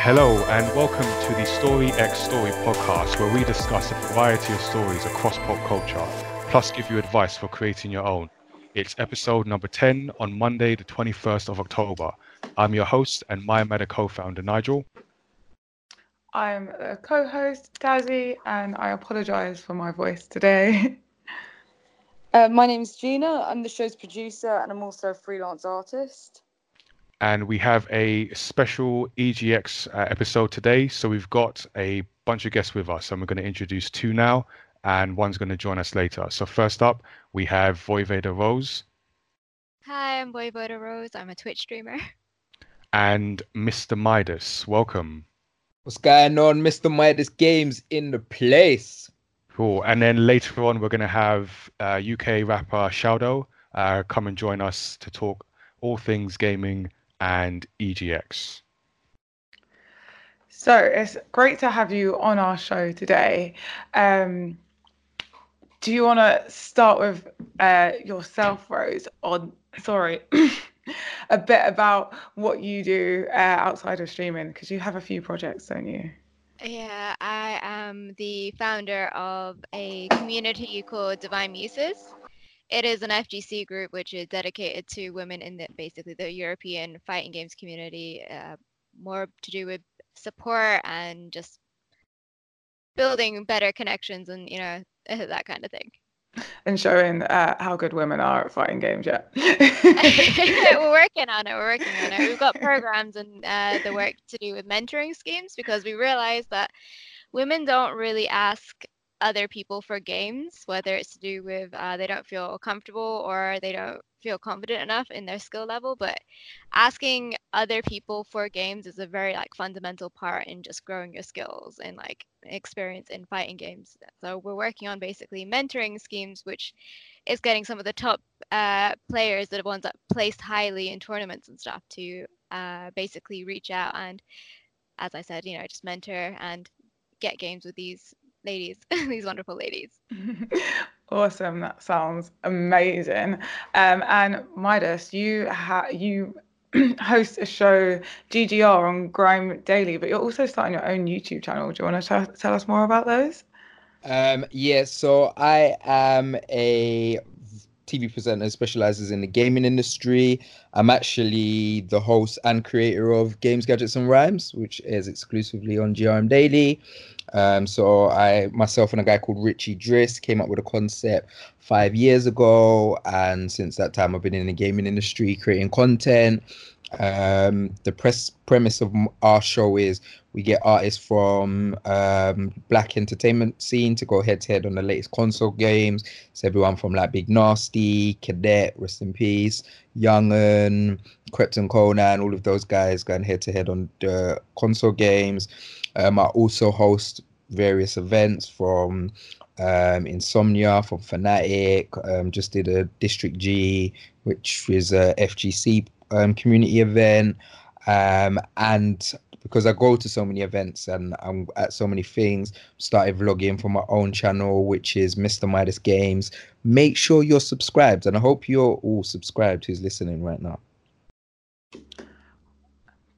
Hello, and welcome to the Story X Story podcast, where we discuss a variety of stories across pop culture, plus give you advice for creating your own. It's episode number 10 on Monday, the 21st of October. I'm your host and Mayamada co founder, Nigel. I'm a co host, Tazzy, and I apologize for my voice today. Uh, my name's Gina. I'm the show's producer and I'm also a freelance artist. And we have a special EGX uh, episode today. So we've got a bunch of guests with us, and we're going to introduce two now, and one's going to join us later. So, first up, we have Voiveda Rose. Hi, I'm Voiveda Rose. I'm a Twitch streamer. And Mr. Midas. Welcome. What's going on, Mr. Midas Games in the place? Cool. And then later on, we're going to have uh, UK rapper Shaodow uh, come and join us to talk all things gaming and EGX. So it's great to have you on our show today. Um, do you want to start with uh, yourself, Rose? On sorry, a bit about what you do uh, outside of streaming because you have a few projects, don't you? Yeah, I am the founder of a community called Divine Muses. It is an FGC group which is dedicated to women in the basically the European fighting games community, uh, more to do with support and just building better connections and you know that kind of thing. And showing uh, how good women are at fighting games, yeah. we're working on it. We're working on it. We've got programs and uh, the work to do with mentoring schemes because we realize that women don't really ask other people for games, whether it's to do with uh, they don't feel comfortable or they don't feel confident enough in their skill level. But asking other people for games is a very like fundamental part in just growing your skills and like experience in fighting games. So we're working on basically mentoring schemes, which is getting some of the top uh, players, the ones that placed highly in tournaments and stuff, to uh, basically reach out and, as I said, you know, just mentor and get games with these ladies, these wonderful ladies. awesome. That sounds amazing. Um, and Midas, you ha- you host a show GGR on GRM Daily, but you're also starting your own YouTube channel. Do you want to t- tell us more about those? Um, yeah, so I am a TV presenter specializes in the gaming industry. I'm actually the host and creator of Games, Gadgets, and Rhymes, which is exclusively on GRM Daily. Um, so I myself and a guy called Richie Driss came up with a concept five years ago, and since that time I've been in the gaming industry creating content. Um, the press premise of our show is we get artists from um, black entertainment scene to go head to head on the latest console games. It's everyone from like Big Nasty, Cadet, rest in peace, Young'un, Krept and Konan, all of those guys going head to head on the console games. Um, I also host various events from um, Insomnia, from Fnatic. Um, just did a District G, which is a FGC um, community event. Um, and because I go to so many events and I'm at so many things, started vlogging for my own channel, which is Mr. Midas Games. Make sure you're subscribed, and I hope you're all subscribed who's listening right now.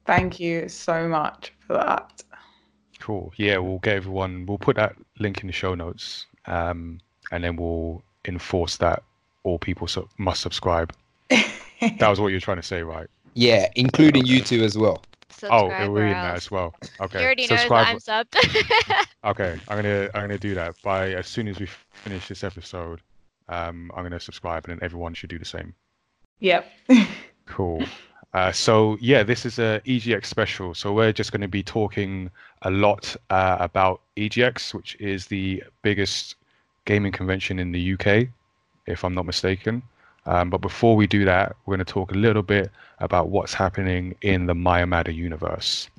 Thank you so much for that. Cool. Yeah, we'll get everyone. We'll put that link in the show notes, um, and then we'll enforce that all people su- must subscribe. that was what you're trying to say, right? Yeah, including you two as well. oh, we're in that as well. Okay. He already Subscribe. knows I'm subbed. okay, I'm gonna I'm gonna do that by as soon as we finish this episode. Um, I'm gonna subscribe, and then everyone should do the same. Yep. cool. Uh, so yeah, this is a EGX special. So we're just going to be talking a lot uh, about EGX, which is the biggest gaming convention in the UK, if I'm not mistaken. Um, but before we do that, we're going to talk a little bit about what's happening in the Mayamada universe.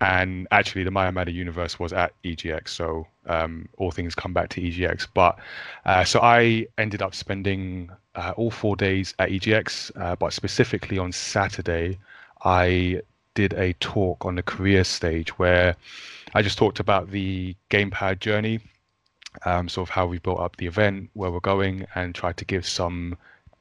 and actually the Mayamada universe was at EGX, so um, all things come back to EGX. But uh, so I ended up spending uh, all four days at EGX, uh, but specifically on Saturday, I did a talk on the career stage where I just talked about the gamepad journey, um, sort of how we built up the event, where we're going, and try to give some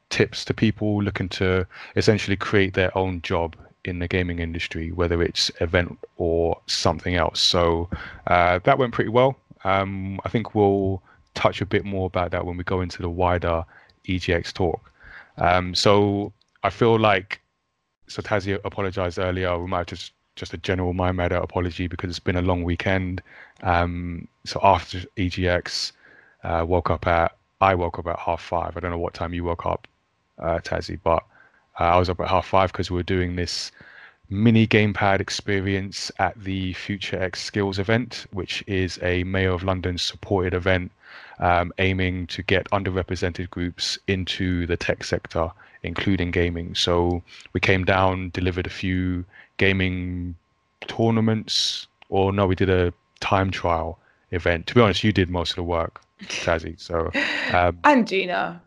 tips to people looking to essentially create their own job in the gaming industry, whether it's event or something else. So uh, that went pretty well. Um, I think we'll touch a bit more about that when we go into the wider EGX talk. Um, so I feel like so Tazzy apologized earlier. We might have just just a general Mayamada apology because it's been a long weekend. Um, so after EGX, uh, woke up at I woke up at half five. I don't know what time you woke up, uh, Tazzy, but uh, I was up at half five because we were doing this mini gamepad experience at the Future X Skills event, which is a Mayor of London supported event um, aiming to get underrepresented groups into the tech sector, including gaming. So we came down, delivered a few gaming tournaments, or no, we did a time trial event. To be honest, you did most of the work, Tazzy. So um, and Gina.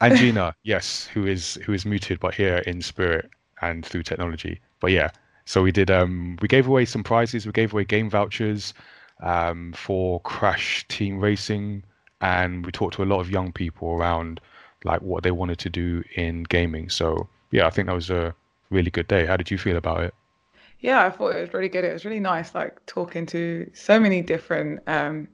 and Gina, yes, who is who is muted but here in spirit and through technology. But yeah, so we did. Um, we gave away some prizes. We gave away game vouchers um, for Crash Team Racing, and we talked to a lot of young people around like what they wanted to do in gaming. So yeah, I think that was a really good day. How did you feel about it? Yeah, I thought it was really good. It was really nice, like talking to so many different um,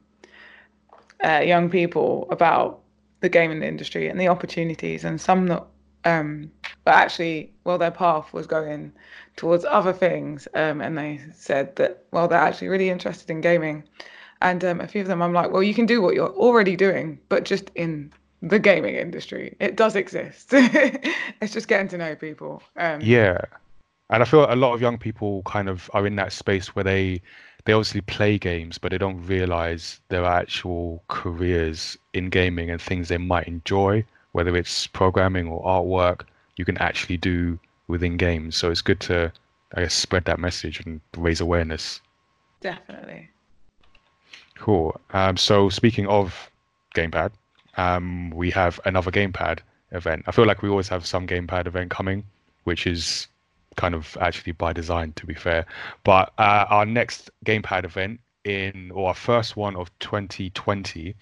uh, young people about the gaming industry and the opportunities, and some that, um, but actually, well, their path was going towards other things, um, and they said that, well, they're actually really interested in gaming, and um, a few of them, I'm like, well, you can do what you're already doing, but just in the gaming industry, it does exist. it's just getting to know people. Um, Yeah, and I feel a lot of young people kind of are in that space where they they obviously play games, but they don't realize there are actual careers in gaming and things they might enjoy, whether it's programming or artwork, you can actually do within games. So it's good to, I guess, spread that message and raise awareness. Definitely. Cool. Um, so speaking of gamepad, um, we have another gamepad event. I feel like we always have some gamepad event coming, which is kind of actually by design, to be fair. But uh, our next gamepad event in, or our first one of 2020,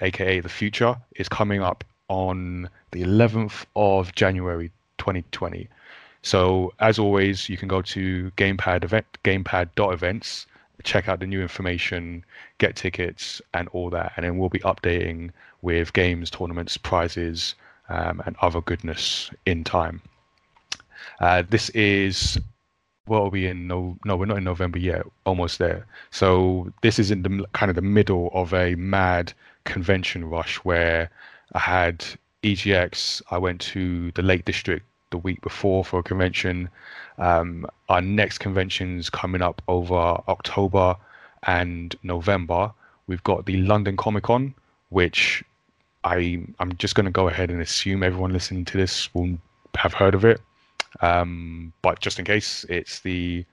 aka the future, is coming up on the 11th of January 2020. So as always, you can go to gamepad event, gamepad.events, check out the new information, get tickets, and all that. And then we'll be updating with games, tournaments, prizes, um, and other goodness in time. Uh, this is what are we in? No, no, we're not in November yet. Almost there. So this is in the kind of the middle of a mad convention rush where I had EGX. I went to the Lake District the week before for a convention. Um, our next convention's coming up over October and November. We've got the London Comic Con, which I I'm just going to go ahead and assume everyone listening to this will have heard of it. Um, but just in case, it's the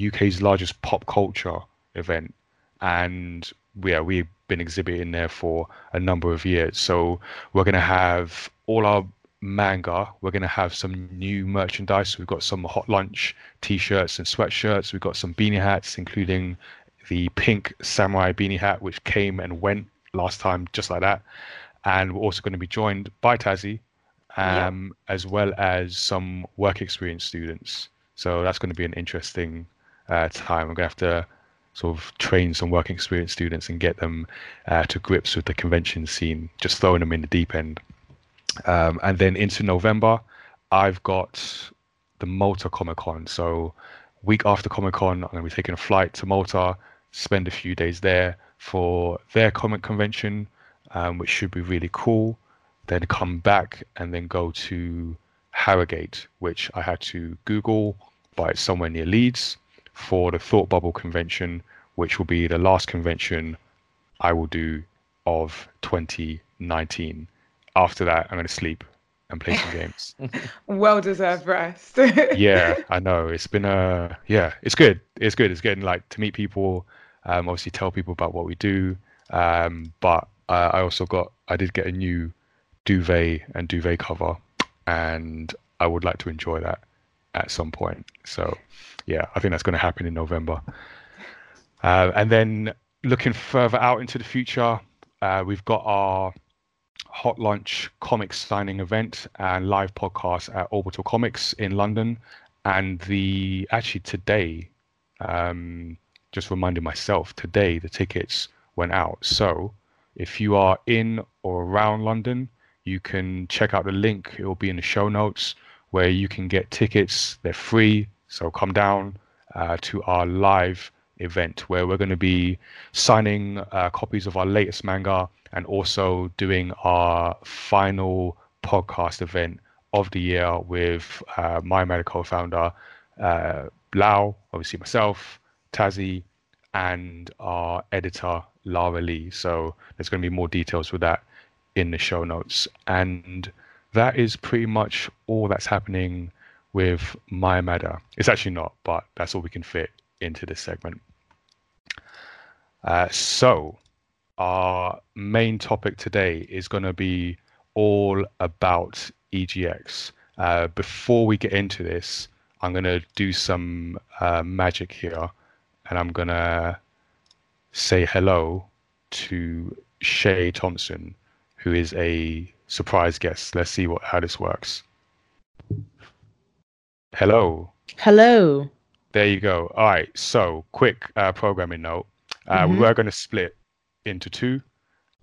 UK's largest pop culture event, and yeah, we've been exhibiting there for a number of years. So we're going to have all our manga. We're going to have some new merchandise. We've got some hot lunch t-shirts and sweatshirts. We've got some beanie hats, including the pink samurai beanie hat, which came and went last time, just like that. And we're also going to be joined by Tazzy, um, as well as some work experience students. So that's going to be an interesting uh, time. I'm going to have to sort of train some work experience students and get them uh, to grips with the convention scene, just throwing them in the deep end. Um, and then into November, I've got the Malta Comic Con. So week after Comic Con, I'm going to be taking a flight to Malta, spend a few days there for their comic convention, um, which should be really cool. Then come back and then go to Harrogate, which I had to Google, but it's somewhere near Leeds for the Thought Bubble convention, which will be the last convention I will do of 2019. After that, I'm going to sleep and play some games. Well deserved rest. yeah, I know. It's been a yeah, it's good. It's good. It's getting like to meet people. Um, obviously tell people about what we do. Um, but uh, I also got I did get a new duvet and duvet cover, and I would like to enjoy that at some point. So yeah, I think that's going to happen in November. Uh, and then looking further out into the future, uh, we've got our hot lunch comics signing event and live podcast at Orbital Comics in London. And the actually today, um, just reminding myself, today the tickets went out. So if you are in or around London, you can check out the link. It will be in the show notes where you can get tickets. They're free. So come down uh, to our live event where we're going to be signing uh, copies of our latest manga and also doing our final podcast event of the year with uh, my medical founder, uh, Lau, obviously myself, Tazzy, and our editor, Lara Lee. So there's going to be more details with that in the show notes. And that is pretty much all that's happening with Mayamada. It's actually not, but that's all we can fit into this segment. Uh, so, our main topic today is going to be all about EGX. Uh, before we get into this, I'm going to do some uh, magic here and I'm going to say hello to Shay Thompson, who is a surprise guest. Let's see what how this works. Hello. Hello. There you go. All right. So, quick uh, programming note. Uh, Mhm. We were going to split into two,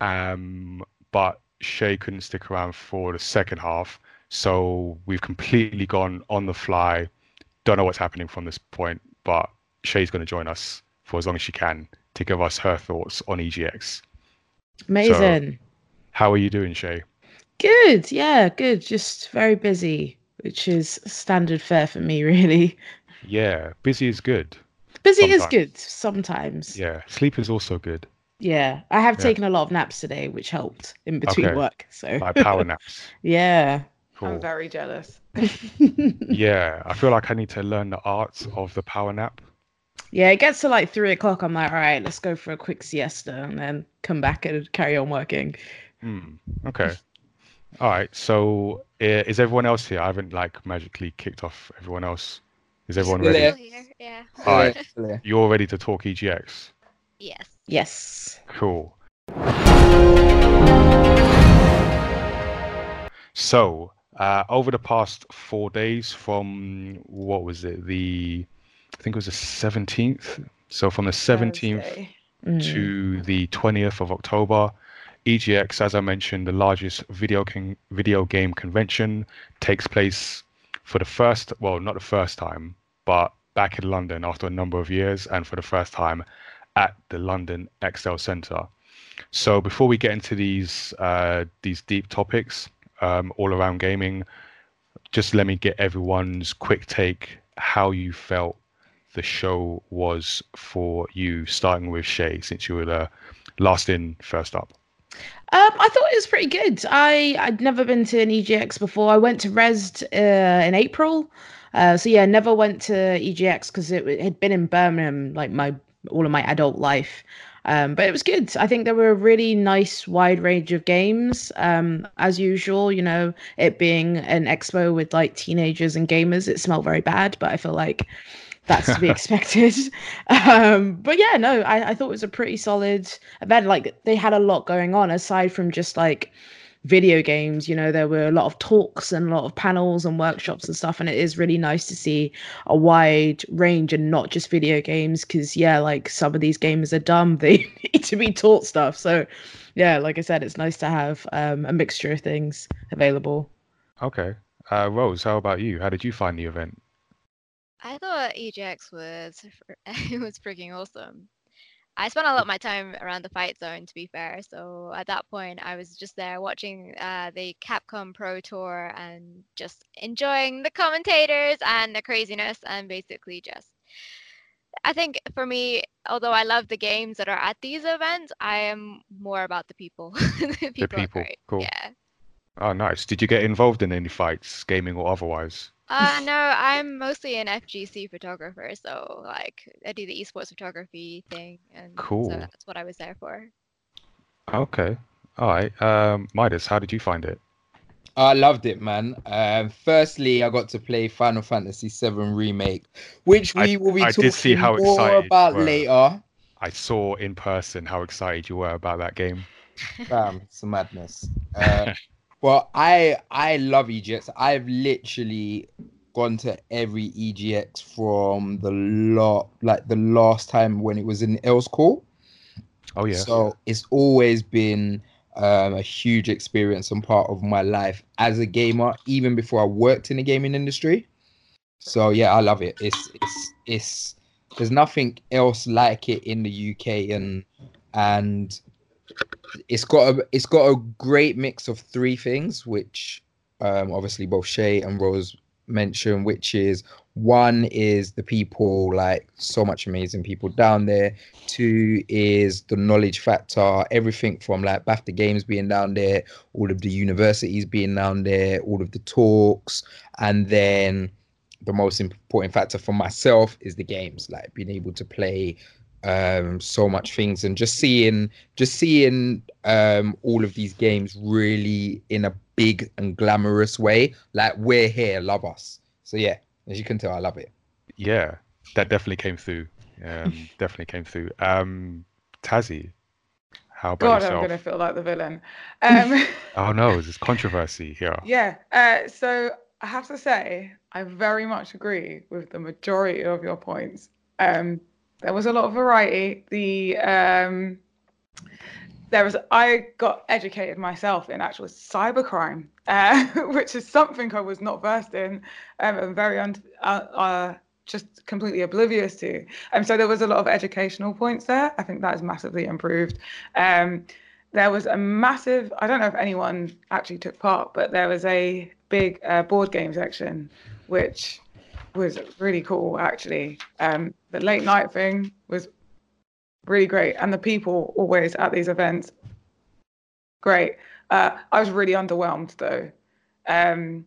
um, but Shay couldn't stick around for the second half. So we've completely gone on the fly. Don't know what's happening from this point, but Shay's going to join us for as long as she can to give us her thoughts on EGX. Amazing. How are you doing, Shay? Good. Yeah, good. Just very busy, which is standard fare for me, really. Yeah, busy is good. Busy is good sometimes. Yeah, sleep is also good. Yeah, I have Yeah. taken a lot of naps today, which helped in between Okay. work. So Like power naps. yeah. Cool. I'm very jealous. Yeah, I feel like I need to learn the arts of the power nap. yeah, it gets to like three o'clock. I'm like, all right, let's go for a quick siesta and then come back and carry on working. Hmm. Okay. All right. So uh, is everyone else here? I haven't like magically kicked off everyone else. Is everyone Still ready? here. Still here. Yeah. All right. Yeah. You're all ready to talk EGX. Yes. Yes. Cool. So, uh, over the past four days, from what was it? The I think it was the 17th. So from the 17th Thursday. Mm. to the 20th of October. EGX, as I mentioned, the largest video video game convention, takes place for the first, well, not the first time, but back in London after a number of years, and for the first time at the London Excel Centre. So before we get into these uh, these deep topics um, all around gaming, just let me get everyone's quick take how you felt the show was for you, starting with Shay, since you were the last in, first up. Um, I thought it was pretty good. I I'd never been to an EGX before. I went to Rezzed uh, in April, uh, so yeah, never went to EGX because it, it had been in Birmingham like my all of my adult life. Um, but it was good. I think there were a really nice wide range of games. Um, as usual, you know, it being an expo with like teenagers and gamers, it smelled very bad. But I feel like that's to be expected. Um, but yeah, no, I, I thought it was a pretty solid event. Like they had a lot going on aside from just like video games. You know, there were a lot of talks and a lot of panels and workshops and stuff. And it is really nice to see a wide range and not just video games. Because yeah, like some of these gamers are dumb. They need to be taught stuff. So yeah, like I said, it's nice to have um, a mixture of things available. Okay. Uh, Rose, how about you? How did you find the event? I thought EGX was it was freaking awesome. I spent a lot of my time around the fight zone, to be fair. So at that point, I was just there watching uh, the Capcom Pro Tour and just enjoying the commentators and the craziness, and basically just. I think for me, although I love the games that are at these events, I am more about the people. the people, are people, cool. Yeah. Oh, nice. Did you get involved in any fights, gaming or otherwise? Uh, no, I'm mostly an FGC photographer, so like I do the esports photography thing, and Cool. so that's what I was there for. Okay. All right. Um, Midas, how did you find it? I loved it, man. Um, firstly, I got to play Final Fantasy VII Remake, which I- we will be I talking did see how more excited about were. later. I saw in person how excited you were about that game. Bam, it's a madness. Uh, well, I I love EGX. I've literally gone to every EGX from the lot like the last time when it was in Earls Court. Oh yeah. So it's always been um, a huge experience and part of my life as a gamer, even before I worked in the gaming industry. So yeah, I love it. It's it's it's there's nothing else like it in the UK and and it's got a it's got a great mix of three things, which um, obviously both Shay and Rose mentioned, which is one is the people like so much amazing people down there. Two is the knowledge factor, everything from like BAFTA Games being down there, all of the universities being down there, all of the talks, and then the most important factor for myself is the games, like being able to play um so much things and just seeing just seeing um all of these games really in a big and glamorous way like we're here love us so yeah as you can tell i love it Yeah, that definitely came through. Um, definitely came through. Um, Tazzy, how about God, I'm gonna feel like the villain. Um, Oh no, there's controversy here. yeah. Uh, so I have to say, I very much agree with the majority of your points. Um, there was a lot of variety. The um, there was I got educated myself in actual cybercrime, uh, which is something I was not versed in um, and very un- uh, uh, just completely oblivious to. And so there was a lot of educational points there. I think that has massively improved. Um, there was a massive, I don't know if anyone actually took part, but there was a big uh, board game section, which was really cool actually. Um, the late night thing was really great. And the people always at these events, great. Uh, I was really underwhelmed though. Um,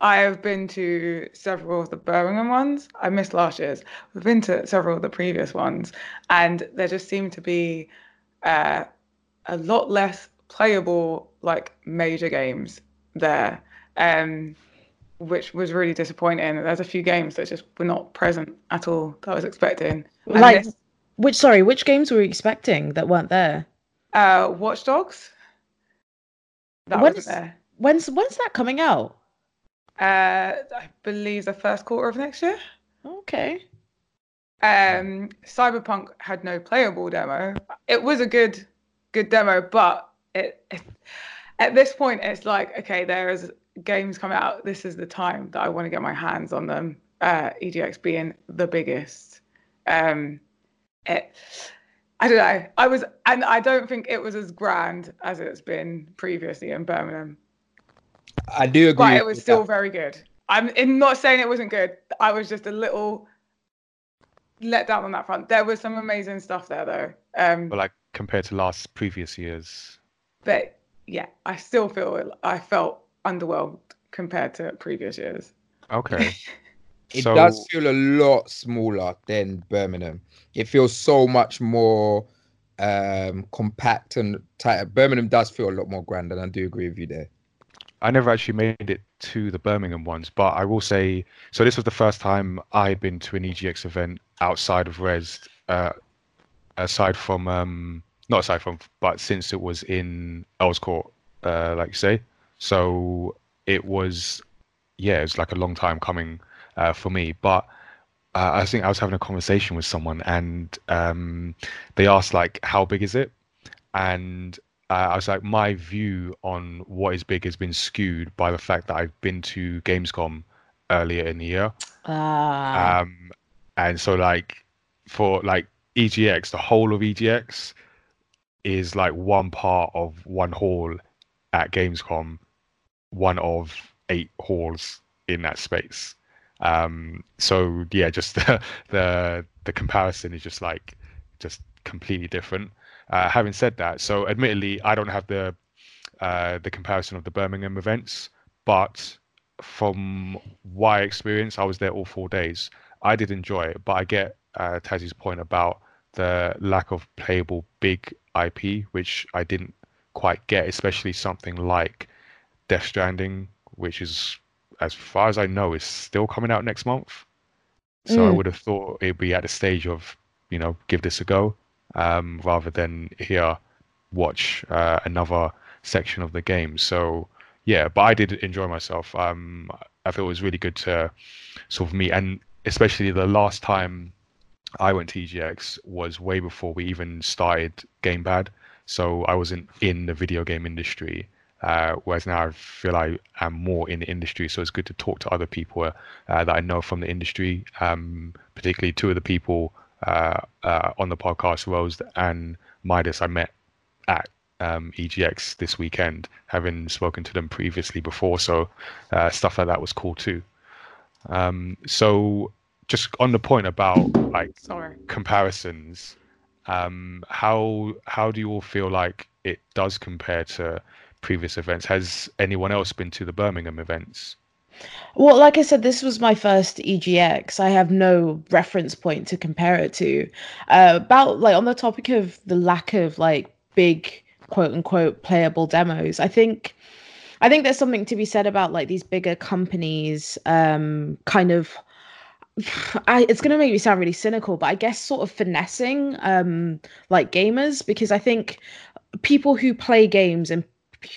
I have been to several of the Birmingham ones. I missed last year's. We've been to several of the previous ones, and there just seemed to be uh, a lot less playable, like major games there, um, which was really disappointing. There's a few games that just were not present at all that I was expecting. And Like this, which? Sorry, which games were you expecting that weren't there? uh, Watch Dogs. That When wasn't there. When's when's that coming out? Uh, I believe the first quarter of next year. Okay. um cyberpunk had no playable demo it was a good good demo but it, it at this point it's like okay there is games come out this is the time that i want to get my hands on them. Uh egx being the biggest. Um it i don't know. I was and i don't think it was as grand as it's been previously in birmingham. I do agree but it was still that. very good. I'm in not saying it wasn't good. I was just a little let down on that front. There was some amazing stuff there though. Um But like compared to last previous years. but yeah i still feel i felt underwhelmed compared to previous years Okay. it so, does feel a lot smaller than birmingham it feels so much more um compact and tighter birmingham does feel a lot more grand and i do agree with you there I never actually made it to the Birmingham ones, but I will say so. This was the first time I'd been to an EGX event outside of Rezzed, uh, aside from um, not aside from, but since it was in Earls Court, uh, like you say. So it was, yeah, it was like a long time coming uh, for me. But uh, I think I was having a conversation with someone, and um, they asked like, "How big is it?" And uh, I was like, my view on what is big has been skewed by the fact that I've been to Gamescom earlier in the year. Ah. Um, and so like for like EGX, the whole of EGX is like one part of one hall at Gamescom, one of eight halls in that space. Um, so yeah, just the, the the comparison is just like just completely different. Uh, having said that, so admittedly, I don't have the uh, the comparison of the Birmingham events, but from my experience, I was there all four days. I did enjoy it, but I get uh, Tazzy's point about the lack of playable big IP, which I didn't quite get, especially something like Death Stranding, which is, as far as I know, is still coming out next month. So I Mm. would have thought it'd be at the stage of, you know, give this a go, um, rather than here watch uh, another section of the game. So yeah, but I did enjoy myself. Um, I feel it was really good to sort of meet, and especially the last time I went to EGX was way before we even started Gamepad. So I wasn't in the video game industry. Uh, whereas now I feel I am more in the industry, so it's good to talk to other people uh, that I know from the industry. Um, particularly two of the people uh, uh on the podcast, Rose and Midas, I met at um, EGX this weekend, having spoken to them previously before. So uh, stuff like that was cool too. Um, so just on the point about like Sorry. comparisons, um, how how do you all feel like it does compare to previous events? Has anyone else been to the Birmingham events? Well, like I said, this was my first EGX. I have no reference point to compare it to. Uh, about like on the topic of the lack of like big quote unquote playable demos. I think I think there's something to be said about like these bigger companies um kind of I, it's going to make me sound really cynical, but I guess sort of finessing um like gamers because I think people who play games and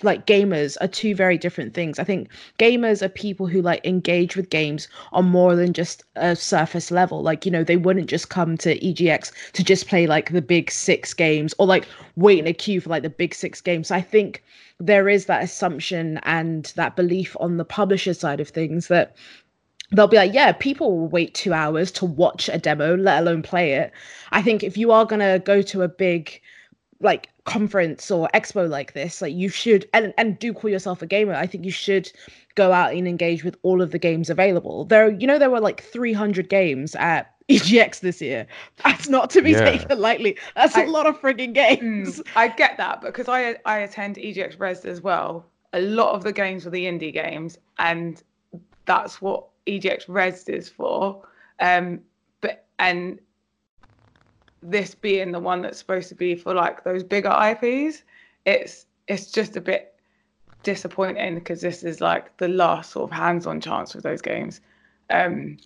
like gamers are two very different things. I think gamers are people who like engage with games on more than just a surface level. Like, you know, they wouldn't just come to EGX to just play like the big six games or like wait in a queue for like the big six games. So I think there is that assumption and that belief on the publisher side of things that they'll be like, yeah, people will wait two hours to watch a demo, let alone play it. I think if you are going to go to a big like conference or expo like this like you should and, and do call yourself a gamer i think you should go out and engage with all of the games available there you know there were like 300 games at egx this year that's not to be Yeah. taken lightly that's a I- lot of frigging games Mm, I get that because I I attend EGX Rezzed as well. A lot of the games were the indie games, and that's what EGX Rezzed is for. Um, but and this being the one that's supposed to be for like those bigger IPs, it's it's just a bit disappointing because this is like the last sort of hands-on chance with those games. Um,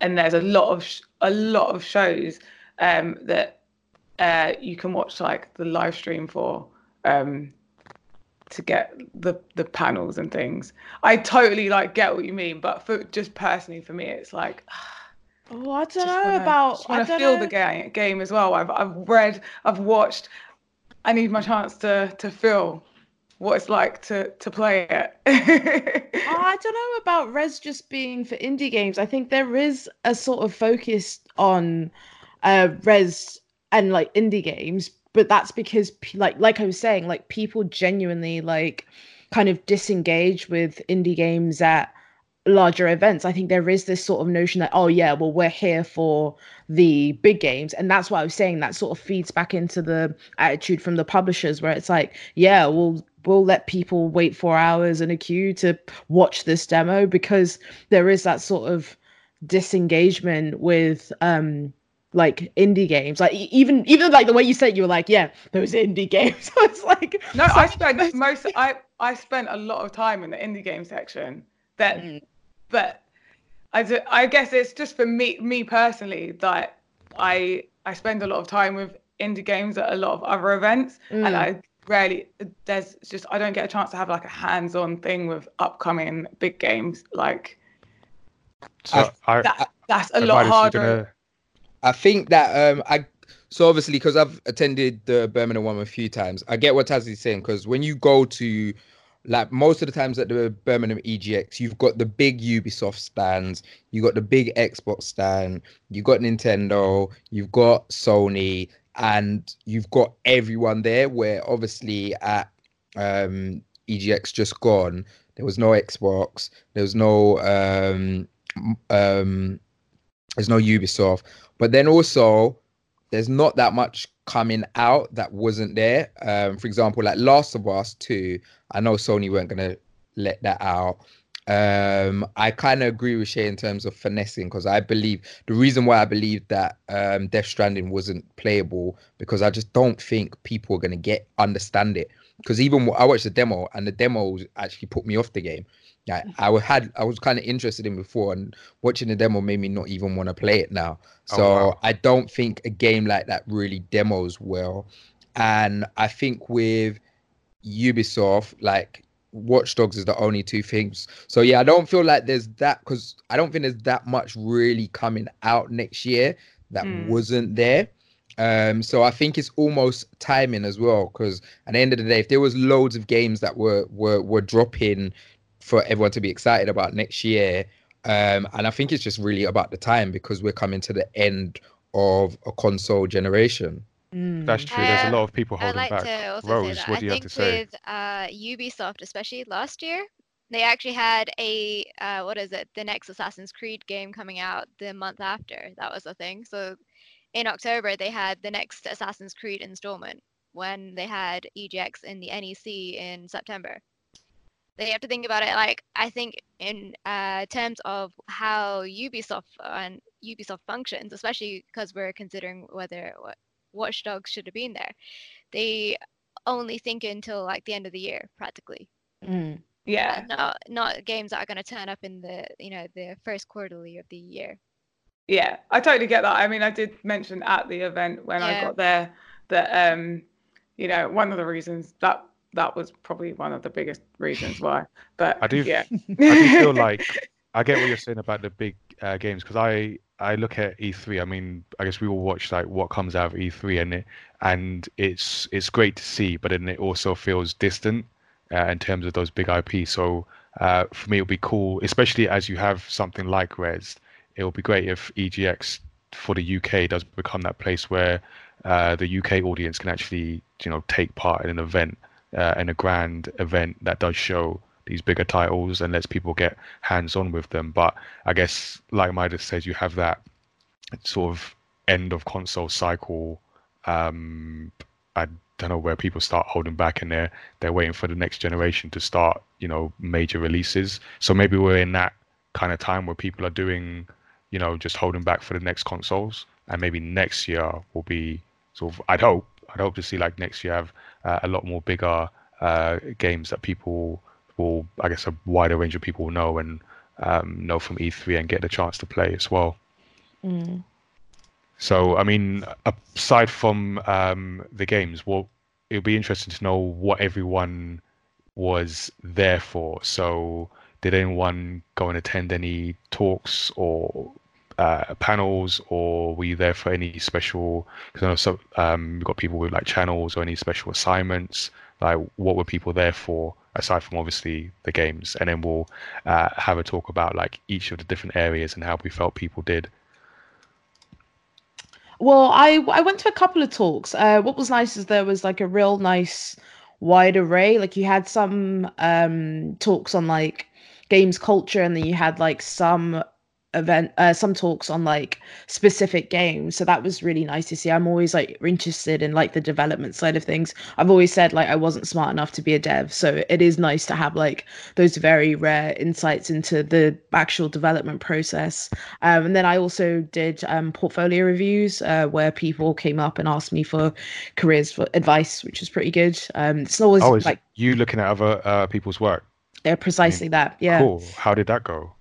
and there's a lot of sh- a lot of shows um, that uh, you can watch like the live stream for um, to get the the panels and things. I totally like get what you mean, but for just personally for me, it's like oh i don't know wanna, about i want to feel know. the game game as well. I've I've read, I've watched. I need my chance to to feel what it's like to to play it. Oh, I don't know about Rezzed just being for indie games. I think there is a sort of focus on uh Rezzed and like indie games, but that's because like like I was saying, like people genuinely like kind of disengage with indie games at larger events. I think there is this sort of notion that oh yeah, well we're here for the big games and that's what I was saying that sort of feeds back into the attitude from the publishers where it's like yeah, we'll we'll let people wait 4 hours in a queue to watch this demo because there is that sort of disengagement with um like indie games like even even like the way you said you were like yeah those indie games so it's like no, so I spent most- most. I I spent a lot of time in the indie game section. That, Mm. But I do, I guess it's just for me me personally that I I spend a lot of time with indie games at a lot of other events, and Mm. I rarely there's just I don't get a chance to have like a hands-on thing with upcoming big games like So I, that. That's a I- lot harder. gonna- I think that um I so obviously because I've attended the Birmingham one a few times, I get what Taz is saying because when you go to like most of the times at the Birmingham EGX, you've got the big Ubisoft stands, you've got the big Xbox stand, you've got Nintendo, you've got Sony, and you've got everyone there. Where obviously at um EGX just gone, there was no Xbox, there was no um um there's no Ubisoft. But then also, there's not that much coming out that wasn't there. Um, for example, like Last of Us 2, I know Sony weren't gonna let that out. Um, I kind of agree with Shay in terms of finessing because I believe the reason why I believe that um, Death Stranding wasn't playable because I just don't think people are gonna get understand it. Because even I watched the demo and the demo actually put me off the game. Yeah, I had I was kind of interested in before, and watching the demo made me not even want to play it now. Oh, So wow. I don't think a game like that really demos well. And I think with Ubisoft, like Watch Dogs is the only two things. So yeah, I don't feel like there's that because I don't think there's that much really coming out next year that Mm. wasn't there. Um, so I think it's almost timing as well because at the end of the day, if there was loads of games that were were were dropping for everyone to be excited about next year, um, and I think it's just really about the time because we're coming to the end of a console generation. Mm. That's true. There's a Uh, lot of people I'd holding like back. to also Rose, say that what I do you have think to say? with uh, Ubisoft, especially last year, they actually had a uh, what is it? The next Assassin's Creed game coming out the month after. That was a thing. So in October they had the next Assassin's Creed installment when they had EGX in the NEC in September. They have to think about it like I think in uh, terms of how Ubisoft and Ubisoft functions, especially because we're considering whether what Watch Dogs should have been there. They only think until like the end of the year, practically. Mm. Yeah. Uh, Not not games that are going to turn up in the you know the first quarterly of the year. Yeah, I totally get that. I mean, I did mention at the event when I got there that um, you know, one of the reasons that that was probably one of the biggest reasons why. But I do- yeah. I do feel like I get what you're saying about the big uh, games because I I look at E3. I mean, I guess we all watch like what comes out of E3 and it and it's it's great to see, but then it also feels distant uh, in terms of those big IPs. So uh, for me, it'll be cool, especially as you have something like Rezzed. It will be great if EGX for the UK does become that place where uh, the UK audience can actually you know take part in an event uh, in a grand event that does show these bigger titles and lets people get hands on with them. But I guess, like Midas says, you have that sort of end of console cycle. Um, I don't know where people start holding back and they're they're waiting for the next generation to start, you know, major releases. So maybe we're in that kind of time where people are doing, you know, just holding back for the next consoles, and maybe next year will be sort of. I'd hope. I'd hope to see like next year have uh, a lot more bigger uh, games that people will, I guess, a wider range of people will know and um, know from E3 and get the chance to play as well. Mm. So, I mean, aside from um, the games, well, it'll be interesting to know what everyone was there for. So, did anyone go and attend any talks or uh, panels, or were you there for any special? Because I know some um, we've got people with like channels or any special assignments. Like, what were people there for aside from obviously the games? And then we'll uh, have a talk about like each of the different areas and how we felt people did. Well, I I went to a couple of talks. Uh, what was nice is there was like a real nice wide array. Like you had some um talks on like games culture, and then you had like some event uh, some talks on like specific games so that was really nice to see i'm always like interested in like the development side of things i've always said like i wasn't smart enough to be a dev so it is nice to have like those very rare insights into the actual development process um, and then I also did um, portfolio reviews uh, where people came up and asked me for careers for advice, which was pretty good. Um, it's always Oh, like you looking at other uh, people's work? yeah, precisely that. Yeah, Cool. How did that go?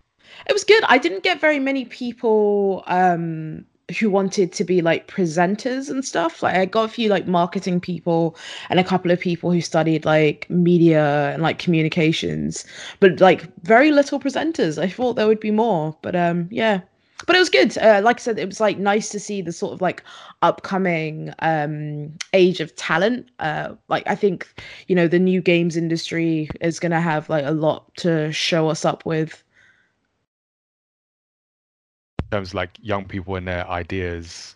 It was good. I didn't get very many people um, who wanted to be like presenters and stuff. Like I got a few like marketing people and a couple of people who studied like media and like communications, but like very little presenters. I thought there would be more, but um, yeah. But it was good. Uh, like I said, it was like nice to see the sort of like upcoming um age of talent. Uh, like I think you know the new games industry is gonna have like a lot to show us up with. Terms of, like young people and their ideas.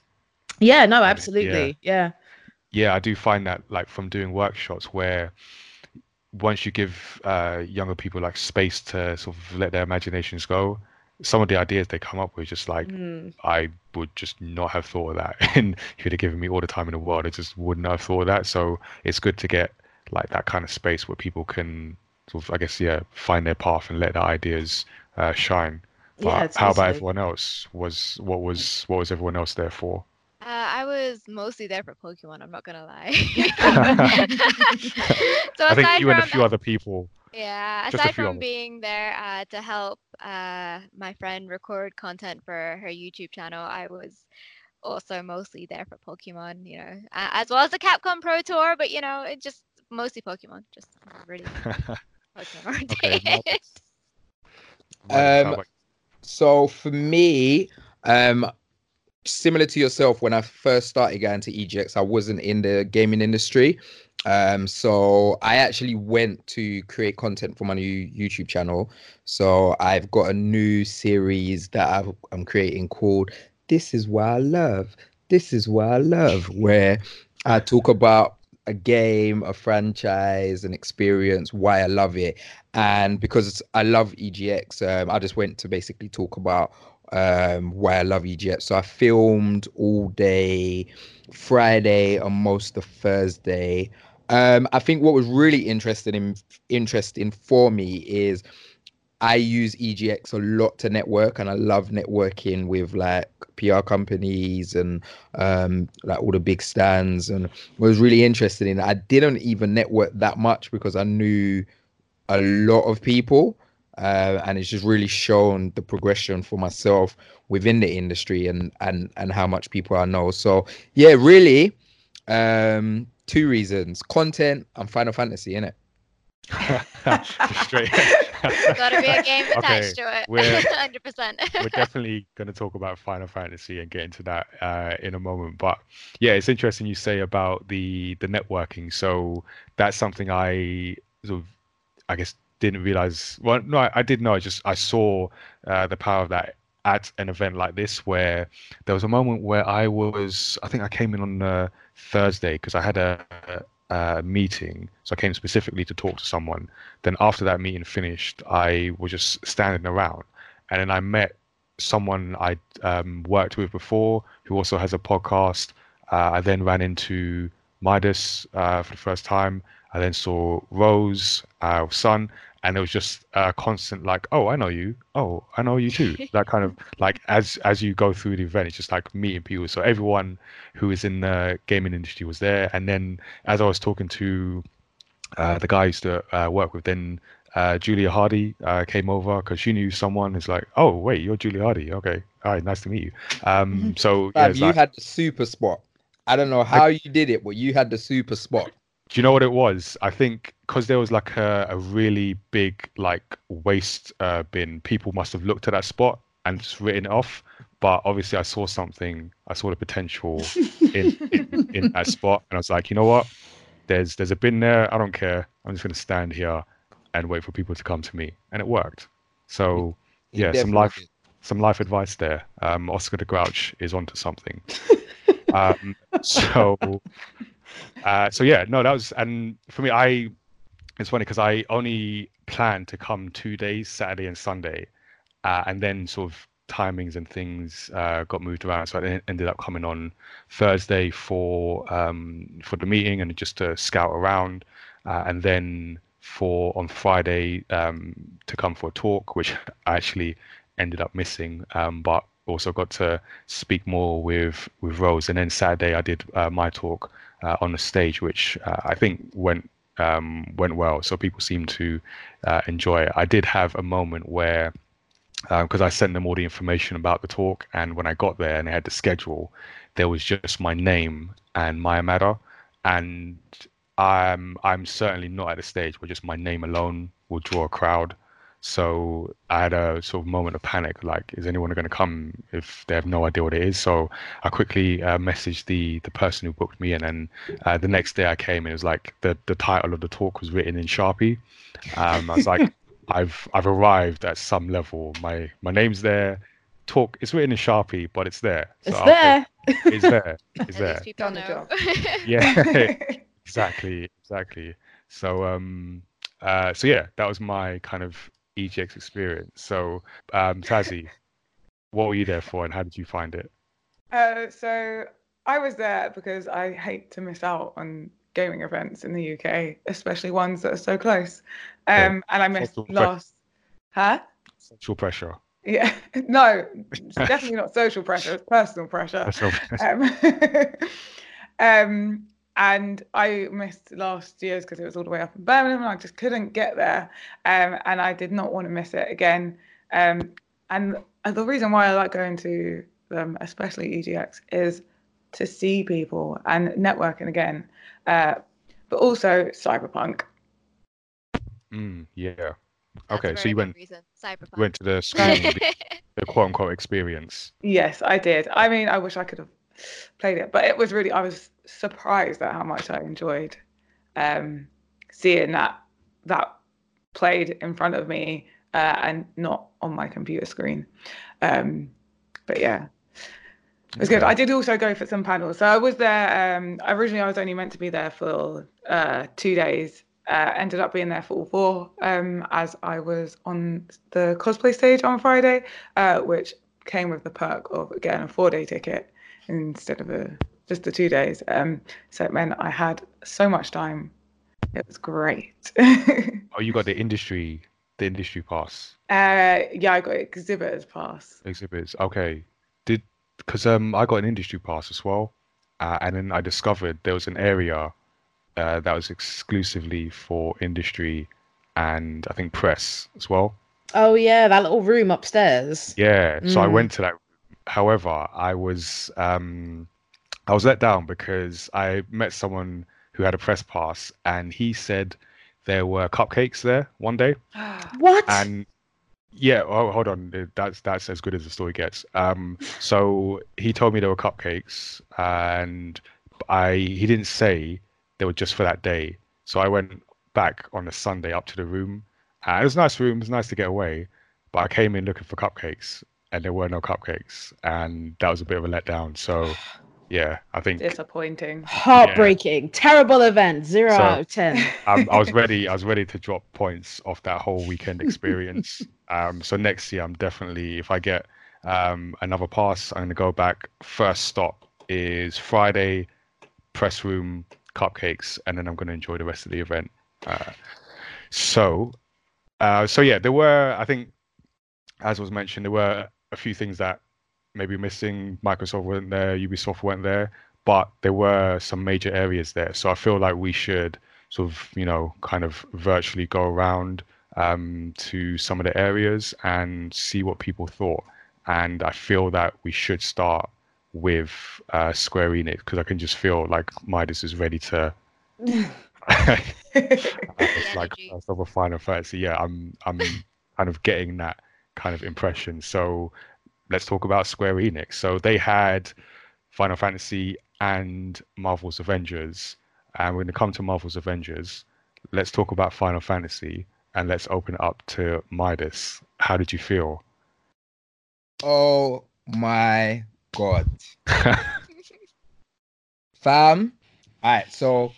Yeah, no, yeah. absolutely. Yeah. Yeah, I do find that like from doing workshops where once you give uh, younger people like space to sort of let their imaginations go, some of the ideas they come up with just like Mm. I would just not have thought of that. And if you'd have given me all the time in the world, I just wouldn't have thought of that. So it's good to get like that kind of space where people can sort of, I guess, yeah, find their path and let their ideas uh, shine. But Yeah, how about everyone else? Was what was what was everyone else there for? Uh, I was mostly there for Pokemon. I'm not gonna lie. so I think aside you and a from few other people. Yeah, aside from others. being there uh, to help uh, my friend record content for her YouTube channel, I was also mostly there for Pokemon, you know, as well as the Capcom Pro Tour. But you know, it just mostly Pokemon. Just really Pokemon Okay, oriented. Marcus. Marcus, how Um, about- So for me, um, similar to yourself, when I first started going to EGX, I wasn't in the gaming industry. Um, so I actually went to create content for my new YouTube channel. So I've got a new series that I've, I'm creating called "This Is What I Love." This is what I love, where I talk about a game, a franchise, an experience, why I love it, and because I love EGX, um, I just went to basically talk about um, why I love EGX. So I filmed all day Friday and most of Thursday. Um, I think what was really interesting in interesting for me is I use EGX a lot to network, and I love networking with like PR companies and um, like all the big stands. And was really interesting in I didn't even network that much because I knew a lot of people, uh, and it's just really shown the progression for myself within the industry and and and how much people I know. So yeah, really, um, two reasons: content and Final Fantasy, in it. Straight. Gotta be a game Okay, attached to it. we're- 100%. we're definitely going to talk about Final Fantasy and get into that uh, in a moment. But yeah, it's interesting you say about the the networking. So that's something I sort of, I guess, didn't realize. Well, no, I, I did know. I just I saw uh, the power of that at an event like this, where there was a moment where I was. I think I came in on uh, Thursday because I had a, a meeting. So I came specifically to talk to someone. Then after that meeting finished, I was just standing around and then I met someone I'd um, worked with before who also has a podcast. Uh, I then ran into Midas uh, for the first time. I then saw Rose, uh, son, and it was just a constant like, oh, I know you. Oh, I know you too. that kind of like as as you go through the event, it's just like meeting people. So everyone who is in the gaming industry was there. And then as I was talking to uh, the guy I used to uh, work with, then uh, Julia Hardy uh, came over because she knew someone. It's like, oh wait, you're Julia Hardy. Okay, all right, nice to meet you. Um, so yeah, you like, had the super spot. I don't know how you did it, but you had the super spot. Do you know what it was? I think because there was like a, a really big like waste uh, bin. People must have looked at that spot and just written it off. But obviously, I saw something. I saw the potential in, in in that spot, and I was like, you know what? There's there's a bin there. I don't care. I'm just gonna stand here and wait for people to come to me, and it worked. So yeah, some life did. some life advice there. Um, Oscar the Grouch is onto something. um, so, uh, so yeah, no, that was, and for me, I, it's funny because I only planned to come two days, Saturday and Sunday, uh, and then sort of timings and things uh, got moved around. So I ended up coming on Thursday for um, for the meeting and just to scout around, uh, and then for on Friday um, to come for a talk, which I actually ended up missing, um, but also got to speak more with with Rose. And then Saturday I did uh, my talk uh, on the stage, which uh, I think went um, went well. So people seemed to uh, enjoy it. I did have a moment where because I sent them all the information about the talk, and when I got there and they had the schedule, there was just my name and Mayamada, and I'm I'm certainly not at a stage where just my name alone will draw a crowd. So I had a sort of moment of panic, like, is anyone going to come if they have no idea what it is? So I quickly uh, messaged the the person who booked me in, and uh, the next day I came, and it was like the the title of the talk was written in Sharpie. Um, I was like, I've I've arrived at some level. My my name's there. Talk. It's written in Sharpie, but it's there. So It's there. take- It's there. It's At there. least people Done the job. Yeah. exactly. Exactly. So um uh so yeah, that was my kind of EGX experience. So um Tazzy, what were you there for, and how did you find it? Uh, so I was there because I hate to miss out on gaming events in the UK, especially ones that are so close. Yeah. Um, and I missed Social last. Huh? Social pressure. Yeah. No, definitely not social pressure. It's personal pressure. So, Um, um, and I missed last year's because it was all the way up in Birmingham and I just couldn't get there. Um, and I did not want to miss it again. Um, and the reason why I like going to them, especially EGX, is to see people and networking again. Uh, but also Cyberpunk. Mm, yeah. Okay, so you went. Cyberpunk. went to the screening, the, the quote unquote experience. Yes, I did. I mean, I wish I could have played it, but it was really, I was surprised at how much I enjoyed um, seeing that that played in front of me uh, and not on my computer screen. Um, but yeah, it was good. I did also go for some panels. So I was there. Um, originally, I was only meant to be there for uh, two days. Uh, ended up being there for all four, um, as I was on the cosplay stage on Friday, uh, which came with the perk of getting a four-day ticket instead of a just the two days. Um, so it meant I had so much time. It was great. Oh, you got the industry, the industry pass uh, yeah, I got exhibitors pass. exhibits. Okay, did because um I got an industry pass as well, uh, and then I discovered there was an area uh, that was exclusively for industry and I think press as well. Oh yeah, that little room upstairs. Yeah, so I Mm. went to that. However, I was um I was let down because I met someone who had a press pass and he said there were cupcakes there one day What? and yeah, oh, hold on, that's that's as good as the story gets. Um, so he told me there were cupcakes and I he didn't say they were just for that day. So I went back on a Sunday up to the room. Uh, it was a nice room, it was nice to get away, but I came in looking for cupcakes and there were no cupcakes and that was a bit of a letdown. So yeah, I think Disappointing. Heartbreaking. Terrible event. Zero So- out of ten. um, I was ready. I was ready to drop points off that whole weekend experience. um, so next year, I'm definitely if I get um, another pass, I'm gonna go back. First stop is Friday, press room, cupcakes, and then I'm gonna enjoy the rest of the event. Uh, so, uh, so yeah, there were. I think, as was mentioned, there were a few things that maybe missing. Microsoft weren't there, Ubisoft weren't there, but there were some major areas there. So I feel like we should sort of, you know, kind of virtually go around um, to some of the areas and see what people thought. And I feel that we should start with uh, Square Enix because I can just feel like Midas is ready to. it's like energy. first of a Final Fantasy. Yeah, I'm I'm kind of getting that kind of impression. So let's talk about Square Enix. So they had Final Fantasy and Marvel's Avengers. And we're going to come to Marvel's Avengers. Let's talk about Final Fantasy and let's open it up to Midas. How did you feel? Oh my god. Fam. Alright, so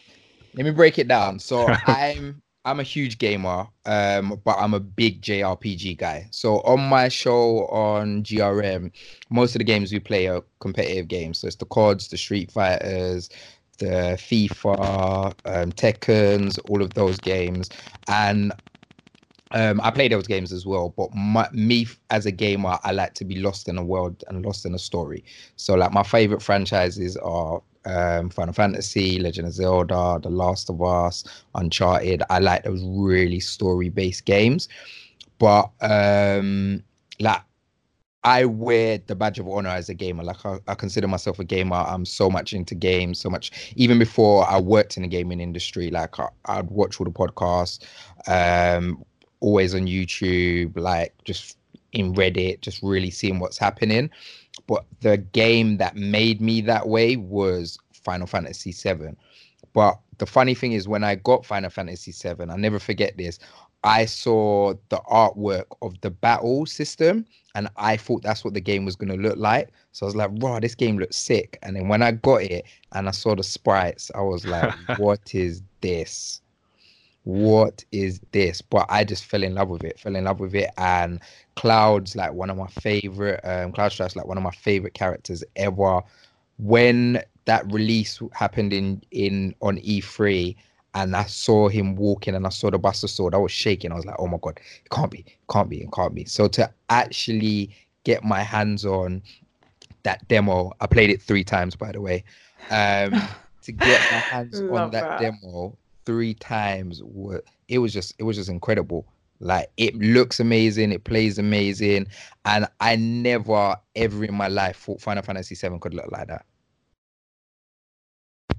let me break it down. So I'm I'm a huge gamer, um, but I'm a big JRPG guy. So on my show on GRM, most of the games we play are competitive games. So it's the CODs, the Street Fighters, the FIFA, um, Tekken's, all of those games. And um, I play those games as well, but my, me as a gamer, I like to be lost in a world and lost in a story. So, like, my favorite franchises are um, Final Fantasy, Legend of Zelda, The Last of Us, Uncharted. I like those really story-based games, but um, like, I wear the badge of honor as a gamer. Like, I, I consider myself a gamer. I'm so much into games, so much. Even before I worked in the gaming industry, like, I, I'd watch all the podcasts. Um, always on YouTube, like just in Reddit, just really seeing what's happening. But the game that made me that way was Final Fantasy VII. But the funny thing is, when I got Final Fantasy VII, I'll never forget this. I saw the artwork of the battle system, and I thought that's what the game was going to look like. So I was like, wow, this game looks sick." And then when I got it and I saw the sprites, I was like, "What is this?" What is this? But I just fell in love with it, fell in love with it. And Cloud's like one of my favorite, um, Cloud Strife's like one of my favorite characters ever. When that release happened in in on E3 and I saw him walking and I saw the Buster Sword, I was shaking. I was like, oh my god, it can't be, it can't be, it can't be. So to actually get my hands on that demo, I played it three times by the way. Um, to get my hands on that, that. demo three times wa- it was just it was just incredible like it looks amazing it plays amazing and i never ever in my life thought final fantasy 7 could look like that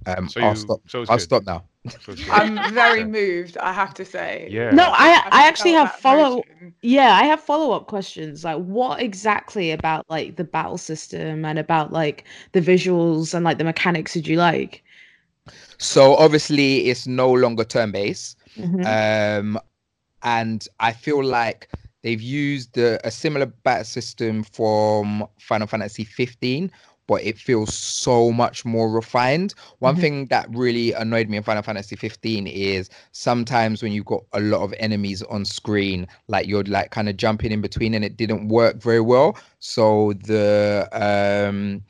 um So i'll stop so i'll good. stop now which was good. I'm very moved, I have to say. Yeah. No, I can I actually have follow. emotion. Yeah, I have follow up questions. Like, what exactly about like the battle system and about like the visuals and like the mechanics did you like? So obviously, it's no longer turn based. Mhm. Um, and I feel like they've used the, a similar battle system from Final Fantasy 15, but it feels so much more refined. One Mhm. thing that really annoyed me in Final Fantasy 15 is sometimes when you've got a lot of enemies on screen, like you're like kind of jumping in between, and it didn't work very well. So the um,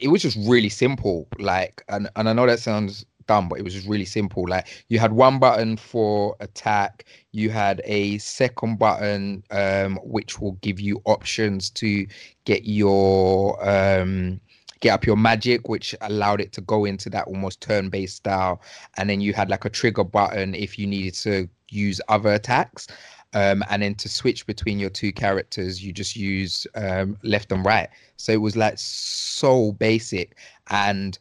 it was just really simple like and, and i know that sounds dumb but it was just really simple. Like you had one button for attack you had a second button um which will give you options to get your um get up your magic which allowed it to go into that almost turn-based style. And then you had like a trigger button if you needed to use other attacks um, and then to switch between your two characters you just use um, left and right. So it was like so basic. And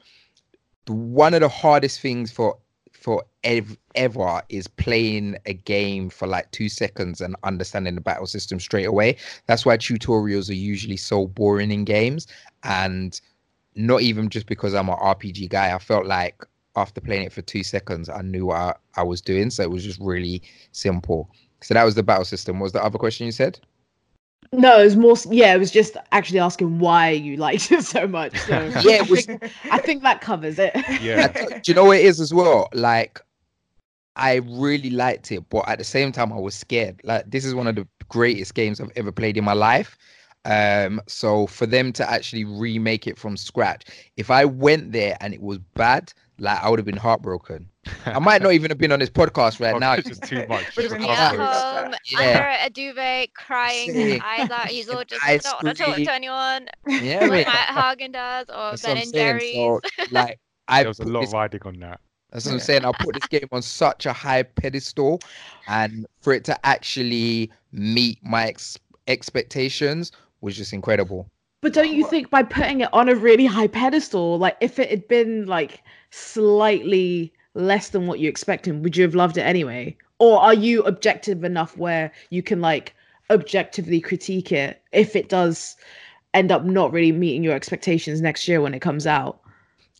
one of the hardest things for for ev- ever is playing a game for like two seconds and understanding the battle system straight away. That's why tutorials are usually so boring in games. And not even just because i'm an rpg guy i felt like after playing it for two seconds i knew what i, I was doing. So it was just really simple so that was the battle system what was the other question you said No, it was more. Yeah, it was just actually asking why you liked it so much. So Yeah, it I was- think, I think that covers it. Yeah. do you know what it is as well? Like, I really liked it, but at the same time, I was scared. Like, this is one of the greatest games I've ever played in my life. Um, so for them to actually remake it from scratch, if I went there and it was bad, like I would have been heartbroken. I might not even have been on this podcast right Oh, now. it's just too much. Would've Just been at home, um, Yeah. under a duvet, crying, his Sick. eyes out. He's all just, I don't want to talk to anyone. Yeah, Like mate. at Haagen or That's Ben and saying. Jerry's. So, like, I There was a lot this riding on that. That's what I'm saying. I put this game on such a high pedestal, and for it to actually meet my ex- expectations was just incredible. But don't you think by putting it on a really high pedestal, like if it had been like slightly less than what you expected, would you have loved it anyway? Or are you objective enough where you can like objectively critique it if it does end up not really meeting your expectations next year when it comes out?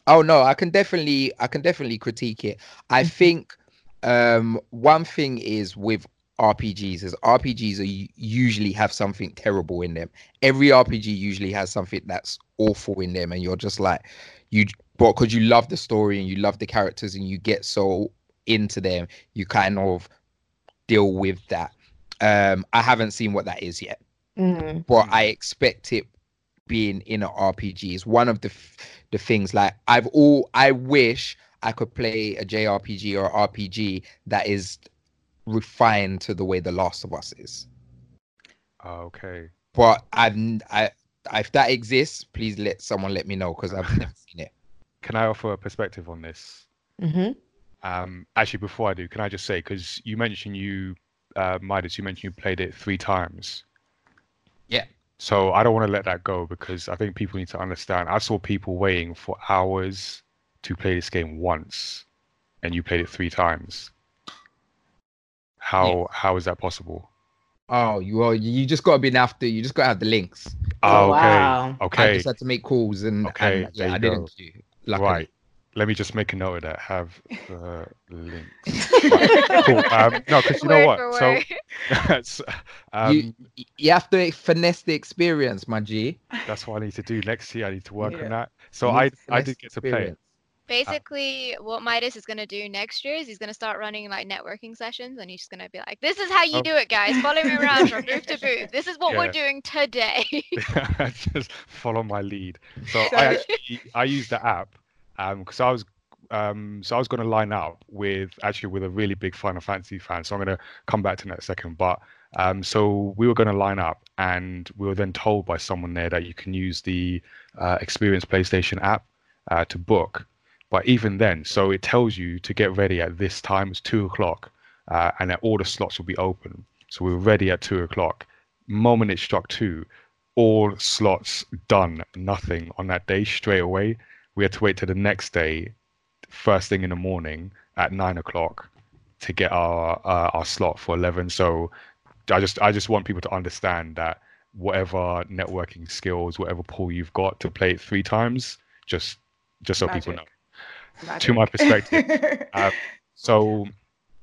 Oh no, I can definitely, I can definitely critique it. I Mhm. think um, one thing is with RPGs is RPGs are usually have something terrible in them. Every RPG usually has something that's awful in them, and you're just like, you, but because you love the story and you love the characters and you get so into them, you kind of deal with that. Um, I haven't seen what that is yet, but I expect it being in an RPG is one of the f- the things like I've all I wish I could play a JRPG or RPG that is refined to the way The Last of Us is. Oh, okay. But I've n- I if that exists, please let someone let me know because I've never seen it. Can I offer a perspective on this? Mm-hmm. Um, actually, before I do, can I just say because you mentioned you, uh, Midas, you mentioned you played it three times. Yeah. So I don't want to let that go because I think people need to understand. I saw people waiting for hours to play this game once, and you played it three times. How how is that possible? Oh, you are you just gotta be after you just gotta have the links. Oh, okay. wow. I just had to make calls and, Okay, and yeah, I go. didn't do luckily. Right. Let me just make a note of that. Have the link. Cool. Um, no, because you know Word what? So, that's, um, you you have to finesse the experience, my G. that's what I need to do next year. I need to work Yeah. on that. So You I I did get to play it. Experience. Basically, what Midas is going to do next year is he's going to start running like networking sessions and he's just going to be like, this is how you Oh. do it, guys. Follow me around from booth to booth. This is what we're doing today. just follow my lead. So I actually I used the app um because I was um so I was going to line up with actually with a really big Final Fantasy fan. So I'm going to come back to that in a second. But um so we were going to line up and we were then told by someone there that you can use the uh, Experience PlayStation app uh, to book. But even then, so it tells you to get ready at this time. It's two o'clock, uh, and that all the slots will be open. So we were ready at two o'clock. Moment it struck two, all slots done, nothing on that day straight away. We had to wait till the next day, first thing in the morning, at nine o'clock to get our uh, our slot for eleven. So I just I just want people to understand that whatever networking skills, whatever pool you've got to play it three times, just just so people know. Magic. To my perspective, uh, So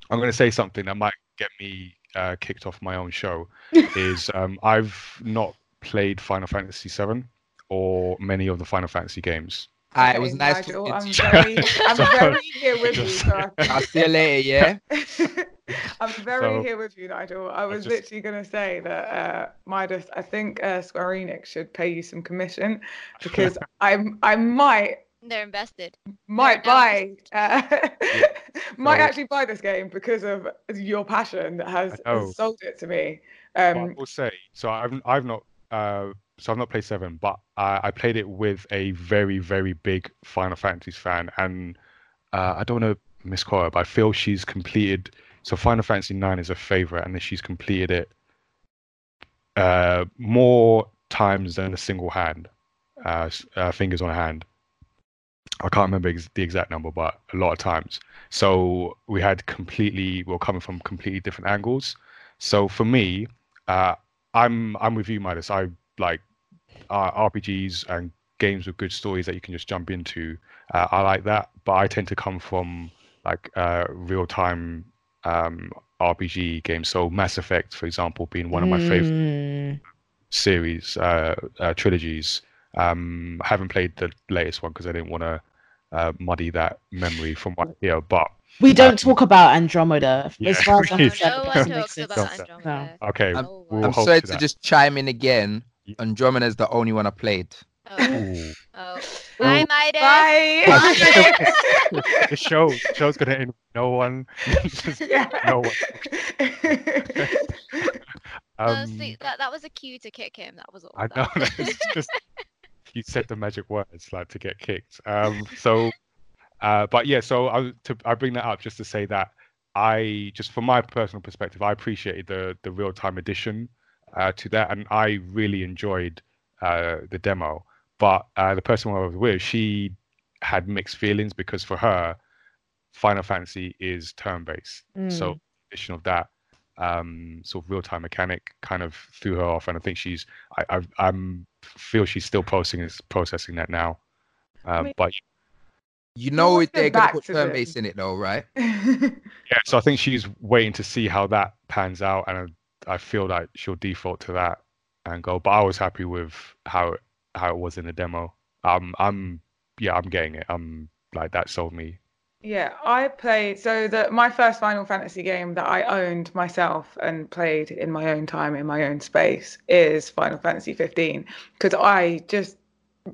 I'm going to say something that might get me uh, kicked off my own show. is um, I've not played Final Fantasy VII or many of the Final Fantasy games. Ah, it was nice Nigel, talking I'm very, I'm So- very here with you. So I- I'll see you later, yeah? I'm very So- here with you, Nigel. I was just- literally going to say that, uh, Midas, I think uh, Square Enix should pay you some commission because I'm, I might, They're invested. might now buy, uh, might So- actually buy this game because of your passion that has, has sold it to me. But I Um, will say, so I've I've not uh, so I've not played seven, but I, I played it with a very very big Final Fantasy fan, and uh, I don't want to misquote her, but I feel she's completed. So Final Fantasy nine is a favorite, and that she's completed it uh, more times than a single hand, uh, uh, fingers on a hand. I can't remember ex- the exact number, but a lot of times. So we had completely, we are coming from completely different angles. So for me, uh, I'm I'm with you, Midas. I like uh, RPGs and games with good stories that you can just jump into. Uh, I like that, but I tend to come from like uh, real time um, RPG games. So Mass Effect, for example, being one of my favorite Mm. series uh, uh, trilogies. Um, I haven't played the latest one because I didn't want to uh, muddy that memory from what I hear. But We don't Um, talk about Andromeda. yeah. As far as I'm No concerned, no it one talks exist. about No. Okay, I'm- we'll. I'm sorry to to just chime in again. Y- Andromeda is the only one I played. Oh, Ooh. oh. Bye, Midas. bye. the show show's gonna end. with No one. No one. No, Um, see, that, that was a cue to kick him. That was all. I that know. was. It's just you said the magic words like to get kicked. Um, so, uh, but yeah. So I to I bring that up just to say that I just from my personal perspective, I appreciated the the real time addition uh, to that, and I really enjoyed uh, the demo. But uh, the person I was with, she had mixed feelings because for her, Final Fantasy is turn based. So Mm. addition of that um sort of real time mechanic kind of threw her off and i think she's i i i'm feel she's still processing processing that now. Um mean- but You know wants if they're gonna put to turn base in it though, right? yeah so i think she's waiting to see how that pans out and i, I feel like she'll default to that and go but i was happy with how it how it was in the demo. Um i'm yeah i'm getting it. I'm like that sold me Yeah, I played so the my first Final Fantasy game that I owned myself and played in my own time in my own space is Final Fantasy 15 because I just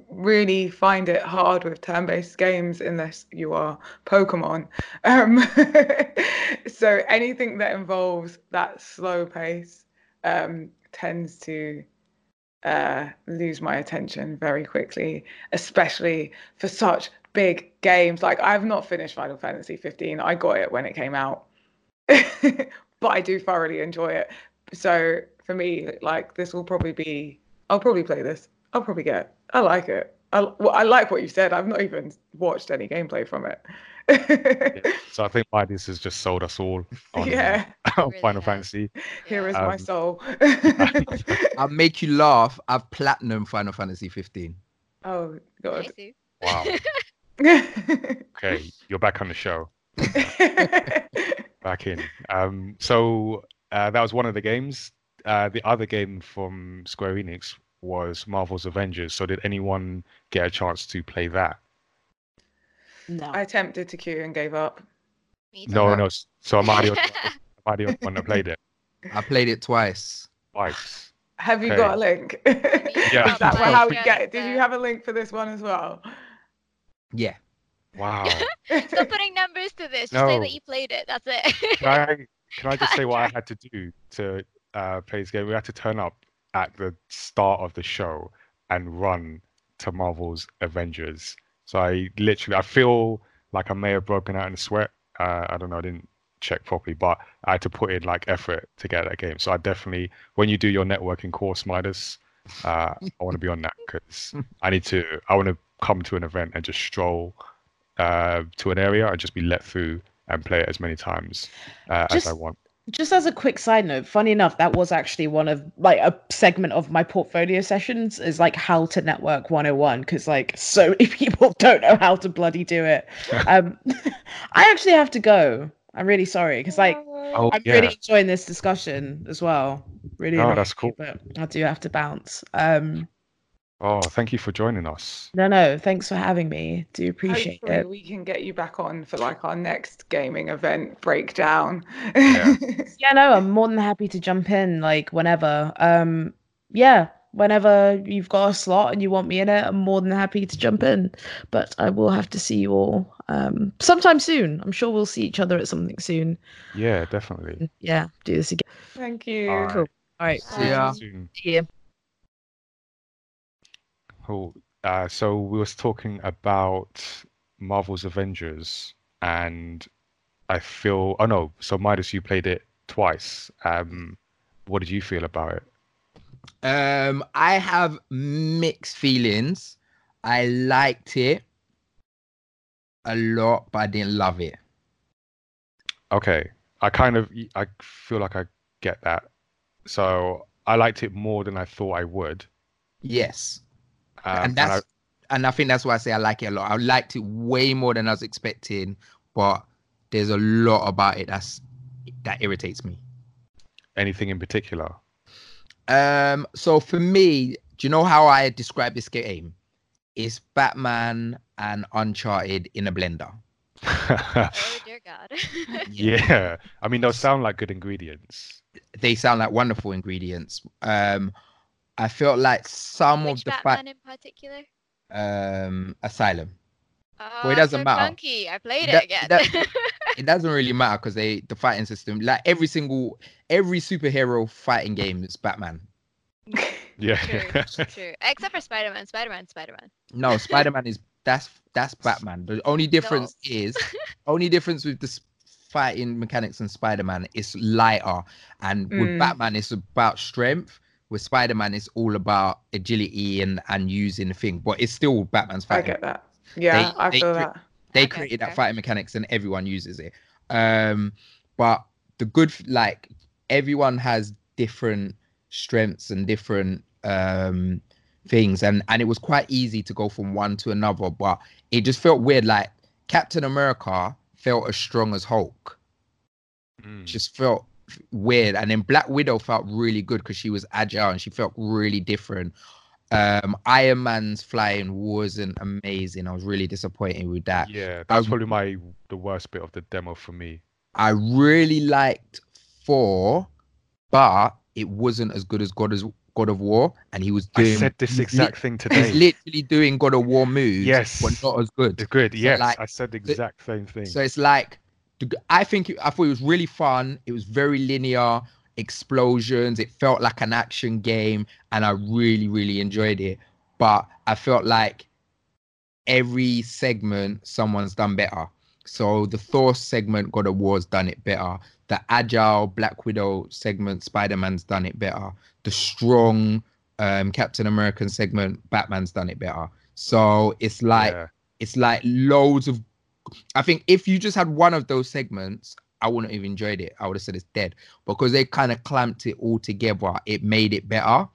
really find it hard with turn-based games unless you are Pokemon. Um, so anything that involves that slow pace um, tends to uh, lose my attention very quickly, especially for such big games. Like I've not finished Final Fantasy 15. I got it when it came out, but I do thoroughly enjoy it. So for me, like this will probably be. I'll probably play this. I'll probably get. It. I like it. I, well, I like what you said. I've not even watched any gameplay from it. Yeah. so i think Midas has just sold us all on, yeah, on Really final has. fantasy here is Um, my soul. I'll make you laugh. I've platinum Final Fantasy 15. oh God. Wow okay you're back on the show back in. Um, so uh, that was one of the games. Uh, the other game from Square Enix was Marvel's Avengers. So did anyone get a chance to play that? No. I attempted to queue and gave up. No, no. s- So am I the only one- am I the only one that played it? I played it twice. Twice. Have you Okay. got a link? Yeah. Is that how we get it? Did you have a link for this one as well? Yeah. Wow. Stop putting numbers to this. Just say that you played it. That's it. Can I can I just say what I had to do to uh, play this game? We had to turn up at the start of the show and run to Marvel's Avengers. So I literally I feel like I may have broken out in a sweat. Uh, I don't know. I didn't check properly, but I had to put in like effort to get that game. So I definitely, when you do your networking course, Midas, uh, I want to be on that because I need to. I want to come to an event and just stroll uh, to an area and just be let through and play it as many times uh, Just- as I want. Just as a quick side note, funny enough, that was actually one of like a segment of my portfolio sessions is like how to network 101 because like so many people don't know how to bloody do it. Um, I actually have to go. I'm really sorry because like Oh I'm yeah, really enjoying this discussion as well. Really, Oh, that's cool. But I do have to bounce. Um, oh thank you for joining us. no, no, thanks for having me. Do appreciate Hopefully it. we can get you back on for like our next gaming event breakdown. Yeah. Yeah, no, I'm more than happy to jump in like whenever. Um, yeah, whenever you've got a slot and you want me in it, I'm more than happy to jump in. But I will have to see you all um sometime soon. I'm sure we'll see each other at something soon. Yeah, definitely. Yeah, do this again. Thank you. All right. Cool. All right. See ya. Soon. See ya. Cool. Uh, so we was talking about Marvel's Avengers, and I feel. Oh no. So Midas, you played it twice. Um, what did you feel about it? Um, I have mixed feelings. I liked it a lot, but I didn't love it. Okay, I kind of. I feel like I get that. So I liked it more than I thought I would. Yes, Um, and and that's and I think that's why I say I like it a lot. I liked it way more than I was expecting, but there's a lot about it that's that irritates me. Anything in particular? Um, so for me, do you know how I describe this game? It's Batman and Uncharted in a blender. Oh dear God. yeah, I mean those sound like good ingredients. They sound like wonderful ingredients. Um, I felt like some Which of the Batman fight, in particular? um, Asylum. Oh, it doesn't so matter. Chunky. I played That- it again. that- It doesn't really matter because they the fighting system, like every single every superhero fighting game is Batman. Yeah. true, true. Except for Spider Man. Spider Man. Spider Man. No, Spider Man is that's that's Batman. The only difference is only difference with the fighting mechanics and Spider Man is lighter, and with Mm. Batman it's about strength. With Spider Man, it's all about agility and and using the thing, but it's still Batman's I fighting. get that. Yeah, They- I they feel cre- that. They Okay, created that fighting mechanics and everyone uses it. Um, but the good like everyone has different strengths and different um things and and it was quite easy to go from one to another but it just felt weird like captain america felt as strong as hulk Mm. just felt weird and then black widow felt really good because she was agile and she felt really different um iron man's flying wasn't amazing i was really disappointed with that Yeah, that was I- probably my the worst bit of the demo for me. I really liked Thor, but it wasn't as good as God as God of War, and he was I doing. said this exact thing He's today. literally doing God of War moves, Yes. but not as good. It's good. So, Yes, like, I said the exact same thing. So it's like, I think it, I thought it was really fun. It was very linear, explosions. It felt like an action game, and I really, really enjoyed it. But I felt like every segment someone's done better. So the Thor segment, God of War's done it better. The agile Black Widow segment, Spider Man's done it better. The strong um, Captain American segment, Batman's done it better. So it's like yeah. it's like loads of I think if you just had one of those segments, I wouldn't have enjoyed it. I would have said it's dead. Because they kind of clamped it all together, it made it better.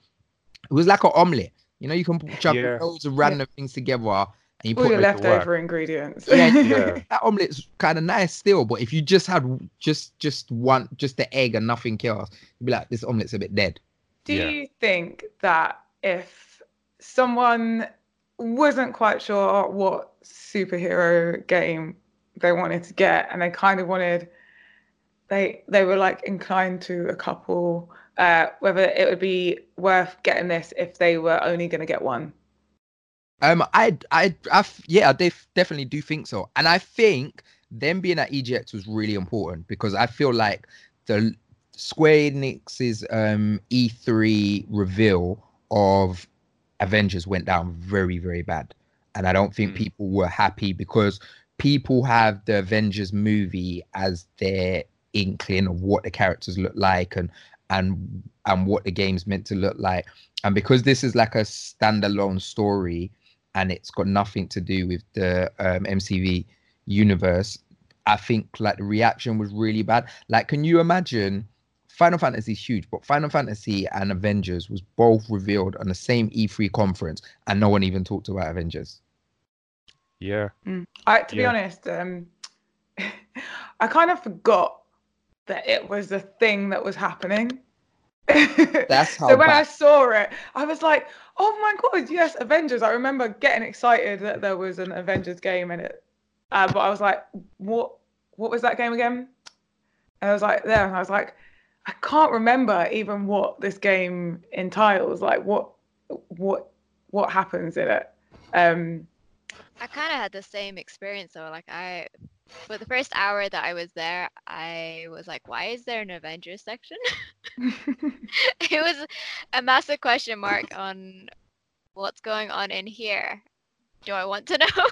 It was like an omelette. You know, you can chop Yeah. loads of random things together and you All put your make it work. leftover ingredients. Yeah, Yeah. that omelet's kind of nice still, but if you just had just just one just the egg and nothing else, you'd be like, this omelet's a bit dead. Do Yeah. you think that if someone wasn't quite sure what superhero game they wanted to get and they kind of wanted they they were like inclined to a couple uh whether it would be worth getting this if they were only going to get one. Um, I, I, I, yeah, I def- definitely do think so, and I think them being at EGX was really important because I feel like the Square Enix's um E3 reveal of Avengers went down very, very bad, and I don't think Mm. people were happy because people have the Avengers movie as their inkling of what the characters look like and and and what the game's meant to look like, and because this is like a standalone story and it's got nothing to do with the um, MCU universe. I think like the reaction was really bad. Like, can you imagine? Final Fantasy is huge, but Final Fantasy and Avengers was both revealed on the same E3 conference, and no one even talked about Avengers. Yeah. I, to be honest, um, I kind of forgot that it was a thing that was happening. That's how so when I saw it, I was like, "Oh my god, yes, Avengers!" I remember getting excited that there was an Avengers game in it, uh, but I was like, "What? What was that game again?" And I was like, "There," and I was like, "I can't remember even what this game entails. Like, what, what, what happens in it." Um, I kind of had the same experience though. Like I, for the first hour that I was there, I was like, "Why is there an Avengers section?" it was a massive question mark on what's going on in here. Do I want to know?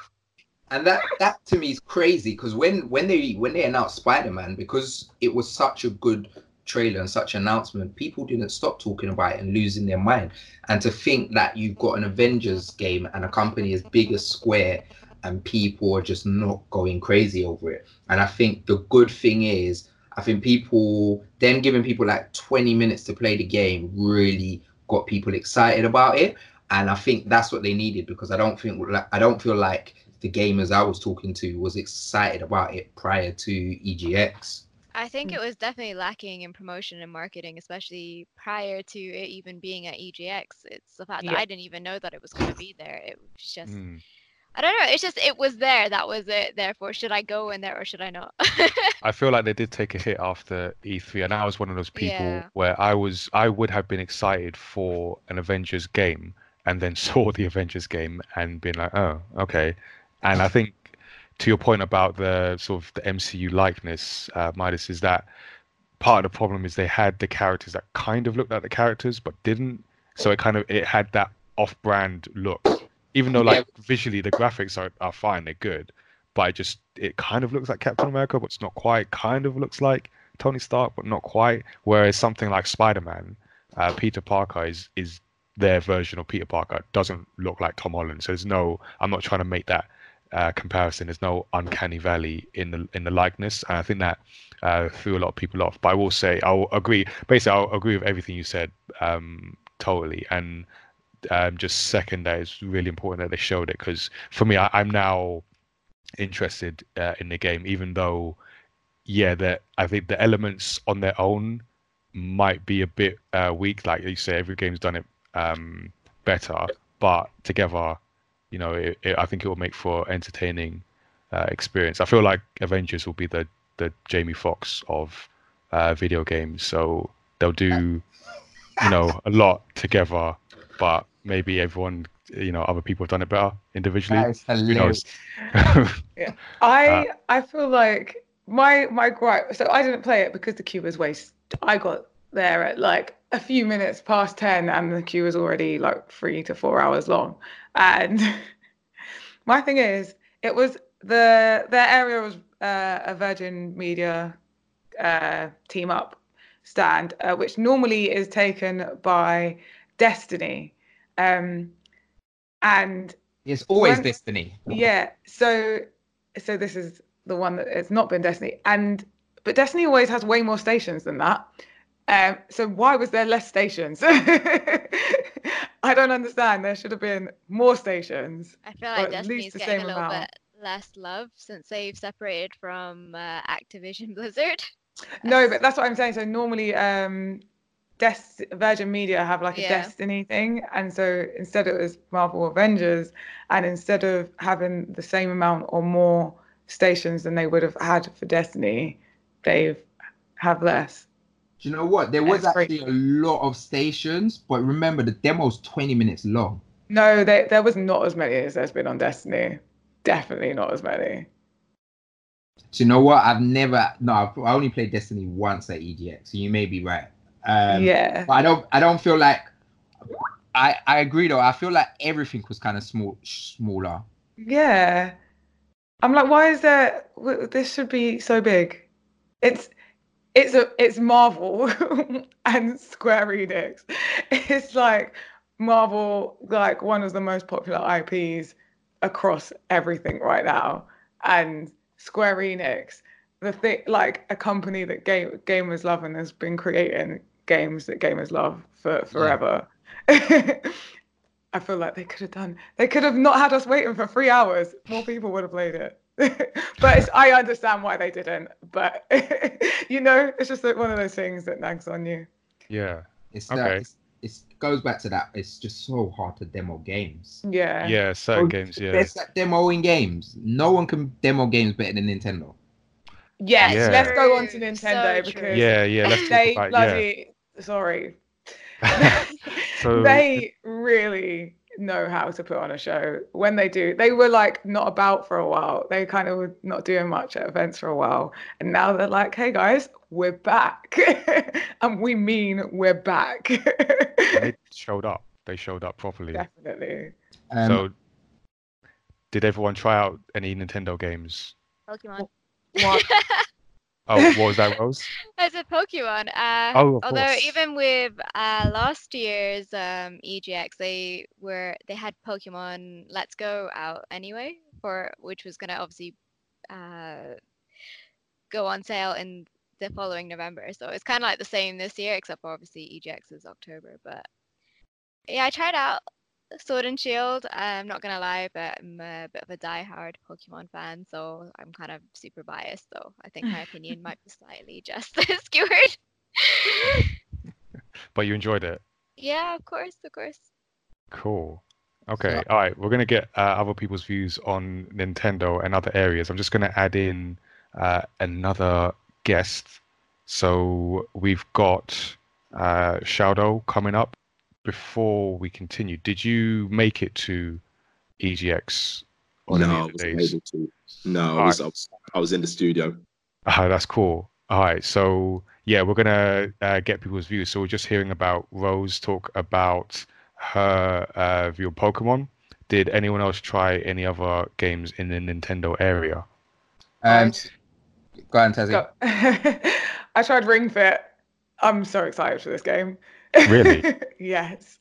and that that to me is crazy because when when they when they announced spider-man because it was such a good trailer and such announcement people didn't stop talking about it and losing their mind. And to think that you've got an avengers game and a company as big as square and people are just not going crazy over it. And i think the good thing is i think people them giving people like 20 minutes to play the game really got people excited about it. And i think that's what they needed because i don't think i don't feel like the gamers I was talking to was excited about it prior to EGX. I think it was definitely lacking in promotion and marketing, especially prior to it even being at EGX. It's the fact that Yeah. I didn't even know that it was going to be there. It was just, Mm. I don't know. It's just, it was there. That was it. Therefore, should I go in there or should I not? I feel like they did take a hit after E3, and I was one of those people Yeah. where I was I would have been excited for an Avengers game and then saw the Avengers game and been like, oh, okay. And I think to your point about the sort of the MCU likeness, uh, Midas, is that part of the problem is they had the characters that kind of looked like the characters but didn't. So it kind of it had that off-brand look, even though Yeah. like visually the graphics are, are fine, they're good but it just it kind of looks like Captain America, but it's not quite. Kind of looks like Tony Stark, but not quite. Whereas something like Spider-Man, uh, Peter Parker is is their version of Peter Parker. It doesn't look like Tom Holland. So there's no. I'm not trying to make that uh, comparison. There's no uncanny valley in the in the likeness, and I think that uh, threw a lot of people off. But I will say I'll agree. Basically, I'll agree with everything you said um, totally, and um, just second that it's really important that they showed it because for me, I, I'm now interested uh, in the game, even though, yeah, that I think the elements on their own might be a bit uh, weak. Like you say, every game's done it um, better, but together, you know, it, it, I think it will make for entertaining uh, experience. I feel like Avengers will be the the Jamie Foxx of uh, video games, so they'll do, you know, a lot together, but maybe everyone, you know, other people have done it better individually. Who knows? hilarious. I Uh, I feel like my my gripe. So I didn't play it because the queue was waste. I got there at like a few minutes past ten, and the queue was already like three to four hours long. And my thing is, it was the their area was uh, a Virgin Media uh, team up stand, uh, which normally is taken by Destiny, um, and It's always When- Destiny. yeah. So so this is the one that it's not been Destiny. And but Destiny always has way more stations than that. Um, so why was there less stations? I don't understand. There should have been more stations. I feel like at Destiny's least the getting a same little amount. bit less love since they've separated from uh, Activision Blizzard. No, but that's what I'm saying. So normally um Des- Virgin Media have like a Yeah. Destiny thing, and so instead it was Marvel Avengers, and instead of having the same amount or more stations than they would have had for Destiny, they've have less. Do you know what? There was That's great. actually a lot of stations, but remember the demo's 20 minutes long. No, they, there was not as many as there's been on Destiny. Definitely not as many. Do you know what? I've never no, I've, I only played Destiny once at EGX. so you may be right. Um, yeah. but I don't I don't feel like I I agree though. I feel like everything was kind of small smaller. Yeah. I'm like, why is there? This should be so big. It's it's a it's Marvel and Square Enix. It's like Marvel, like one of the most popular IPs across everything right now, and Square Enix, the thing like a company that game gamers love and has been creating games that gamers love for forever. I feel like they could have done. They could have not had us waiting for three hours. More people would have played it. but it's, I understand why they didn't. But you know, it's just like one of those things that nags on you. Yeah. It's Okay. that. It's, it's goes back to that. It's just so hard to demo games. Yeah. Yeah, certain Oh, games, yeah. There's that demoing games. No one can demo games better than Nintendo. Yes. Yeah. Let's go on to Nintendo so because. Yeah, yeah, let's they about bloody sorry. so they really know how to put on a show when they do they were like not about for a while they kind of were not doing much at events for a while and now they're like hey guys we're back and we mean we're back they showed up. They showed up properly. definitely Um, so did everyone try out any Nintendo games? Pokemon. what Oh, what was that, Rose? I a Pokemon. Uh, Oh, although course. even with uh, last year's um, EGX, they were they had Pokemon Let's Go out anyway, for which was gonna obviously uh, go on sale in the following November. So it's kind of like the same this year, except for obviously EGX is October. But yeah, I tried out Sword and Shield. I'm not gonna lie, but I'm a bit of a die-hard Pokemon fan, so I'm kind of super biased. So I think my opinion might be slightly just skewered. But you enjoyed it. yeah, of course, of course. Cool. Okay. So- All right. We're gonna get uh, other people's views on Nintendo and other areas. I'm just gonna add in uh, another guest. So we've got uh, Shaodow coming up. Before we continue, did you make it to EGX on no, any I of the wasn't days? able to. No, I Alright. was, I was I was in the studio. Ah, that's cool. All right, so yeah, we're gonna uh, get people's views. So we're just hearing about Rose talk about her uh, view of Pokemon. Did anyone else try any other games in the Nintendo area? um, go on, Tazzy. Go- I tried Ring Fit. I'm so excited for this game. Really? yes.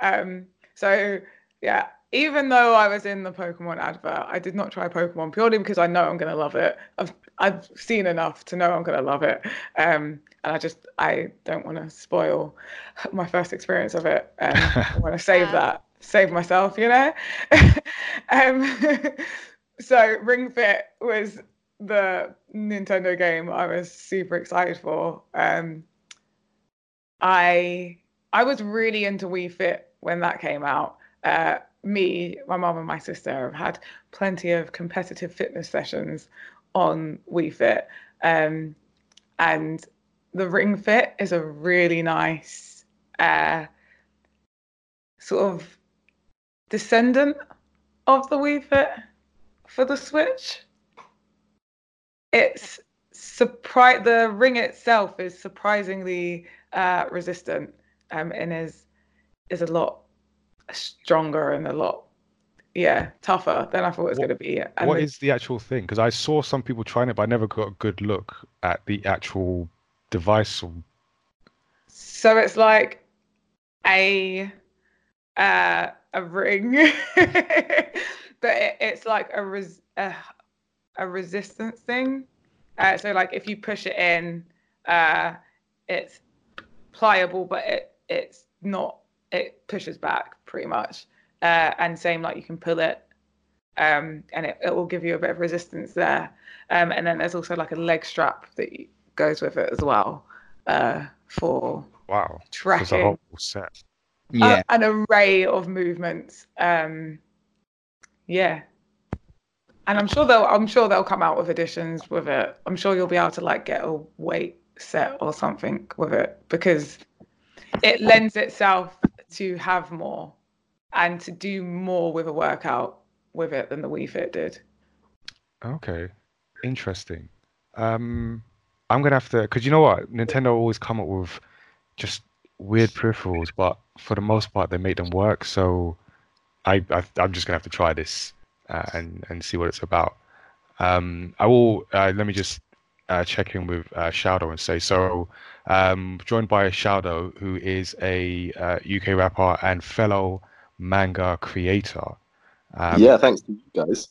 Um, so yeah, even though I was in the Pokemon advert, I did not try Pokemon purely because I know I'm gonna love it. I've I've seen enough to know I'm gonna love it. Um, and I just I don't want to spoil my first experience of it. Um, I want to save Yeah. that, save myself, you know. um, so Ring Fit was the Nintendo game I was super excited for. Um, I I was really into Wii Fit when that came out. Uh, me, my mum, and my sister have had plenty of competitive fitness sessions on Wii Fit, um, and the Ring Fit is a really nice uh, sort of descendant of the Wii Fit for the Switch. It's surprise. The ring itself is surprisingly uh, resistant, um, and is is a lot stronger and a lot yeah tougher than I thought it was What- going to be. And What the- actual thing? Because I saw some people trying it, but I never got a good look at the actual device. So it's like a uh, a ring, but it, it's like a res- a, a resistance thing. Uh, so like if you push it in, uh, it's pliable, but it it's not. It pushes back pretty much. Uh, and same like you can pull it, um, and it, it will give you a bit of resistance there. Um, and then there's also like a leg strap that y- goes with it as well uh, for Wow, it's a tracking whole set. Yeah. uh, an array of movements. Um, yeah, and I'm sure they'll I'm sure they'll come out with additions with it. I'm sure you'll be able to like get a weight set or something with it because it lends itself to have more and to do more with a workout with it than the Wii Fit did. Okay, interesting. Um, I'm gonna have to, because you know what, Nintendo always come up with just weird peripherals, but for the most part, they make them work. So I, I I'm just gonna have to try this uh, and and see what it's about. Um, I will. Uh, let me just uh, check in with uh, Shaodow and say so. Um, joined by Shaodow, who is a uh, UK rapper and fellow manga creator. Um, yeah, thanks to you guys.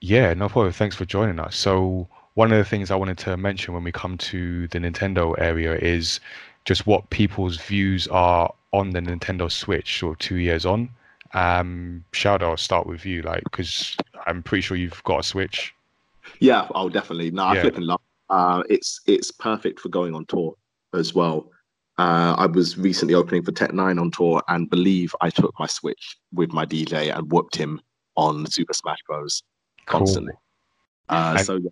Yeah, no problem. Thanks for joining us. So, one of the things I wanted to mention when we come to the Nintendo area is just what people's views are on the Nintendo Switch, sort of two years on. Um, Shaodow, I'll start with you, like, because I'm pretty sure you've got a Switch. Yeah, oh, definitely. No, I Yeah. flipping love. Uh, it's it's perfect for going on tour as well. Uh, I was recently opening for Tech N9ne on tour, and believe I took my Switch with my DJ and whooped him on Super Smash Bros. Cool. constantly. Uh, And- so yeah,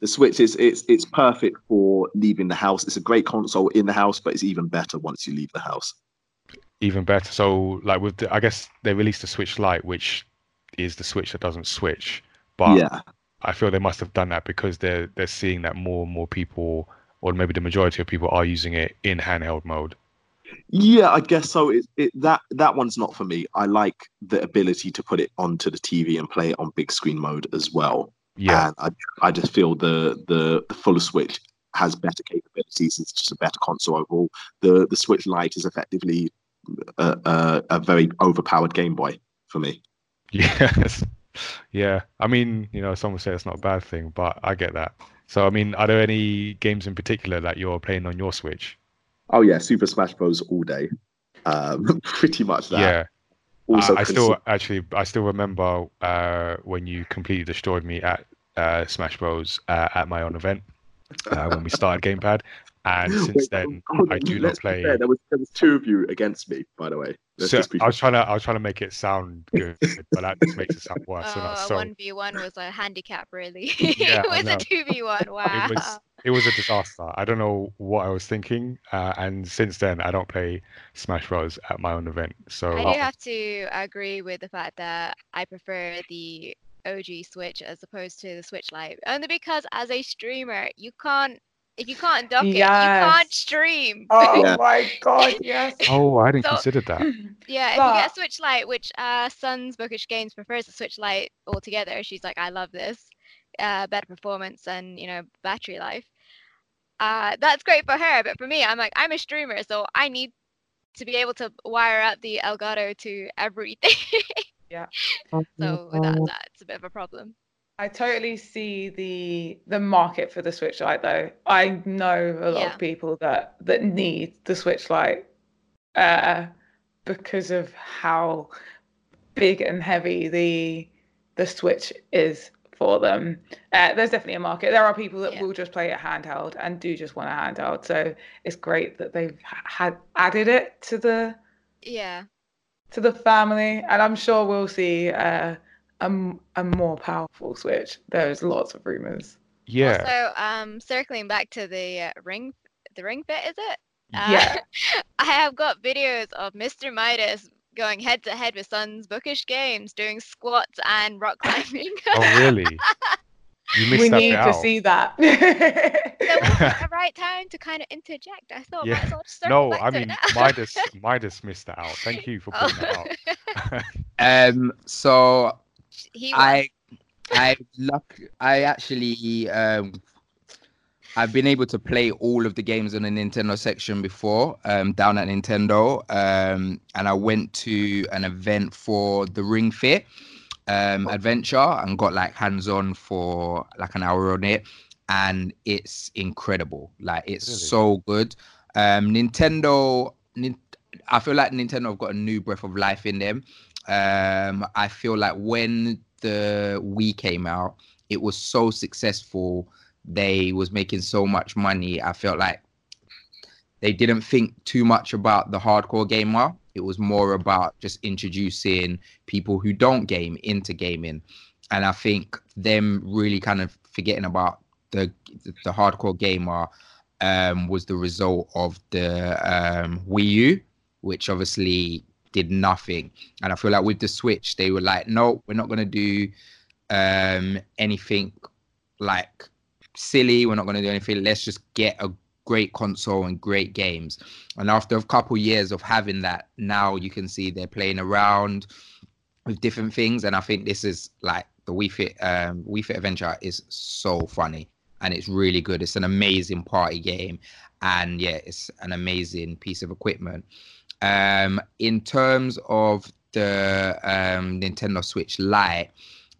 the Switch is it's it's perfect for leaving the house. It's a great console in the house, but it's even better once you leave the house. Even better. So, like, with the, I guess they released the Switch Lite, which is the Switch that doesn't switch. But yeah, I feel they must have done that because they're they're seeing that more and more people, or maybe the majority of people, are using it in handheld mode. Yeah, I guess so. It, it that that one's not for me. I like the ability to put it onto the TV and play it on big screen mode as well. Yeah, And I, I just feel the, the the full Switch has better capabilities. It's just a better console overall. The the Switch Lite is effectively a, a, a very overpowered Game Boy for me. yes, yeah. I mean, you know, some would say it's not a bad thing, but I get that. So, I mean, are there any games in particular that you're playing on your Switch? Oh yeah, Super Smash Bros. all day. Um, pretty much that. Yeah, Also, I, I still actually I still remember uh, when you completely destroyed me at uh, Smash Bros. Uh, at my own event uh, when we started Gamepad, and since Wait, then hold I on, do not let's play. fair, There was there was two of you against me, by the way. Let's So I was trying to I was trying to make it sound good, but that just makes it sound worse. Oh, a so one v one was a handicap, really. Yeah, it was a two v one. Wow. it was it was a disaster. I don't know what I was thinking, uh, and since then I don't play Smash Bros at my own event. So I do have to agree with the fact that I prefer the OG Switch as opposed to the Switch Lite, only because as a streamer, you can't if you can't dock it, you can't stream. Oh Yeah. my god, yes. oh, I didn't So- consider that. Yeah, if you get a Switch Lite, which uh, Sun's Bookish Games prefers the Switch Lite altogether, she's like, I love this, uh, better performance and you know battery life. Uh, that's great for her, but for me, I'm like, I'm a streamer, so I need to be able to wire up the Elgato to everything. Yeah. So without that, it's a bit of a problem. I totally see the the market for the Switch Lite though. I know a lot Yeah. of people that that need the Switch Lite uh because of how big and heavy the the Switch is for them. Uh, there's definitely a market. There are people that Yeah. will just play it handheld and do just want a handheld. So it's great that they've had added it to the Yeah. to the family, and I'm sure we'll see uh, a, m- a more powerful Switch. There's lots of rumors. Yeah, Also, um, circling back to the uh, ring, the ring fit, is it? Yeah. I have got videos of Mr. Midas going head to head with Sun's Bookish Games, doing squats and rock climbing. oh really? You missed we that need to out. see that. there wasn't a right time to kind of interject. I thought, Yeah. might as well just No, I mean. Midas Midas missed that out. Thank you for Oh. pointing that out. Um, so he was. I, I luck. I actually, um, I've been able to play all of the games on the Nintendo section before, um, down at Nintendo. Um, and I went to an event for the Ring Fit, um, adventure and got like hands on for like an hour on it, and it's incredible. Like it's Really? so good. Um, Nintendo. Nin- I feel like Nintendo have got a new breath of life in them. Um, I feel like when the Wii came out, it was so successful. They was making so much money. I felt like they didn't think too much about the hardcore gamer. It was more about just introducing people who don't game into gaming. And I think them really kind of forgetting about the the hardcore gamer um, was the result of the um, Wii U, which obviously did nothing. And I feel like with the Switch, they were like, no, we're not gonna do um, anything like silly. We're not gonna do anything. Let's just get a great console and great games. And after a couple years of having that, now you can see they're playing around with different things. And I think this is like the Wii Fit um, Wii Fit Adventure is so funny and it's really good. It's an amazing party game, and yeah, it's an amazing piece of equipment. Um, in terms of the um, Nintendo Switch Lite,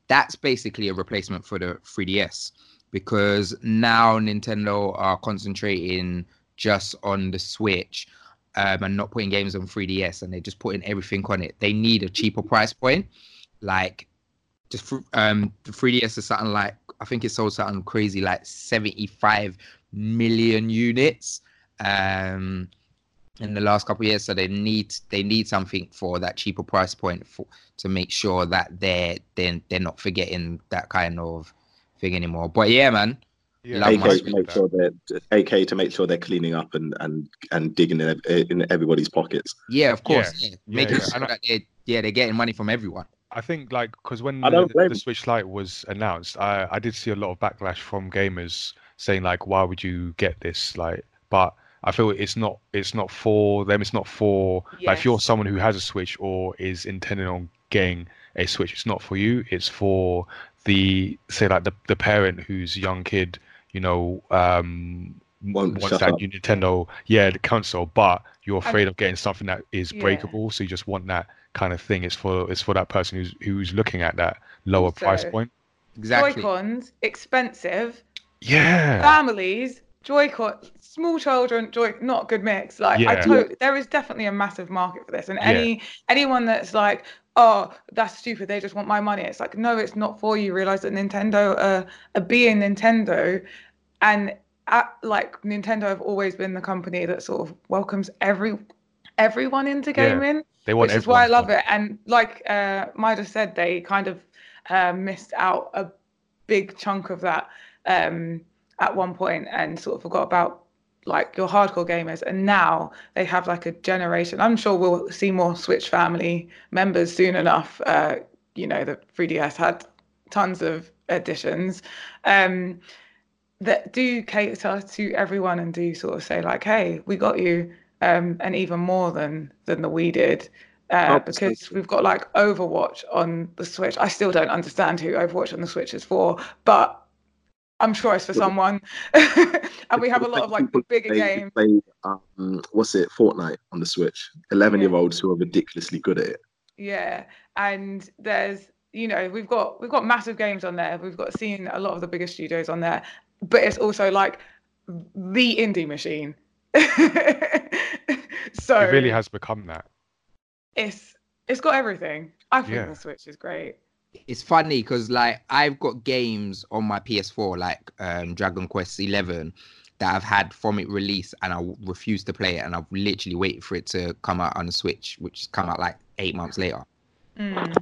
that's basically a replacement for the 3DS because now Nintendo are concentrating just on the Switch um, and not putting games on 3DS and they're just putting everything on it. They need a cheaper price point. Like just um the 3DS is something like I think it sold something crazy like 75 million units um in the last couple of years so they need they need something for that cheaper price point for to make sure that they're they're, they're not forgetting that kind of thing anymore but yeah man Yeah, AK to make sure they're AK to make sure they're cleaning up and and and digging in, in everybody's pockets. yeah of course Yeah. yeah. Yeah, making yeah. sure that they yeah they're getting money from everyone I think like because when I the, don't blame the. Switch Lite was announced, I I did see a lot of backlash from gamers saying like, why would you get this? Like, but I feel it's not it's not for them. It's not for like if you're someone who has a Switch or is intending on getting a Switch, it's not for you. It's for the say like the the parent whose young kid, you know, um Won't wants that up. Nintendo, yeah, the console, but you're And- afraid of getting something that is Yeah. breakable, so you just want that kind of thing. It's for it's for that person who's who's looking at that lower price point. exactly Joy-Cons, expensive. Yeah, Families, Joy-Con, small children, Joy, not a good mix. Like I totally, there is definitely a massive market for this, and Yeah. any anyone that's like, oh, that's stupid, they just want my money. It's like, no, it's not for you. Realize that Nintendo uh, are being Nintendo, and at, like Nintendo have always been the company that sort of welcomes every everyone into Yeah. gaming they want which is why I love money. it. And like uh, Maida said, they kind of uh, missed out a big chunk of that um, at one point and sort of forgot about like your hardcore gamers. And now they have like a generation. I'm sure we'll see more Switch family members soon enough. Uh, you know, the 3DS had tons of additions Um, that do cater to everyone and do sort of say like, "Hey, we got you," um, and even more than than the we did, uh, because we've got like Overwatch on the Switch. I still don't understand who Overwatch on the Switch is for, but I'm sure it's for someone. and we have a lot of like the bigger play- games. play, um, what's it? Fortnite on the Switch. Eleven year olds who are ridiculously good at it. Yeah, and there's you know we've got we've got massive games on there. We've got seen a lot of the biggest studios on there, but it's also like the indie machine. so It really has become that. it's it's got everything. I think Yeah. the Switch is great. It's funny because like I've got games on my PS4 like um, Dragon Quest 11 that I've had from it release and I refuse to play it and I've literally waited for it to come out on the Switch which has come out like eight months later. Mm,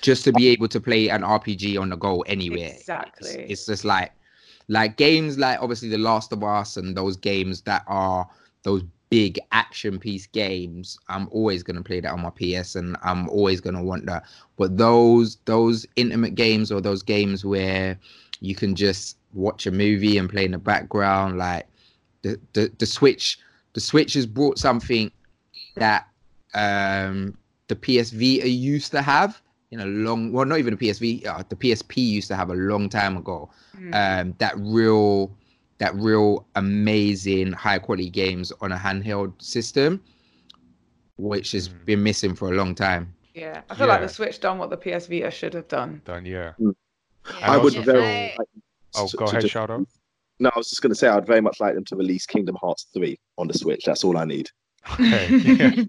just to be able to play an RPG on the go anywhere. It's- exactly. it's just like like games like obviously The Last of Us and those games that are those big action piece games. I'm always gonna play that on my PS and I'm always gonna want that. But those those intimate games or those games where you can just watch a movie and play in the background, like the the, the Switch the Switch has brought something that um the PS Vita used to have in a long well not even the PSV uh, the PSP used to have a long time ago Mm. um that real that real amazing high quality games on a handheld system which has Mm. been missing for a long time yeah, I feel like yeah. the Switch done what the PS Vita should have done. Done, yeah. Yeah, I would very I- like Oh, to- go to ahead, just- Shaodow. No, I was just going to say I'd very much like them to release Kingdom Hearts 3 on the Switch. That's all I need. Okay.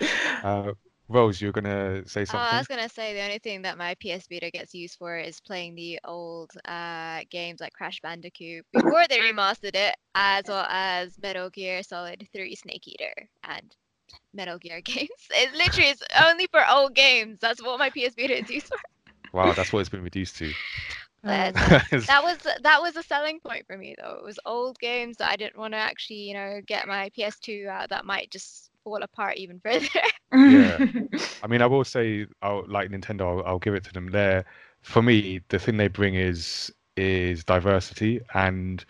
yeah. Uh, Rose, you're gonna say Oh, I was gonna say the only thing that my PS Vita gets used for is playing the old uh, games like Crash Bandicoot before they remastered it, as well as Metal Gear Solid 3 Snake Eater and Metal Gear games. It literally is only for old games. That's what my PS Vita is used for. Wow, that's what it's been reduced to. But that was that was a selling point for me though. It was old games that I didn't want to actually, you know, get my PS2 out that might just fall apart even further. Yeah. I mean, I will say, I'll, like Nintendo, I'll, I'll give it to them. There, for me, the thing they bring is is diversity, and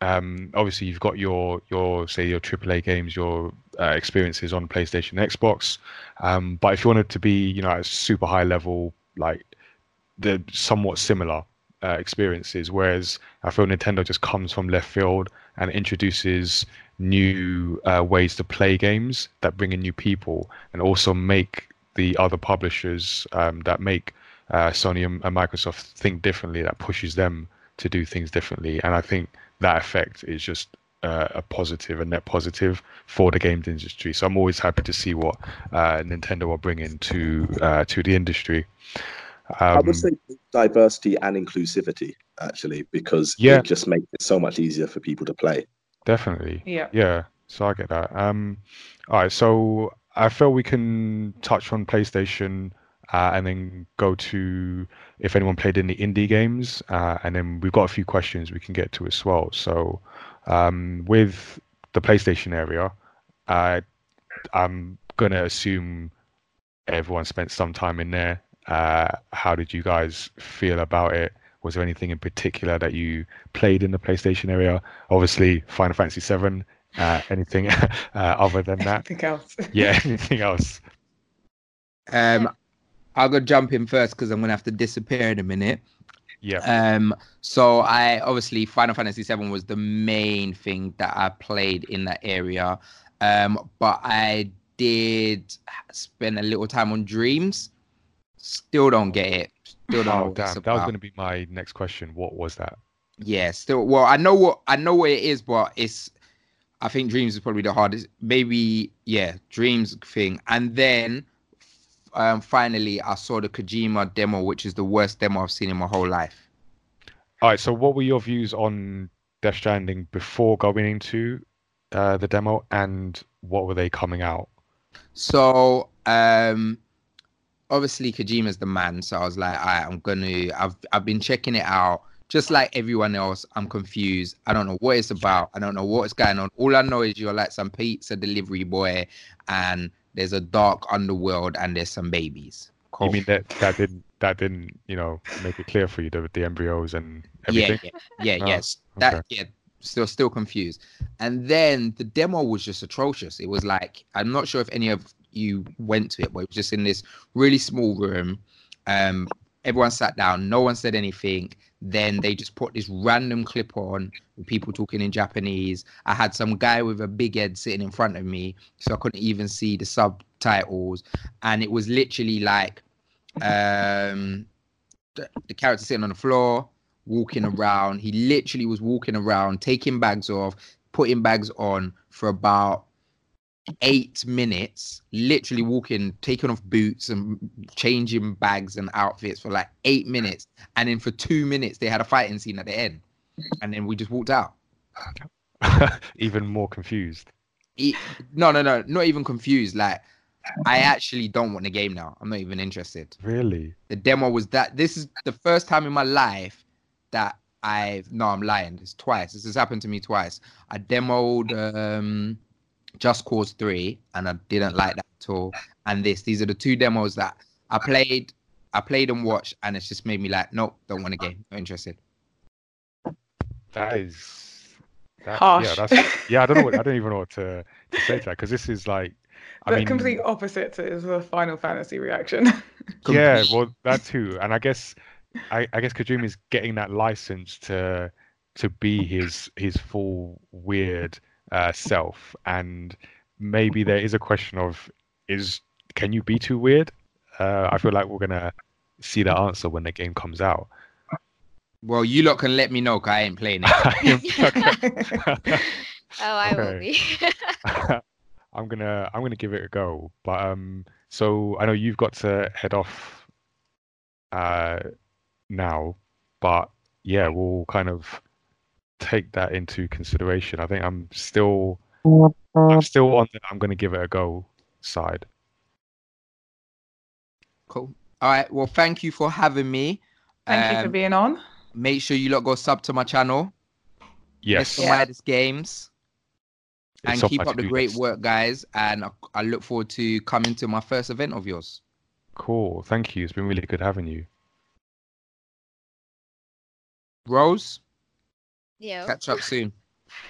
um, obviously you've got your your say your AAA games, your uh, experiences on PlayStation, Xbox. Um, but if you wanted to be, you know, at a super high level, like the somewhat similar uh, experiences, whereas I feel Nintendo just comes from left field and introduces new uh, ways to play games that bring in new people and also make the other publishers um, that make uh, Sony and, and Microsoft think differently, that pushes them to do things differently. And I think that effect is just uh, a positive, a net positive for the games industry. So I'm always happy to see what uh, Nintendo are bringing to uh, to the industry. I Um, would say diversity and inclusivity actually, because Yeah. it just makes it so much easier for people to play. definitely. Yeah. Yeah, so I get that. Um, all right, so I feel we can touch on PlayStation uh, and then go to if anyone played any indie games, uh, and then we've got a few questions we can get to as well. So um, with the PlayStation area, uh, I'm gonna assume everyone spent some time in there. Uh, how did you guys feel about it? Was there anything in particular that you played in the PlayStation area? Obviously, Final Fantasy VII. Uh, anything uh, other than that? Anything else? Yeah, anything else? Um, I'll go jump in first because I'm gonna have to disappear in a minute. Yeah. Um, so I obviously Final Fantasy VII was the main thing that I played in that area. Um, but I did spend a little time on Dreams. Still don't get it. Still don't Oh damn, that was going to be my next question. What was that? Yeah, still. Well, I know what I know what it is, but it's. I think Dreams is probably the hardest. Maybe yeah, Dreams thing, and then um, finally I saw the Kojima demo, which is the worst demo I've seen in my whole life. All right. So, what were your views on Death Stranding before going into uh, the demo, and what were they coming out? So um, obviously Kojima's the man, so I was like, right, I'm gonna. I've I've been checking it out. Just like everyone else, I'm confused. I don't know what it's about. I don't know what's going on. All I know is you're like some pizza delivery boy, and there's a dark underworld, and there's some babies. Cool. You mean that that didn't that didn't you know make it clear for you the the embryos and yeah, everything? yeah, yeah, Oh, yes. That okay. yeah, still still confused. And then the demo was just atrocious. It was like I'm not sure if any of you went to it, but it was just in this really small room. Um, everyone sat down, no one said anything. Then they just put this random clip on with people talking in Japanese. I had some guy with a big head sitting in front of me, so I couldn't even see the subtitles. And it was literally like um the, the character sitting on the floor, walking around. He literally was walking around, taking bags off, putting bags on for about eight minutes, literally walking, taking off boots and changing bags and outfits for like eight minutes. And then for two minutes, they had a fighting scene at the end. And then we just walked out. Even more confused. E- no, no, no, not even confused. Like, I actually don't want the game now. I'm not even interested. Really? The demo was that. This is the first time in my life that I've. No, I'm lying. It's twice. This has happened to me twice. I demoed um, Just Cause 3 and I didn't like that at all. And this, these are the two demos that I played. I played and watched, and it's just made me like, nope, don't want a game. Not interested. That is that, Harsh. Yeah, that's yeah. I don't know. What, I don't even know what to, to say to that because this is like. I but mean, complete opposite to the Final Fantasy reaction. Yeah, well, that too, and I guess, I, I guess Kojima is getting that license to to be his his full weird uh, self, and maybe there is a question of is can you be too weird? Uh, I feel like we're gonna see the answer when the game comes out. Well, you lot can let me know, cause I ain't playing it. Oh, I will be. I'm gonna I'm gonna give it a go. But um, so I know you've got to head off uh now, but yeah, we'll kind of take that into consideration. I think I'm still I'm still on the I'm gonna give it a go side. cool. All right. Well, thank you for having me. Thank you for Um, being on. Make sure you lot go sub to my channel. Yes, Mr. Yeah. Midas Games. it's and keep up the great list. work, guys. And I, I look forward to coming to my first event of yours. Cool, thank you. It's been really good having you. Rose, Yo. catch up soon.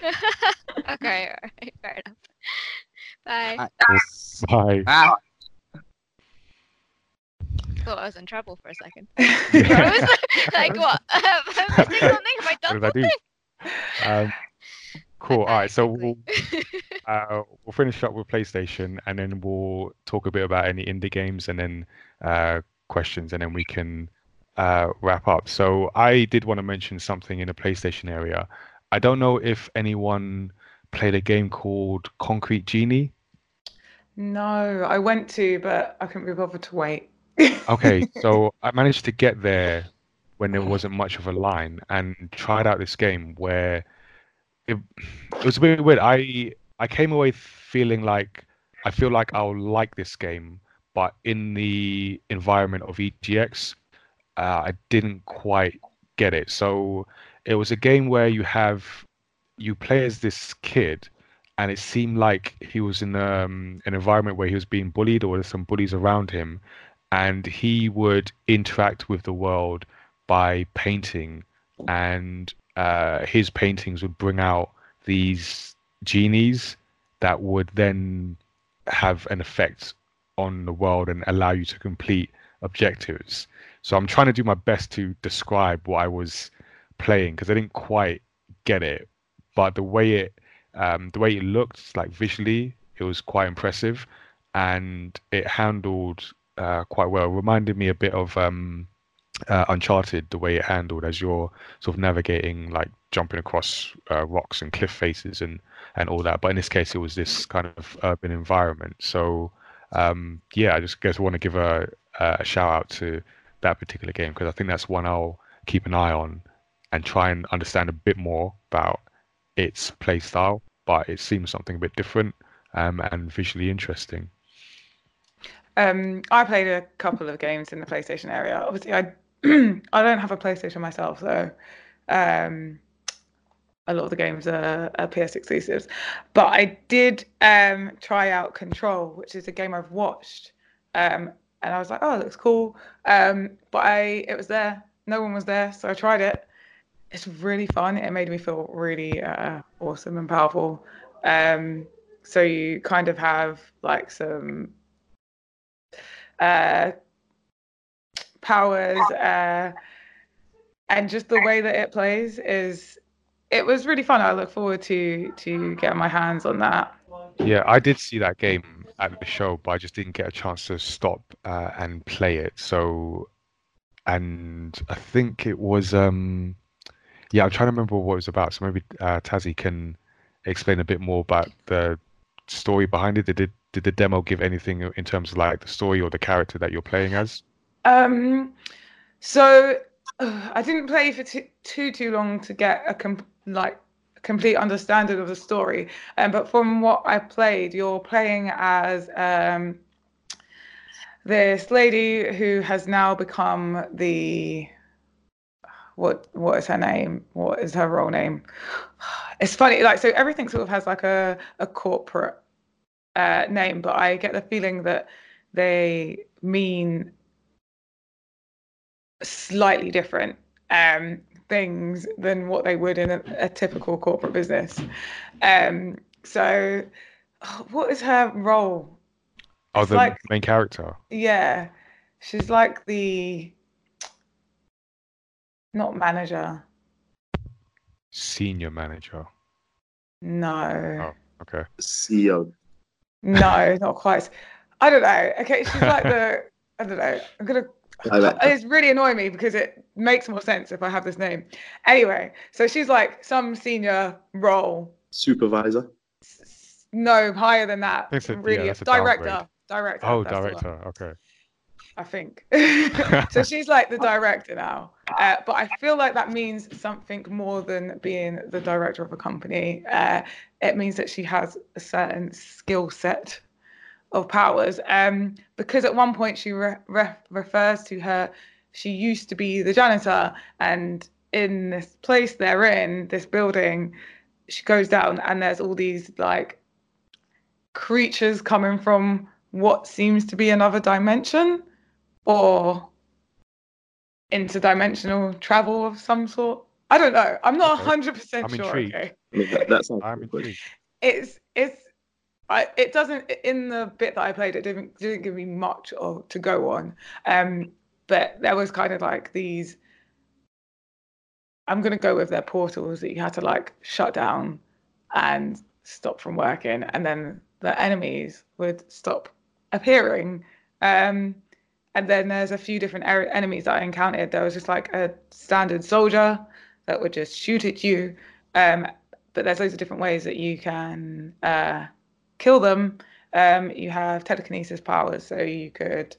okay, all right, fair enough. Bye. Bye. Bye. Ah, Thought I was in trouble for a second. Yeah. Rose? like what? Am I missing something? Have I done What did I do? Um, cool. All right, so we'll uh, we'll finish up with PlayStation, and then we'll talk a bit about any indie games, and then uh, questions and then we can uh, wrap up. So I did want to mention something in the PlayStation area. I don't know if anyone played a game called Concrete Genie. No, I went to, but I couldn't be bothered to wait. Okay, so I managed to get there when there wasn't much of a line and tried out this game where it, it was a bit weird. I I came away feeling like I feel like I'll like this game, but in the environment of EGX, uh, I didn't quite get it. So it was a game where you have you play as this kid, and it seemed like he was in um, an environment where he was being bullied or there's some bullies around him, and he would interact with the world by painting, and uh, his paintings would bring out these genies that would then have an effect on the world and allow you to complete objectives. So I'm trying to do my best to describe what I was playing because I didn't quite get it, but the way it um, the way it looked like visually, it was quite impressive, and it handled uh, quite well. It reminded me a bit of um, uh, Uncharted, the way it handled as you're sort of navigating, like jumping across uh, rocks and cliff faces and and all that. But in this case, it was this kind of urban environment. So um, yeah, I just guess want to give a, a shout out to that particular game because I think that's one I'll keep an eye on and try and understand a bit more about its play style. But it seems something a bit different um, and visually interesting. Um, I played a couple of games in the PlayStation area. Obviously, I I don't have a PlayStation myself, so um, a lot of the games are, are, PS exclusives. But I did um, try out Control, which is a game I've watched, um, and I was like, "Oh, it looks cool." Um, but I, it was there, no one was there, so I tried it. It's really fun. It made me feel really uh, awesome and powerful. Um, so you kind of have like some uh, powers, uh, and just the way that it plays is. It was really fun. I look forward to to getting my hands on that. Yeah, I did see that game at the show, but I just didn't get a chance to stop uh, and play it. So, and I think it was, um, yeah, I'm trying to remember what it was about. So maybe uh, Tazzy can explain a bit more about the story behind it. Did it, did the demo give anything in terms of like the story or the character that you're playing as? Um, so uh, I didn't play for t- too too long to get a com- like complete understanding of the story. Um, but from what I played, you're playing as um, this lady who has now become the what what is her name? What is her role name? It's funny, like so everything sort of has like a a corporate uh, name, but I get the feeling that they mean slightly different um, things than what they would in a, a typical corporate business. Um, so, what is her role? Oh, it's the like, main character. Yeah, she's like the not manager. Senior manager. No. Oh, okay. CEO. No, not quite. I don't know. Okay, she's like the. I don't know. I'm gonna it's really annoying me because it makes more sense if I have this name. Anyway, so she's like some senior role. Supervisor. No, higher than that. It's a, really, yeah, director. Director. Oh, director. Okay. I think. so she's like the director now. Uh, but I feel like that means something more than being the director of a company. Uh, it means that she has a certain skill set of powers um, because at one point she re- re- refers to her she used to be the janitor and in this place they're in this building she goes down and there's all these like creatures coming from what seems to be another dimension or interdimensional travel of some sort i don't know i'm not okay. 100% I'm sure intrigued. okay I mean, that, that I'm intrigued. it's it's I, it doesn't in the bit that I played. It didn't didn't give me much of, to go on, um, but there was kind of like these. I'm gonna go with their portals that you had to like shut down and stop from working, and then the enemies would stop appearing, um, and then there's a few different er- enemies that I encountered. There was just like a standard soldier that would just shoot at you. Um, but there's loads of different ways that you can uh, kill them. Um, you have telekinesis powers, so you could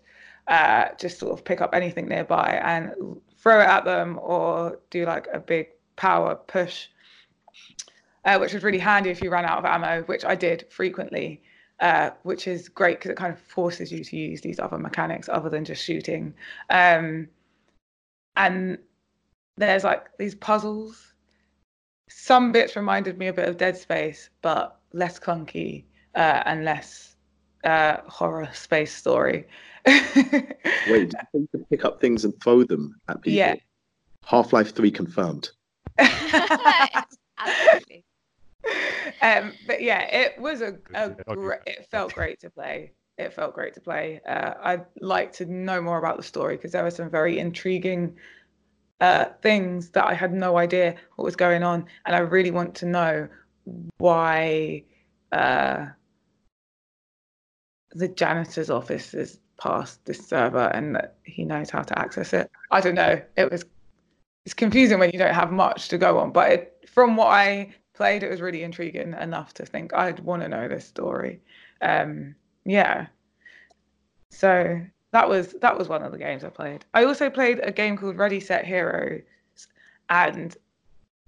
uh, just sort of pick up anything nearby and throw it at them, or do like a big power push, uh, which was really handy if you ran out of ammo, which I did frequently. Uh, which is great because it kind of forces you to use these other mechanics other than just shooting. Um, and there's like these puzzles. Some bits reminded me a bit of Dead Space, but less clunky uh, and less uh, horror space story. Wait, you can pick up things and throw them at people? Yeah. Half Life 3 confirmed. Absolutely. um, but yeah, it was a, a Good, yeah, I'll do great. It felt great to play. It felt great to play. Uh, I'd like to know more about the story because there were some very intriguing uh, things that I had no idea what was going on, and I really want to know why uh, the janitor's office is past this server and that he knows how to access it. I don't know. It was it's confusing when you don't have much to go on, but it, from what I played, it was really intriguing enough to think I'd want to know this story. Um, yeah. So that was that was one of the games I played. I also played a game called Ready Set Heroes, and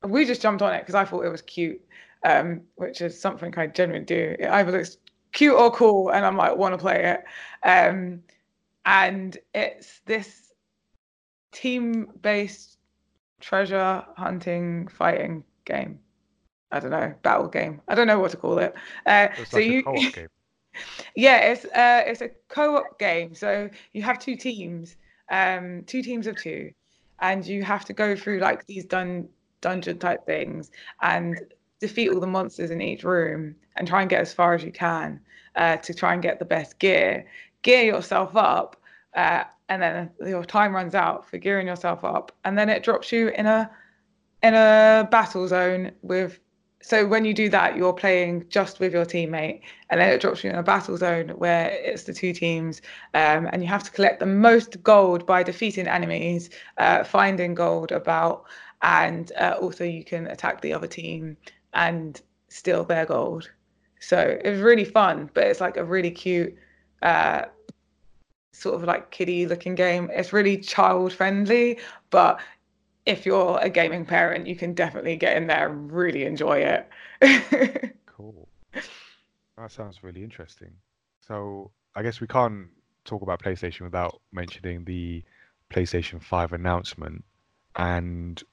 we just jumped on it because I thought it was cute, um, which is something I generally do. It either cute or cool, and I'm like want to play it. Um, and it's this team-based treasure hunting fighting game. I don't know, battle game. I don't know what to call it. Uh, It's so like a you, yeah, it's uh, it's a co-op game. So you have two teams, um, two teams of two, and you have to go through like these dun dungeon type things and defeat all the monsters in each room and try and get as far as you can uh, to try and get the best gear. Gear yourself up, uh, and then your time runs out for gearing yourself up, and then it drops you in a in a battle zone with so when you do that you're playing just with your teammate and then it drops you in a battle zone where it's the two teams um, and you have to collect the most gold by defeating enemies uh, finding gold about and uh, also you can attack the other team and steal their gold so it was really fun but it's like a really cute uh, sort of like kiddie looking game it's really child friendly but if you're a gaming parent, you can definitely get in there and really enjoy it. Cool. That sounds really interesting. So I guess we can't talk about PlayStation without mentioning the PlayStation 5 announcement. And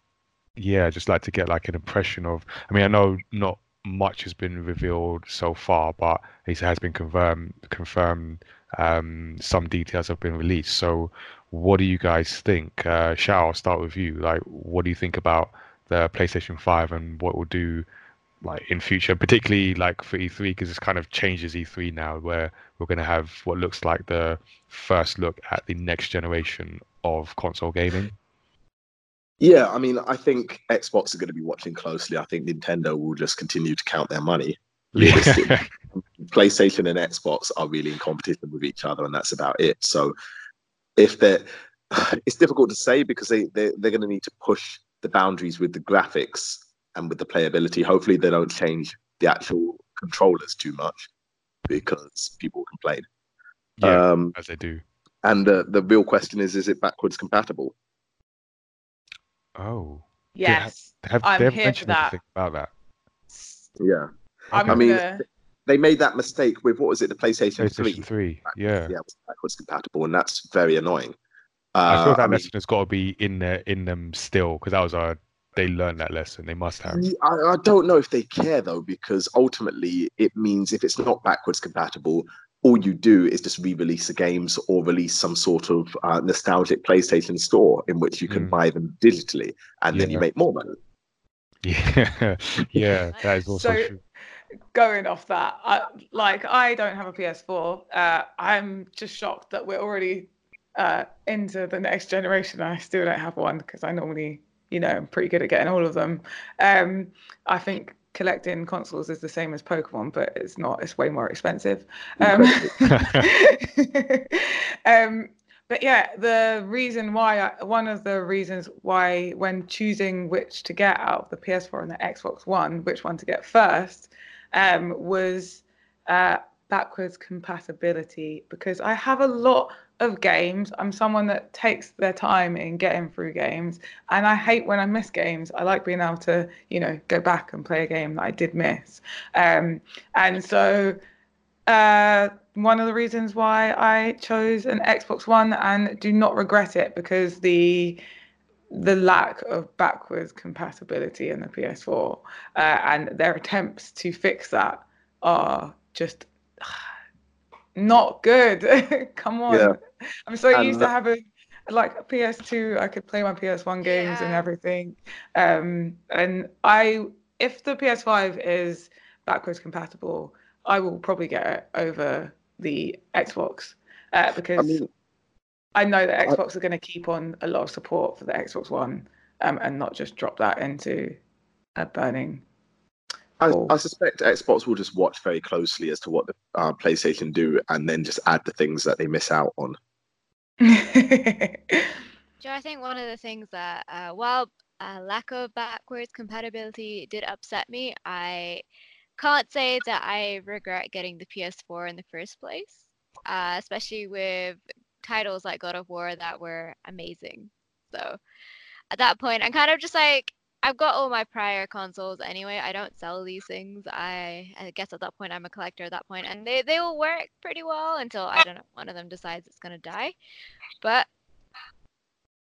yeah, I'd just like to get like an impression of I mean, I know not much has been revealed so far, but it has been confirmed confirmed um, some details have been released. So what do you guys think? Uh, Shao, I'll start with you. Like, what do you think about the PlayStation 5 and what will do like in future, particularly like for E3 because this kind of changes E3 now, where we're going to have what looks like the first look at the next generation of console gaming. Yeah, I mean, I think Xbox are going to be watching closely. I think Nintendo will just continue to count their money. Yeah. PlayStation and Xbox are really in competition with each other, and that's about it. So, if they're, it's difficult to say because they they they're going to need to push the boundaries with the graphics and with the playability. Hopefully, they don't change the actual controllers too much because people complain. yeah, Um, as they do. and the the real question is: Is it backwards compatible? Oh, yes, They have, I'm they haven't here for mentioned that. anything about that? Yeah, I'm I mean, gonna- they made that mistake with what was it, the PlayStation, PlayStation 3? 3, yeah. yeah, it was backwards compatible, and that's very annoying. I feel Uh, that I mean, lesson has got to be in there in them still because that was a they learned that lesson. They must have. I, I don't know if they care though, because ultimately it means if it's not backwards compatible, all you do is just re-release the games or release some sort of uh, nostalgic PlayStation store in which you can Mm. buy them digitally, and then you make more money. Yeah, yeah, that is also So- true. going off that, I, like I don't have a PS4. Uh, I'm just shocked that we're already uh, into the next generation. I still don't have one because I normally, you know, I'm pretty good at getting all of them. Um, I think collecting consoles is the same as Pokemon, but it's not. It's way more expensive. Um, um, but yeah, the reason why, I, one of the reasons why, when choosing which to get out of the PS4 and the Xbox One, which one to get first, um, was uh, backwards compatibility because I have a lot of games. I'm someone that takes their time in getting through games, and I hate when I miss games. I like being able to, you know, go back and play a game that I did miss. Um, and so uh, one of the reasons why I chose an Xbox One and do not regret it because the the lack of backwards compatibility in the PS4 uh, and their attempts to fix that are just not good. Come on. Yeah. I'm so And used to having like a PS2, I could play my PS1 games and everything. Um, and I, if the PS5 is backwards compatible, I will probably get it over the Xbox uh, because I mean, I know that I- Xbox are going to keep on a lot of support for the Xbox One um, and not just drop that into a burning. I, I suspect Xbox will just watch very closely as to what the uh, PlayStation do, and then just add the things that they miss out on. Joe, I think one of the things that, uh, while uh, lack of backwards compatibility did upset me, I can't say that I regret getting the PS4 in the first place, uh, especially with titles like God of War that were amazing. So at that point, I'm kind of just like, I've got all my prior consoles anyway. I don't sell these things. I, I guess at that point, I'm a collector at that point, and they, they will work pretty well until, I don't know, one of them decides it's going to die. But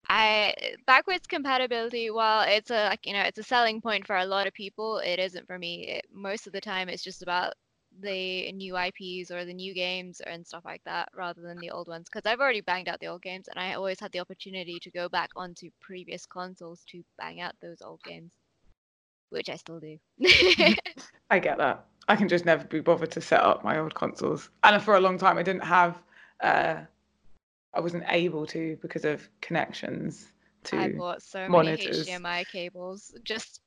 I backwards compatibility, while it's a like you know it's a selling point for a lot of people, it isn't for me. It, most of the time, it's just about the new IPs or the new games and stuff like that, rather than the old ones. Because I've already banged out the old games, and I always had the opportunity to go back onto previous consoles to bang out those old games, which I still do. I get that. I can just never be bothered to set up my old consoles. And for a long time, I didn't have, uh, I wasn't able to because of connections I to. bought so monitors. many HDMI cables. Just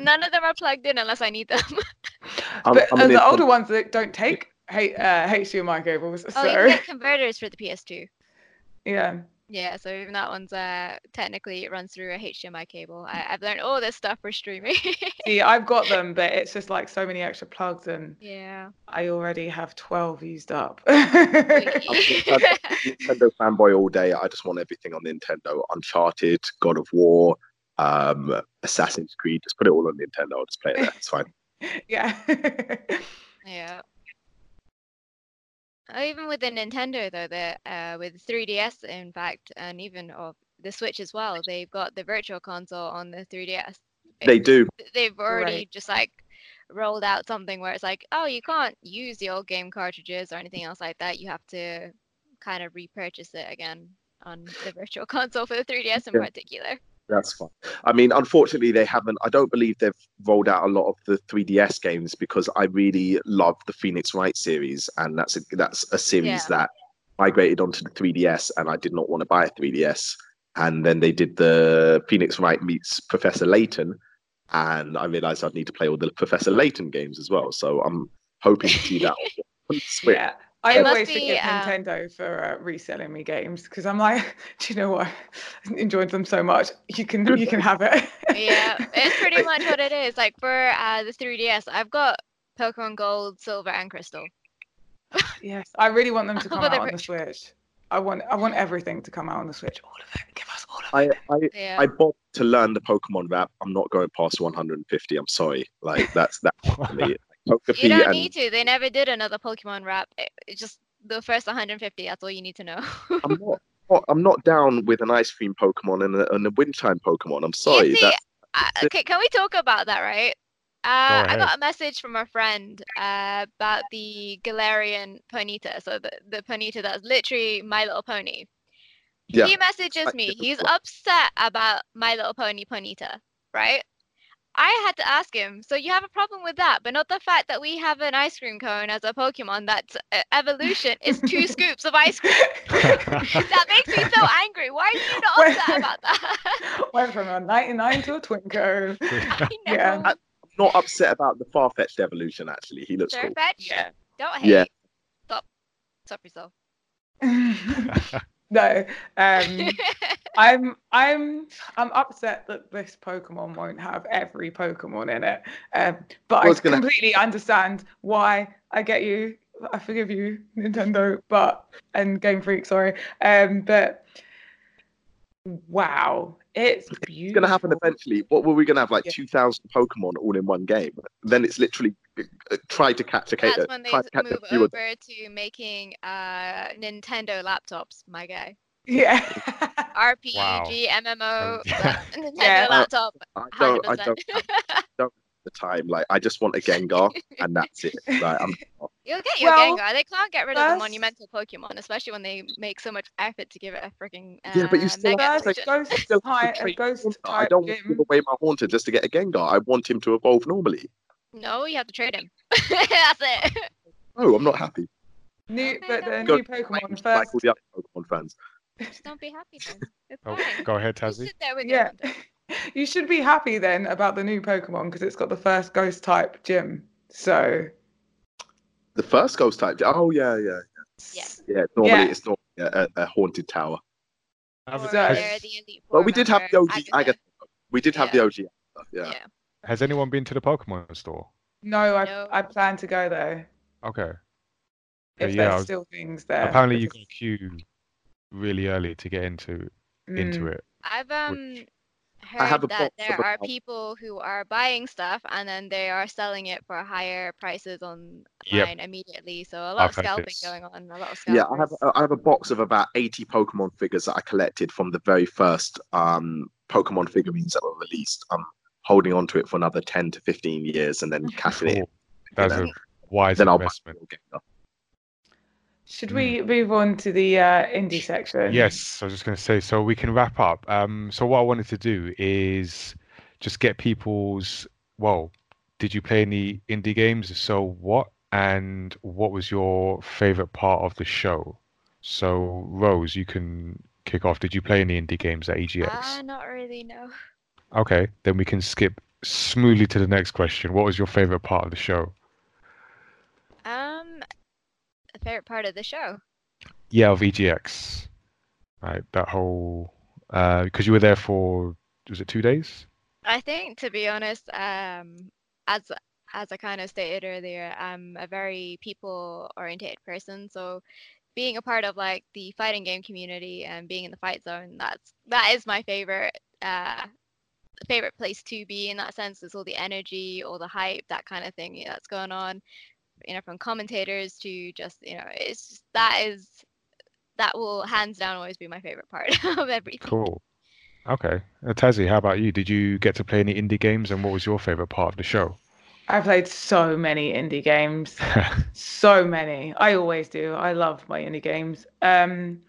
none of them are plugged in unless I need them. I'm, But I'm uh, an the older ones that don't take H- uh, HDMI cables. oh, you So, can get converters for the PS2. yeah. Yeah, so even that one's uh technically it runs through a HDMI cable. I, I've learned all this stuff for streaming. See, I've got them, but it's just like so many extra plugs, and yeah. I already have 12 used up. Wait. Nintendo fanboy all day. I just want everything on Nintendo. Uncharted, God of War, um, Assassin's Creed. Just put it all on Nintendo. I'll just play it there. It's fine. yeah. Yeah. Uh, Even with the Nintendo though, the uh with 3DS in fact, and even of the Switch as well, they've got the virtual console on the 3DS. They do. They've already Right. just like rolled out something where it's like, oh, you can't use the old game cartridges or anything else like that. You have to kind of repurchase it again on the virtual console for the 3DS in Yeah. particular. That's fine. I mean, unfortunately, they haven't. I don't believe they've rolled out a lot of the 3DS games because I really love the Phoenix Wright series, and that's a that's a series Yeah. that migrated onto the 3DS, and I did not want to buy a 3DS. And then they did the Phoenix Wright meets Professor Layton, and I realized I'd need to play all the Professor Layton games as well. So I'm hoping to see that. Yeah. I It always be, forgive um, Nintendo for uh, reselling me games because I'm like, do you know what? I enjoyed them so much. You can you can have it. yeah, it's pretty much what it is. Like for uh, the 3DS, I've got Pokemon Gold, Silver, and Crystal. yes, I really want them to come out they're on the Switch. I want I want everything to come out on the Switch. All of it. Give us all of it. I, I Yeah. I bought to learn the Pokemon rap. I'm not going past 150. I'm sorry. Like that's that for me. Topography You don't and need to. They never did another Pokemon rap. It, it's just the first 150. That's all you need to know. I'm not, not- I'm not down with an ice cream Pokemon and a, and a wind chime Pokemon. I'm sorry. see, That's, Uh, okay, can we talk about that, right? Uh, I got a message from a friend uh, about the Galarian Ponyta. So the, the Ponyta that's literally My Little Pony. yeah. He messages me. different He's upset about My Little Pony Ponyta, right? I had to ask him, so you have a problem with that, but not the fact that we have an ice cream cone as a Pokemon that's uh, evolution is two scoops of ice cream. That makes me so angry. Why are you not Wait. upset about that? Went from a 99 to a Twinkle. I know. Yeah. I'm not upset about the Farfetch'd evolution. Actually, he looks cool. Sirfetch'd, Yeah. don't hate. Yeah. Stop. Stop yourself. No. Um, I'm I'm I'm upset that this Pokemon won't have every Pokemon in it. Um, but What's I gonna- completely understand why. I get you. I forgive you, Nintendo, but and Game Freak, sorry. Um, but wow, it's It's going to happen eventually. What were we going to have? Like Yeah. 2,000 Pokemon all in one game. Then it's literally try to catch a That's uh, when they to catch move few over to making uh Nintendo laptops, my guy. Yeah. RPG, MMO, Um, Nintendo Yeah. laptop, I hundred don't, I percent. don't the time. Like, I just want a Gengar, and that's it. Like, I'm, You'll get your Well, Gengar. They can't get rid of the monumental Pokemon, especially when they make so much effort to give it a freaking uh, Yeah, but you still mega have to First take- evolution. ghost type, to I don't want to give away my Haunter just to get a Gengar. I want him to evolve normally. No, you have to trade him. That's it. Oh, I'm not happy. New, Okay, but the Go new like Pokemon like first. all the other Pokemon fans. Just don't be happy then. It's Oh, fine. go ahead, Just Tazzy. sit there with your Yeah, Haunter. you should be happy then about the new Pokemon because it's got the first ghost type gym. So The first Ghost type. Oh yeah, yeah, Yeah. yeah. Normally, Yeah. it's normally a, a, a haunted tower. Have- Or So- has, they're the elite Well, we did have the OG Agatha. Agatha. We did have Yeah. the OG. Agatha, Yeah. Yeah. Has anyone been to the Pokemon store? no, I No. I plan to go though Okay. If yeah, there's was- still things there. apparently you because- got a queue really early to get into into Mm, it. I've um I have heard that there are about- people who are buying stuff and then they are selling it for higher prices online Yep. immediately. So a lot I've of scalping this. going on. A lot of Yeah, I have scalpers. I have a box of about 80 Pokemon figures that I collected from the very first um Pokemon figurines that were released. I'm holding on to it for another 10 to 15 years and then cashing it. in. Cool. That's know, a wise Then I'll buy investment. Should we move on to the uh, indie section? Yes, I was just going to say, so we can wrap up. Um, so what I wanted to do is just get people's, well, did you play any indie games? So what? And what was your favorite part of the show? So Rose, you can kick off. Did you play any indie games at EGX? Ah, not really, no. Okay, then we can skip smoothly to the next question. What was your favorite part of the show? Um, a favorite part of the show. Yeah, of EGX. Right, that whole uh, because you were there for was it two days? I think, to be honest, um, as as I kind of stated earlier, I'm a very people-oriented person. So, being a part of like the fighting game community and being in the fight zone, that's that is my favorite uh favorite place to be in that sense. Is all the energy, all the hype, that kind of thing that's going on. You know, from commentators to just you know, it's just that is that will hands down always be my favorite part of everything. Cool. Okay. Uh, Tazzy, how about you? Did you get to play any indie games and what was your favorite part of the show? I played so many indie games. So many. I always do. I love my indie games. Um,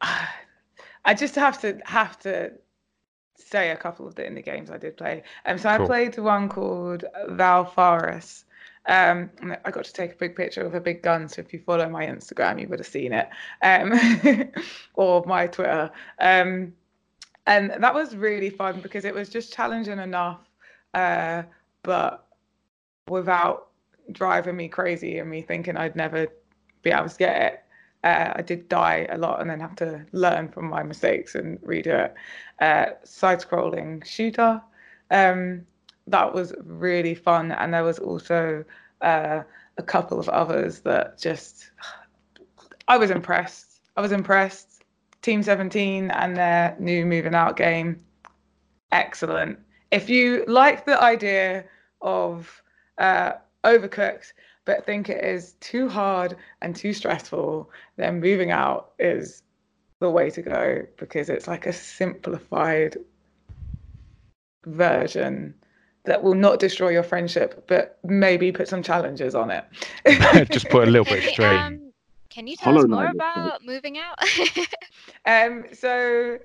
I just have to have to say a couple of the indie games I did play. Um, so I played one called Valfaris. Um, I got to take a big picture of a big gun. So if you follow my Instagram, you would have seen it, um, or my Twitter. Um, and that was really fun because it was just challenging enough, uh, but without driving me crazy and me thinking I'd never be able to get it. Uh, I did die a lot and then have to learn from my mistakes and redo it. Uh, Side scrolling shooter. Um, that was really fun. And there was also uh, a couple of others that just, I was impressed. I was impressed. Team 17 and their new moving out game. Excellent. If you like the idea of uh, overcooked, but think it is too hard and too stressful, then moving out is the way to go because it's like a simplified version that will not destroy your friendship, but maybe put some challenges on it. Just put a little bit Can you, strain. um, can you tell Hollow us more Knight looks good. about moving out? um, so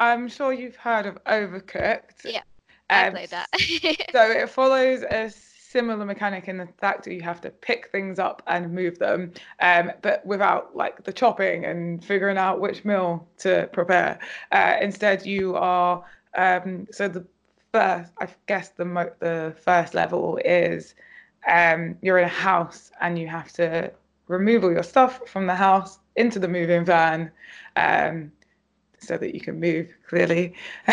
I'm sure you've heard of Overcooked. Yeah, I Um, played that. so it follows a similar mechanic in the fact that you have to pick things up and move them, um, but without like the chopping and figuring out which meal to prepare. Uh, instead, you are um, so the first, I guess the mo- the first level is um, you're in a house and you have to remove all your stuff from the house into the moving van. Um, so that you can move clearly.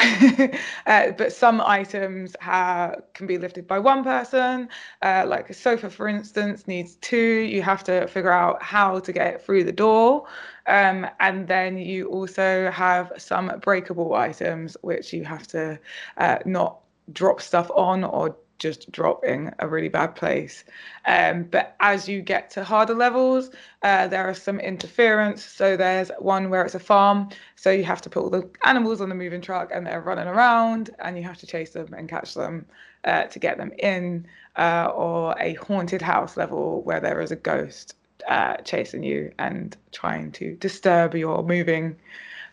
uh, but some items ha- can be lifted by one person, uh, like a sofa, for instance, needs two. You have to figure out how to get it through the door. Um, and then you also have some breakable items, which you have to uh, not drop stuff on or just drop in a really bad place. Um, but as you get to harder levels, uh, there are some interference. So there's one where it's a farm. So you have to put all the animals on the moving truck and they're running around and you have to chase them and catch them uh, to get them in. Uh, or a haunted house level where there is a ghost uh, chasing you and trying to disturb your moving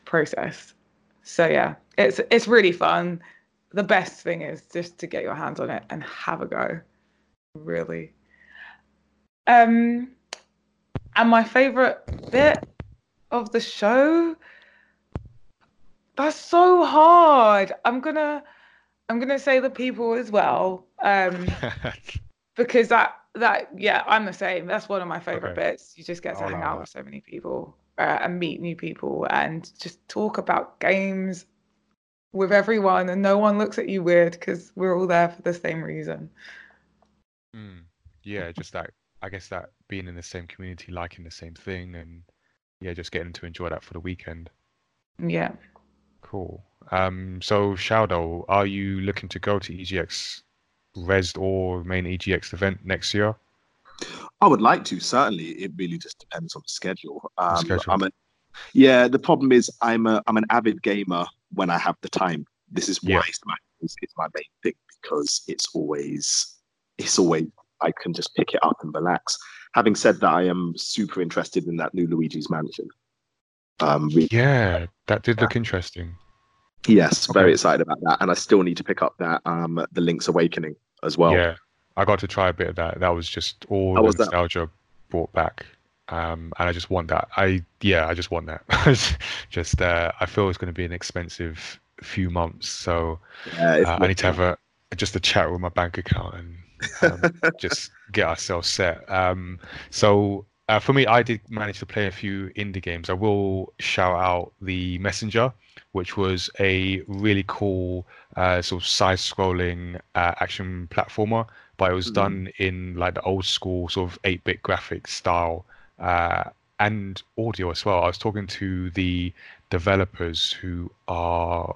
process. So yeah, it's it's really fun the best thing is just to get your hands on it and have a go. Really. Um and my favorite bit of the show that's so hard. I'm to I'm to say the people as well. Um because that that yeah, I'm the same. That's one of my favorite Okay. bits. You just get to I'll hang out with so many people uh, and meet new people and just talk about games with everyone and no one looks at you weird because we're all there for the same reason. Mm. Yeah, just that. I guess that being in the same community, liking the same thing, and yeah, just getting to enjoy that for the weekend. Yeah. Cool. Um, so Shaodow, are you looking to go to EGX Rezzed or main EGX event next year? I would like to. Certainly, it really just depends on the schedule. Um, schedule. I'm a, yeah. The problem is, I'm a I'm an avid gamer when I have the time. This is why Yeah. it's my it's, it's my main thing because it's always it's always I can just pick it up and relax. Having said that, I am super interested in that new Luigi's Mansion. Um, re- Yeah, that did look interesting. yes, very excited about that, and I still need to pick up that um, the Link's Awakening as well. Yeah, I got to try a bit of that. That was just all How the was that? nostalgia brought back. Um, and I just want that. I yeah, I just want that. just uh, I feel it's going to be an expensive few months, so Yeah, uh, I need to have a just a chat with my bank account and um, just get ourselves set. Um, so uh, for me, I did manage to play a few indie games. I will shout out the Messenger, which was a really cool uh, sort of side-scrolling uh, action platformer, but it was Mhm. done in like the old school sort of 8-bit graphics style uh, and audio as well. I was talking to the developers who are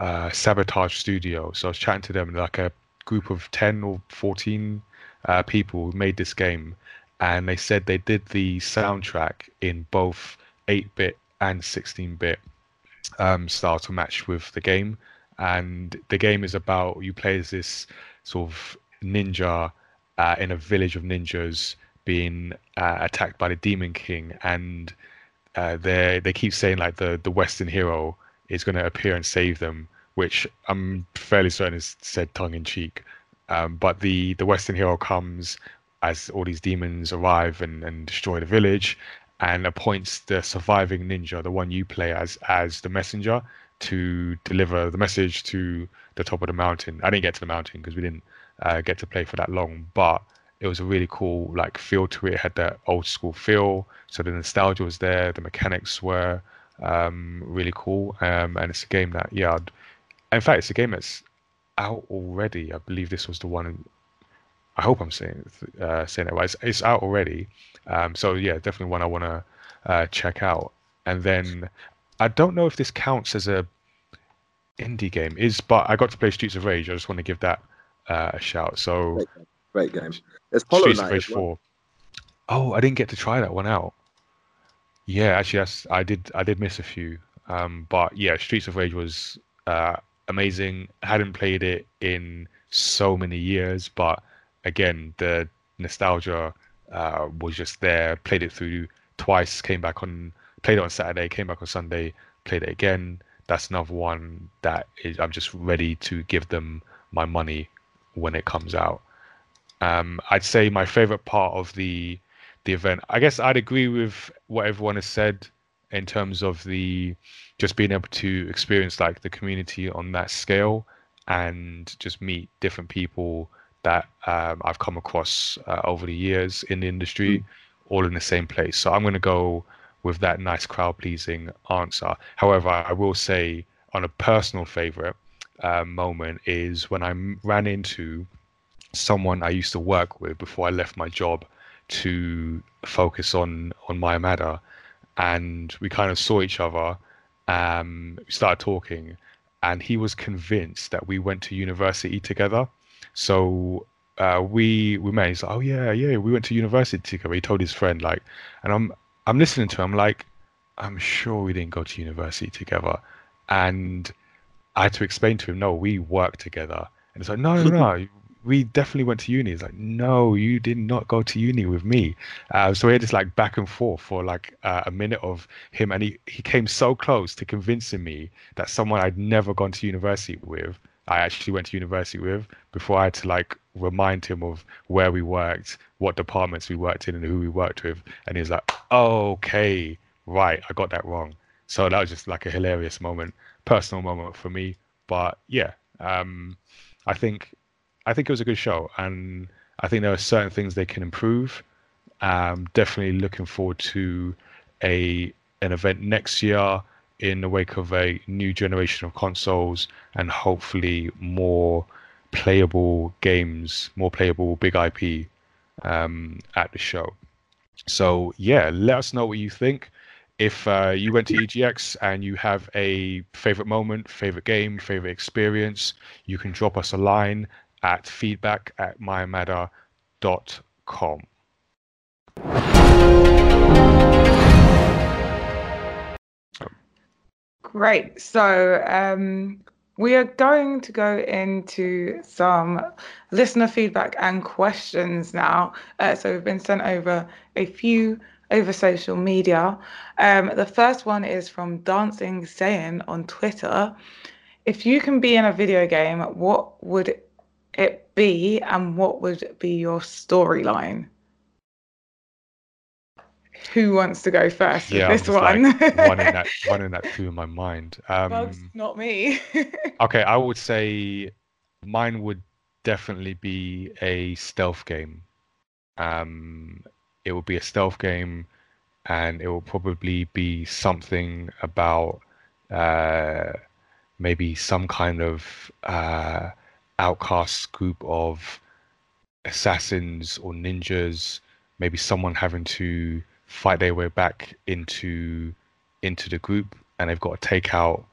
uh, Sabotage Studio. So I was chatting to them, like a group of 10 or 14 uh, people who made this game. And they said they did the soundtrack in both 8 bit and 16 bit um, style to match with the game. And the game is about you play as this sort of ninja uh, in a village of ninjas being uh, attacked by the Demon King. And uh, they they keep saying like the the Western hero is going to appear and save them, which I'm fairly certain is said tongue in cheek. Um, but the the Western hero comes as all these demons arrive and, and destroy the village, and appoints the surviving ninja, the one you play as, as the messenger, to deliver the message to the top of the mountain. I didn't get to the mountain because we didn't uh, get to play for that long, but it was a really cool like feel to it. It had that old school feel, so the nostalgia was there. The mechanics were um, really cool, um, and it's a game that yeah. I'd, in fact, it's a game that's out already. I believe this was the one. I hope I'm saying uh, saying it right. It's, it's out already, um, so yeah, definitely one I want to uh, check out. And then I don't know if this counts as a indie game. Is but I got to play Streets of Rage. I just want to give that uh, a shout. So Great game. There's Hollow Streets of Knight Rage well. Four. Oh, I didn't get to try that one out. Yeah, actually, that's I did. I did miss a few. Um, but yeah, Streets of Rage was uh, amazing. Hadn't played it in so many years, but again, the nostalgia uh, was just there. Played it through twice. Came back on. Played it on Saturday. Came back on Sunday. Played it again. That's another one that is. I'm just ready to give them my money when it comes out. Um, I'd say my favorite part of the the event. I guess I'd agree with what everyone has said in terms of the just being able to experience like the community on that scale and just meet different people that um, I've come across uh, over the years in the industry, all in the same place. So I'm going to go with that nice crowd pleasing answer. However, I will say on a personal favorite uh, moment is when I ran into someone I used to work with before I left my job to focus on on Mayamada, and we kind of saw each other. Um, we started talking, and he was convinced that we went to university together. So uh, we we met. He's like, "Oh yeah, yeah, we went to university together." He told his friend like, and I'm I'm listening to him like, I'm sure we didn't go to university together, and I had to explain to him, no, we worked together. And it's like, no, no, no, we definitely went to uni. It's like, no, you did not go to uni with me. Uh, so we had this like back and forth for like uh, a minute of him, and he he came so close to convincing me that someone I'd never gone to university with, I actually went to university with, before I had to like remind him of where we worked, what departments we worked in, and who we worked with. And he's like, okay, right, I got that wrong. So that was just like a hilarious moment, personal moment for me. But yeah, um, I think I think it was a good show, and I think there are certain things they can improve. Um, definitely looking forward to a an event next year in the wake of a new generation of consoles and hopefully more playable games, more playable big IP um, at the show. So yeah, let us know what you think. If uh, you went to EGX and you have a favorite moment, favorite game, favorite experience, you can drop us a line at feedback at mayamada.com. Great. So um, we are going to go into some listener feedback and questions now. Uh, so we've been sent over a few over social media. Um, the first one is from Dancing Saying on Twitter. If you can be in a video game, what would it be and what would be your storyline? Who wants to go first Yeah, with this one? like running that running that through my mind. Um, not me. okay, I would say mine would definitely be a stealth game. Um, it will be a stealth game, and it will probably be something about uh, maybe some kind of uh, outcast group of assassins or ninjas. Maybe someone having to fight their way back into into the group, and they've got to take out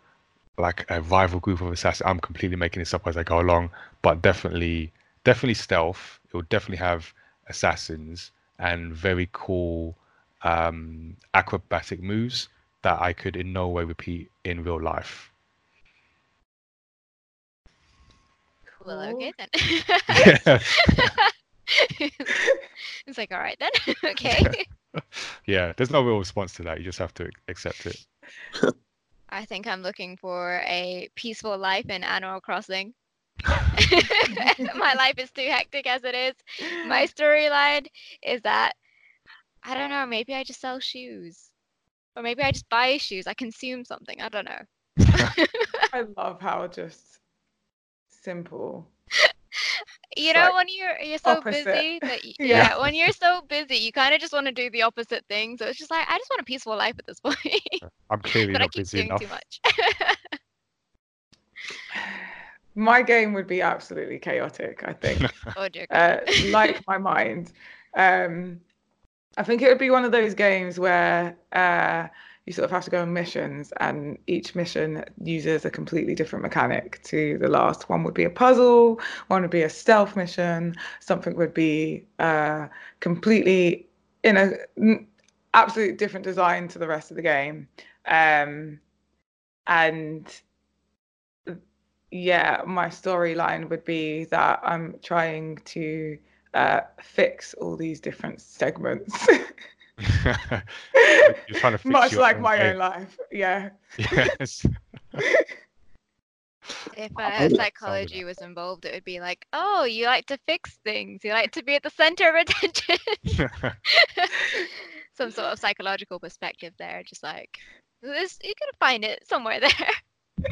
like a rival group of assassins. I'm completely making this up as I go along, but definitely, definitely stealth. It will definitely have assassins and very cool um, acrobatic moves that I could in no way repeat in real life. Well, okay then. Yeah. it's like, all right then. okay. yeah, there's no real response to that. You just have to accept it. I think I'm looking for a peaceful life in Animal Crossing. My life is too hectic as it is. My storyline is that I don't know, maybe I just sell shoes. Or maybe I just buy shoes. I consume something. I don't know. I love how just simple. You know, like when you're you're so opposite. busy that y- Yeah. yeah, when you're so busy, you kind of just want to do the opposite thing. So it's just like I just want a peaceful life at this point. I'm clearly but I not keep busy doing enough. too much. My game would be absolutely chaotic, I think. oh dear. uh, like my mind. Um, I think it would be one of those games where uh, you sort of have to go on missions, and each mission uses a completely different mechanic to the last. One would be a puzzle, one would be a stealth mission, something would be uh, completely in a n- absolutely different design to the rest of the game. Um, and yeah, my storyline would be that I'm trying to uh, fix all these different segments, You're trying to fix much like own my game. own life. Yeah. Yes. If uh, like the sound of psychology was involved, it would be like, oh, you like to fix things. You like to be at the center of attention. Some sort of psychological perspective there. Just like, this, you can find it somewhere there.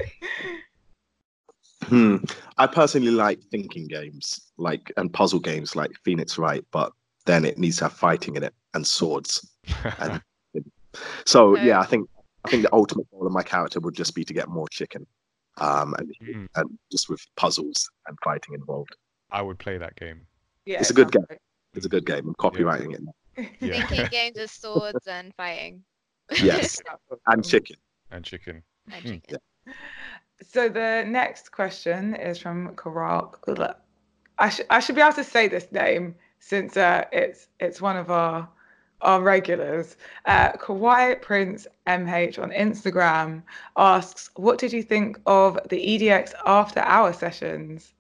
Hmm. I personally like thinking games, like and puzzle games, like Phoenix Wright, but then it needs to have fighting in it and swords. And So So- yeah, I think I think the ultimate goal of my character would just be to get more chicken, um, and, Mm. and just with puzzles and fighting involved. I would play that game. Yeah, It's a it good sounds It's a good game. I'm copywriting it. now. Yeah. Thinking games of swords and fighting. Yes, and chicken. And chicken. and Mm. chicken. So the next question is from Karal. I should I should be able to say this name since uh, it's it's one of our our regulars. Uh, Kawaii Prince MH on Instagram asks, "What did you think of the EGX after hour sessions?"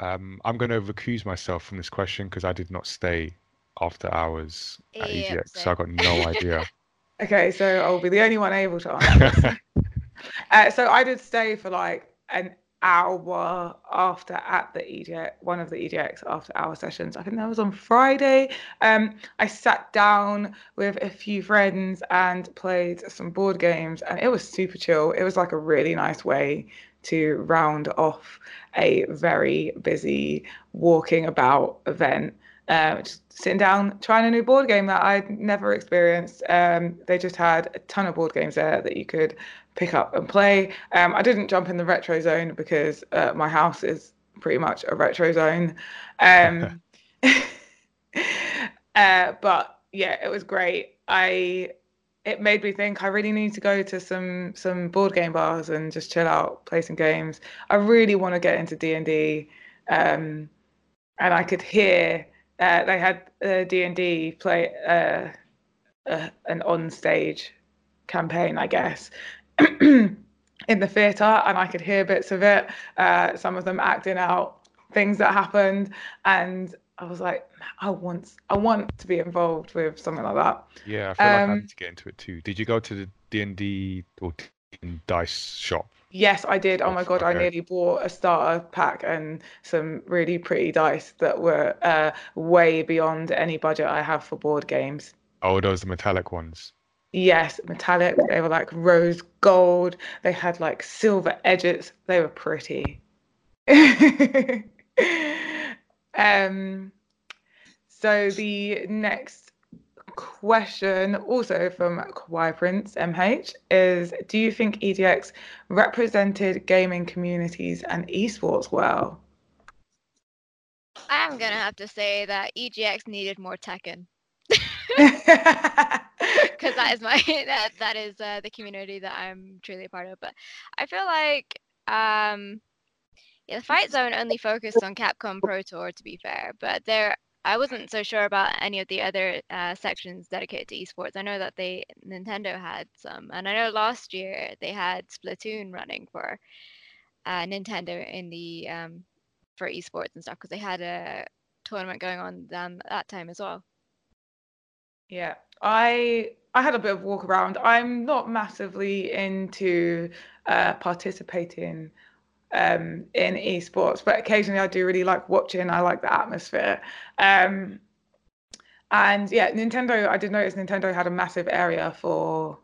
Um, I'm going to recuse myself from this question because I did not stay after hours at Yep, EGX, so I got no idea. Okay, so I'll be the only one able to answer. Uh, so I did stay for like an hour after at the EGX, one of the EGX after hour sessions. I think that was on Friday. Um, I sat down with a few friends and played some board games, and it was super chill. It was like a really nice way to round off a very busy walking about event. Uh, just sitting down, trying a new board game that I'd never experienced. Um, they just had a ton of board games there that you could pick up and play. Um, I didn't jump in the retro zone because uh, my house is pretty much a retro zone. Um, uh, but yeah, it was great. I it made me think I really need to go to some some board game bars and just chill out, play some games. I really want to get into D and D, um, and I could hear uh, they had D and D play uh, uh, an on stage campaign, I guess, in the theatre, and I could hear bits of it. Uh, some of them acting out things that happened, and I was like, I want, I want to be involved with something like that. Yeah, I feel like I Um, need to get into it too. Did you go to the D and D or dice shop? Yes, I did. Oh my god, I nearly bought a starter pack and some really pretty dice that were uh, way beyond any budget I have for board games. Oh, those the metallic ones. Yes, metallic. They were like rose gold. They had like silver edges. They were pretty. um, so the next question, also from Kawaii Prince MH, is: Do you think EGX represented gaming communities and esports well? I'm gonna have to say that EGX needed more Tekken Because that is my that that is uh, the community that I'm truly a part of. But I feel like um yeah, the fight zone only focused on Capcom Pro Tour to be fair, but there I wasn't so sure about any of the other uh, sections dedicated to esports. I know that they Nintendo had some, and I know last year they had Splatoon running for uh, Nintendo in the um, for esports and stuff because they had a tournament going on at that time as well. Yeah, I I had a bit of walk around. I'm not massively into uh, participating um, in esports, but occasionally I do really like watching. I like the atmosphere. Um, and yeah, Nintendo. I did notice Nintendo had a massive area for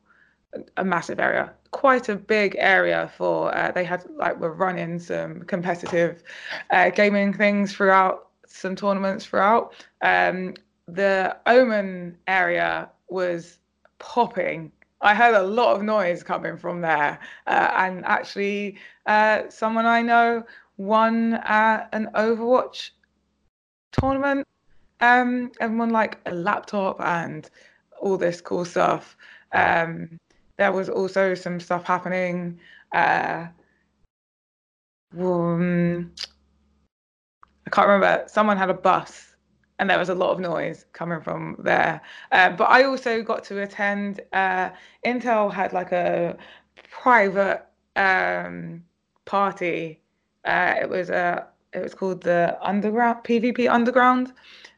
a massive area, quite a big area for. Uh, they had like were running some competitive uh, gaming things throughout, some tournaments throughout. Um, the Omen area was popping. I heard a lot of noise coming from there, uh, and actually, uh, someone I know won uh, an Overwatch tournament, um, and won like a laptop and all this cool stuff. Um, there was also some stuff happening. Uh, um, I can't remember. Someone had a bus, and there was a lot of noise coming from there. Uh, but I also got to attend. Uh, Intel had like a private um, party. Uh, it was a. It was called the Underground PvP Underground.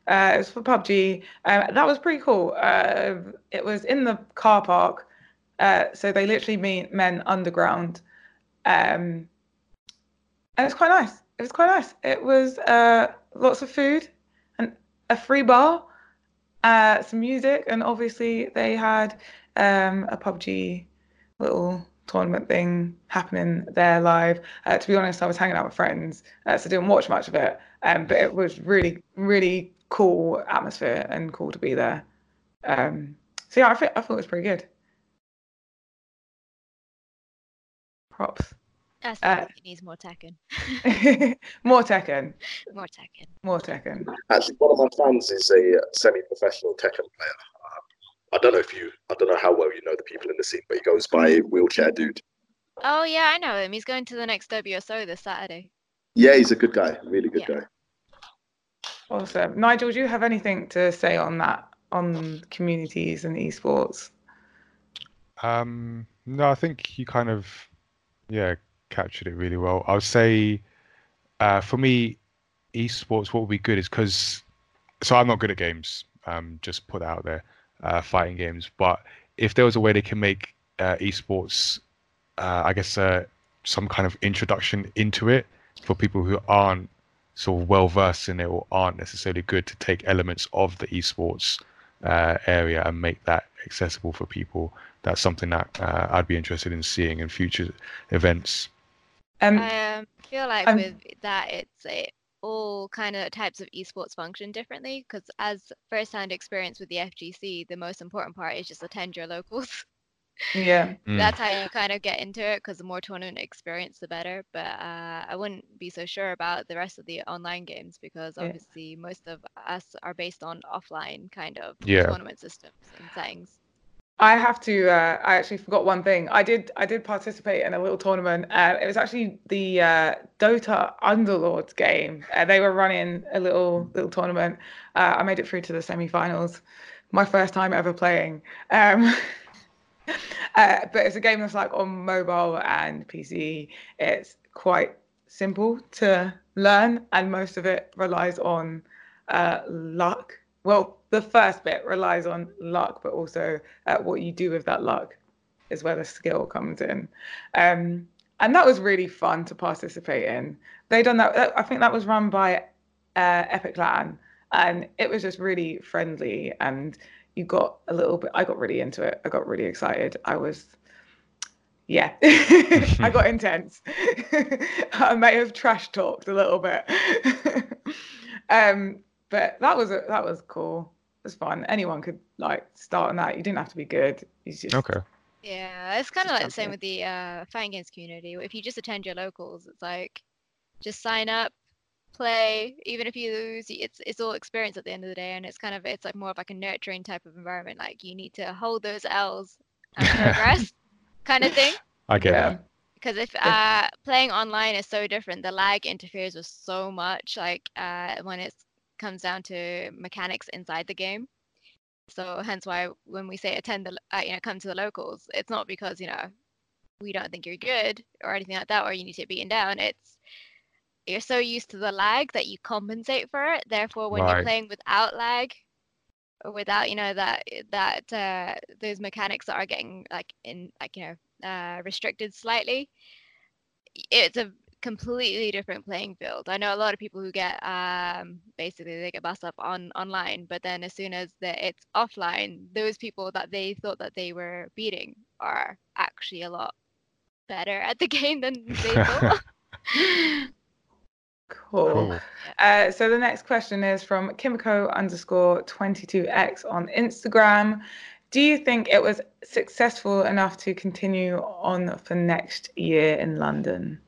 Uh, it was for PUBG. Um, that was pretty cool. Uh, it was in the car park, uh, so they literally mean, men underground. Um, and it's quite nice. It was quite nice. It was uh, lots of food a free bar, uh, some music, and obviously they had um, a PUBG little tournament thing happening there live. Uh, to be honest, I was hanging out with friends, uh, so I didn't watch much of it. Um, but it was really, really cool atmosphere and cool to be there. Um, So yeah, I think I thought it was pretty good. Props. That's Uh, he needs more Tekken. More Tekken. more Tekken. More Tekken. Actually, one of my fans is a uh, semi-professional Tekken player. Um, I don't know if you, I don't know how well you know the people in the scene, but he goes by Wheelchair Dude. Oh yeah, I know him. He's going to the next WSO this Saturday. Yeah, he's a good guy, really good Yeah. guy. Awesome. Nigel, do you have anything to say on that, on communities and esports? Um, no, I think you kind of, yeah, captured it really well. I would say, uh, for me, esports, what would be good is because, so I'm not good at games. Um, just put out there, uh, fighting games. But if there was a way they can make uh, esports, uh, I guess, uh, some kind of introduction into it for people who aren't sort of well versed in it or aren't necessarily good to take elements of the esports uh, area and make that accessible for people that's something that I'd be interested in seeing in future events. Um, I um, feel like I'm- with that, it's a, all kind of types of esports function differently because as first-hand experience with the FGC, the most important part is just attend your locals. yeah. Mm. That's how you kind of get into it because the more tournament experience, the better. But uh, I wouldn't be so sure about the rest of the online games because Yeah. obviously most of us are based on offline kind of Yeah. tournament systems and settings. I have to. Uh, I actually forgot one thing. I did. I did participate in a little tournament. Uh, it was actually the uh, Dota Underlords game. Uh, they were running a little little tournament. Uh, I made it through to the semi-finals. My first time ever playing. Um, uh, but it's a game that's like on mobile and PC. It's quite simple to learn, and most of it relies on luck. Well, the first bit relies on luck, but also uh, what you do with that luck is where the skill comes in. Um, and that was really fun to participate in. They done that. I think that was run by uh, Epic Latin, and it was just really friendly. And you got a little bit. I got really into it. I got really excited. I was. Yeah, I got intense. I may have trash talked a little bit. um, but that was a, that was cool. It fine. Anyone could like start on that. You didn't have to be good. You just Okay. Yeah, it's kind of like the same jump with the uh, fighting games community. If you just attend your locals, it's like just sign up, play. Even if you lose, it's it's all experience at the end of the day, and it's kind of it's like more of like a nurturing type of environment. Like you need to hold those L's and progress, kind of thing. I get yeah. that. Because if uh, playing online is so different, the lag interferes with so much. Like uh, when it comes down to mechanics inside the game. So hence why when we say attend the, uh, you know, come to the locals, it's not because you know we don't think you're good or anything like that, or you need to be beaten down. It's you're so used to the lag that you compensate for it. Therefore, when you're playing without lag, or without you know that that uh, those mechanics that are getting like in like you know uh, restricted slightly, it's a completely different playing field. I know a lot of people who get um basically they get bust up on online, but then as soon as the, it's offline, those people that they thought that they were beating are actually a lot better at the game than they thought. Cool. Cool. Uh, so the next question is from Kimiko underscore 22x on Instagram. Do you think it was successful enough to continue on for next year in London?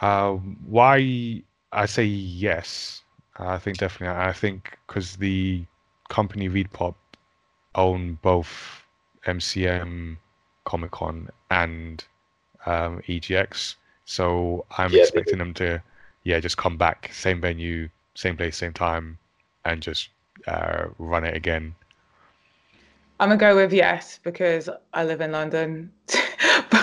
Uh, why I say yes. I think definitely. I think because the company ReedPop own both MCM, Comic Con, and um, EGX. So I'm Yeah, expecting them to, yeah, just come back, same venue, same place, same time, and just uh, run it again. I'm gonna go with yes because I live in London.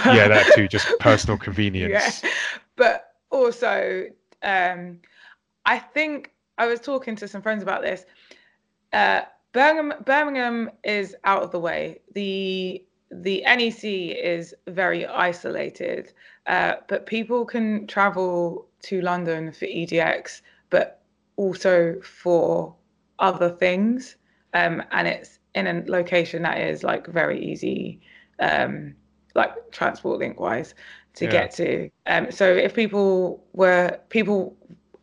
Yeah, that too, just personal convenience. Yeah. But also, um, I think I was talking to some friends about this. Uh, Birmingham, Birmingham is out of the way. The the NEC is very isolated, uh, but people can travel to London for EGX, but also for other things, um, and it's in a location that is like very easy, um, like transport link wise, to Yeah. get to. Um, so if people were people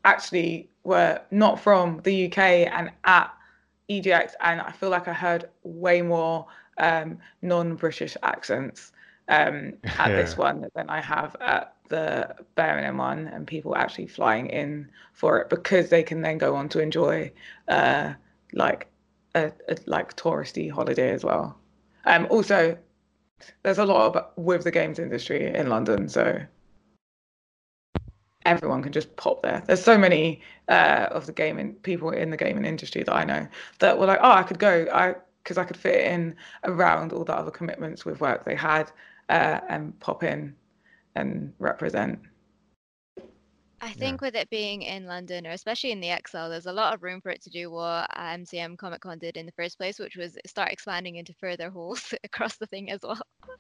actually were not from the UK and at EGX, and I feel like I heard way more um, non-British accents um, at yeah. this one than I have at the Birmingham one, and people actually flying in for it because they can then go on to enjoy uh, like a, a like touristy holiday as well. Um, also, there's a lot of, with the games industry in London, so everyone can just pop there. There's so many uh, of the gaming people in the gaming industry that I know that were like, oh, I could go, I because I could fit in around all the other commitments with work they had uh, and pop in and represent. I think yeah. with it being in London, or especially in the ExCeL, there's a lot of room for it to do what MCM Comic Con did in the first place, which was start expanding into further halls across the thing as well.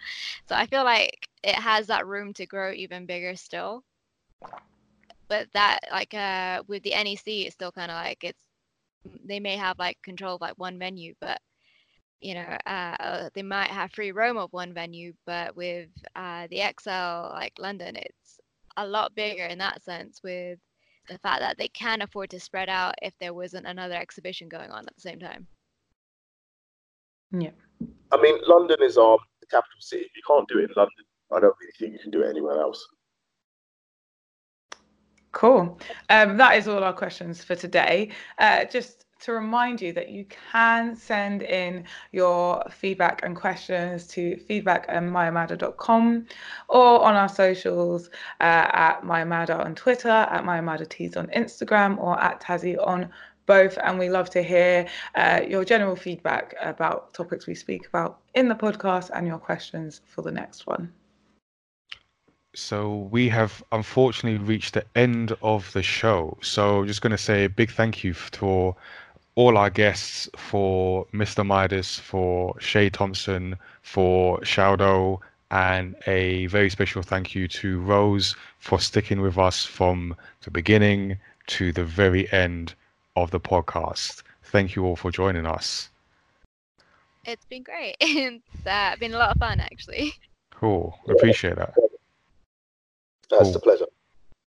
So I feel like it has that room to grow even bigger still. But that, like, uh, with the NEC, it's still kind of like it's they may have like control of like one venue, but you know, uh, they might have free roam of one venue, but with uh, the ExCeL like London, it's a lot bigger in that sense with the fact that they can afford to spread out if there wasn't another exhibition going on at the same time. Yeah. I mean, London is our capital city. If you can't do it in London, I don't really think you can do it anywhere else. Cool. Um, that is all our questions for today. Uh, just to remind you that you can send in your feedback and questions to feedback at mayamada.com or on our socials uh, at mayamada on Twitter, at mayamadatees on Instagram, or at Tazzy on both. And we love to hear uh, your general feedback about topics we speak about in the podcast and your questions for the next one. So we have unfortunately reached the end of the show. So just going to say a big thank you for all our guests, for Mr. Midas, for Shay Thompson, for Shaodow, and a very special thank you to Rose for sticking with us from the beginning to the very end of the podcast. Thank you all for joining us. It's been great. it's uh, been a lot of fun, actually. Cool. Appreciate that. That's cool. a pleasure.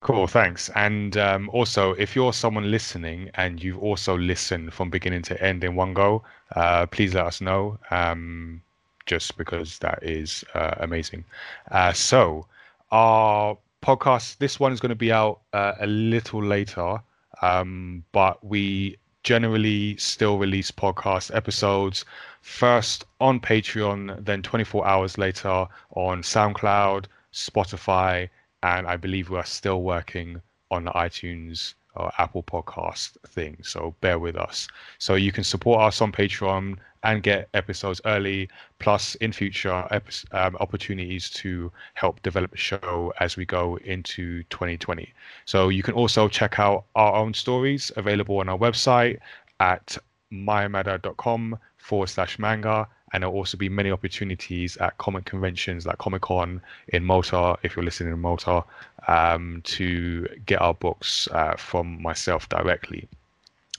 Cool, thanks. And um, also, if you're someone listening and you've also listened from beginning to end in one go, uh, please let us know. Um, just because that is uh, amazing. Uh, so, our podcast, this one is going to be out uh, a little later, um, but we generally still release podcast episodes first on Patreon, then 24 hours later on SoundCloud, Spotify, and I believe we are still working on the iTunes or Apple Podcast thing. So bear with us. So you can support us on Patreon and get episodes early, plus in future um, opportunities to help develop the show as we go into 2020. So you can also check out our own stories available on our website at mayamada.com forward slash manga and there'll also be many opportunities at comic conventions like Comic Con in Malta, if you're listening in Malta, um, to get our books uh, from myself directly.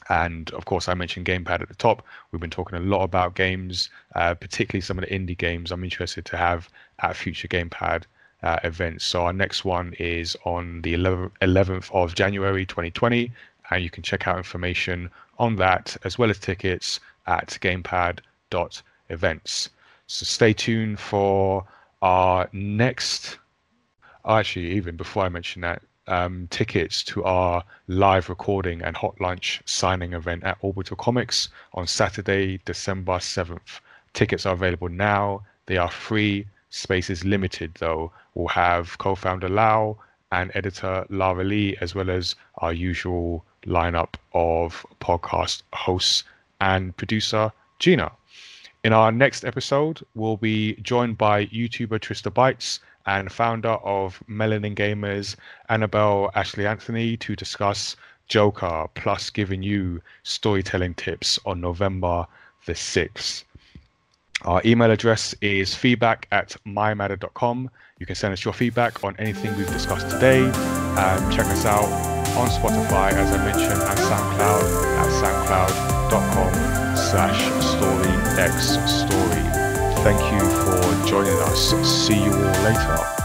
And of course, I mentioned Gamepad at the top. We've been talking a lot about games, uh, particularly some of the indie games I'm interested to have at future Gamepad uh, events. So our next one is on the 11th of January 2020, and you can check out information on that as well as tickets at gamepad.com events. So stay tuned for our next. Actually, even before I mention that, um, tickets to our live recording and hot lunch signing event at Orbital Comics on Saturday, December 7th. Tickets are available now. They are free. Space is limited, though. We'll have co founder Lau and editor Lara Lee, as well as our usual lineup of podcast hosts and producer Gina. In our next episode, we'll be joined by YouTuber Trista Bytes and founder of Melanin Gamers, Annabelle Ashley Anthony, to discuss Joker, plus giving you storytelling tips on November the 6th. Our email address is feedback at mayamada.com. You can send us your feedback on anything we've discussed today. Um, check us out on Spotify, as I mentioned, and SoundCloud at soundcloud.com slash story x story. Thank you for joining us. See you all later.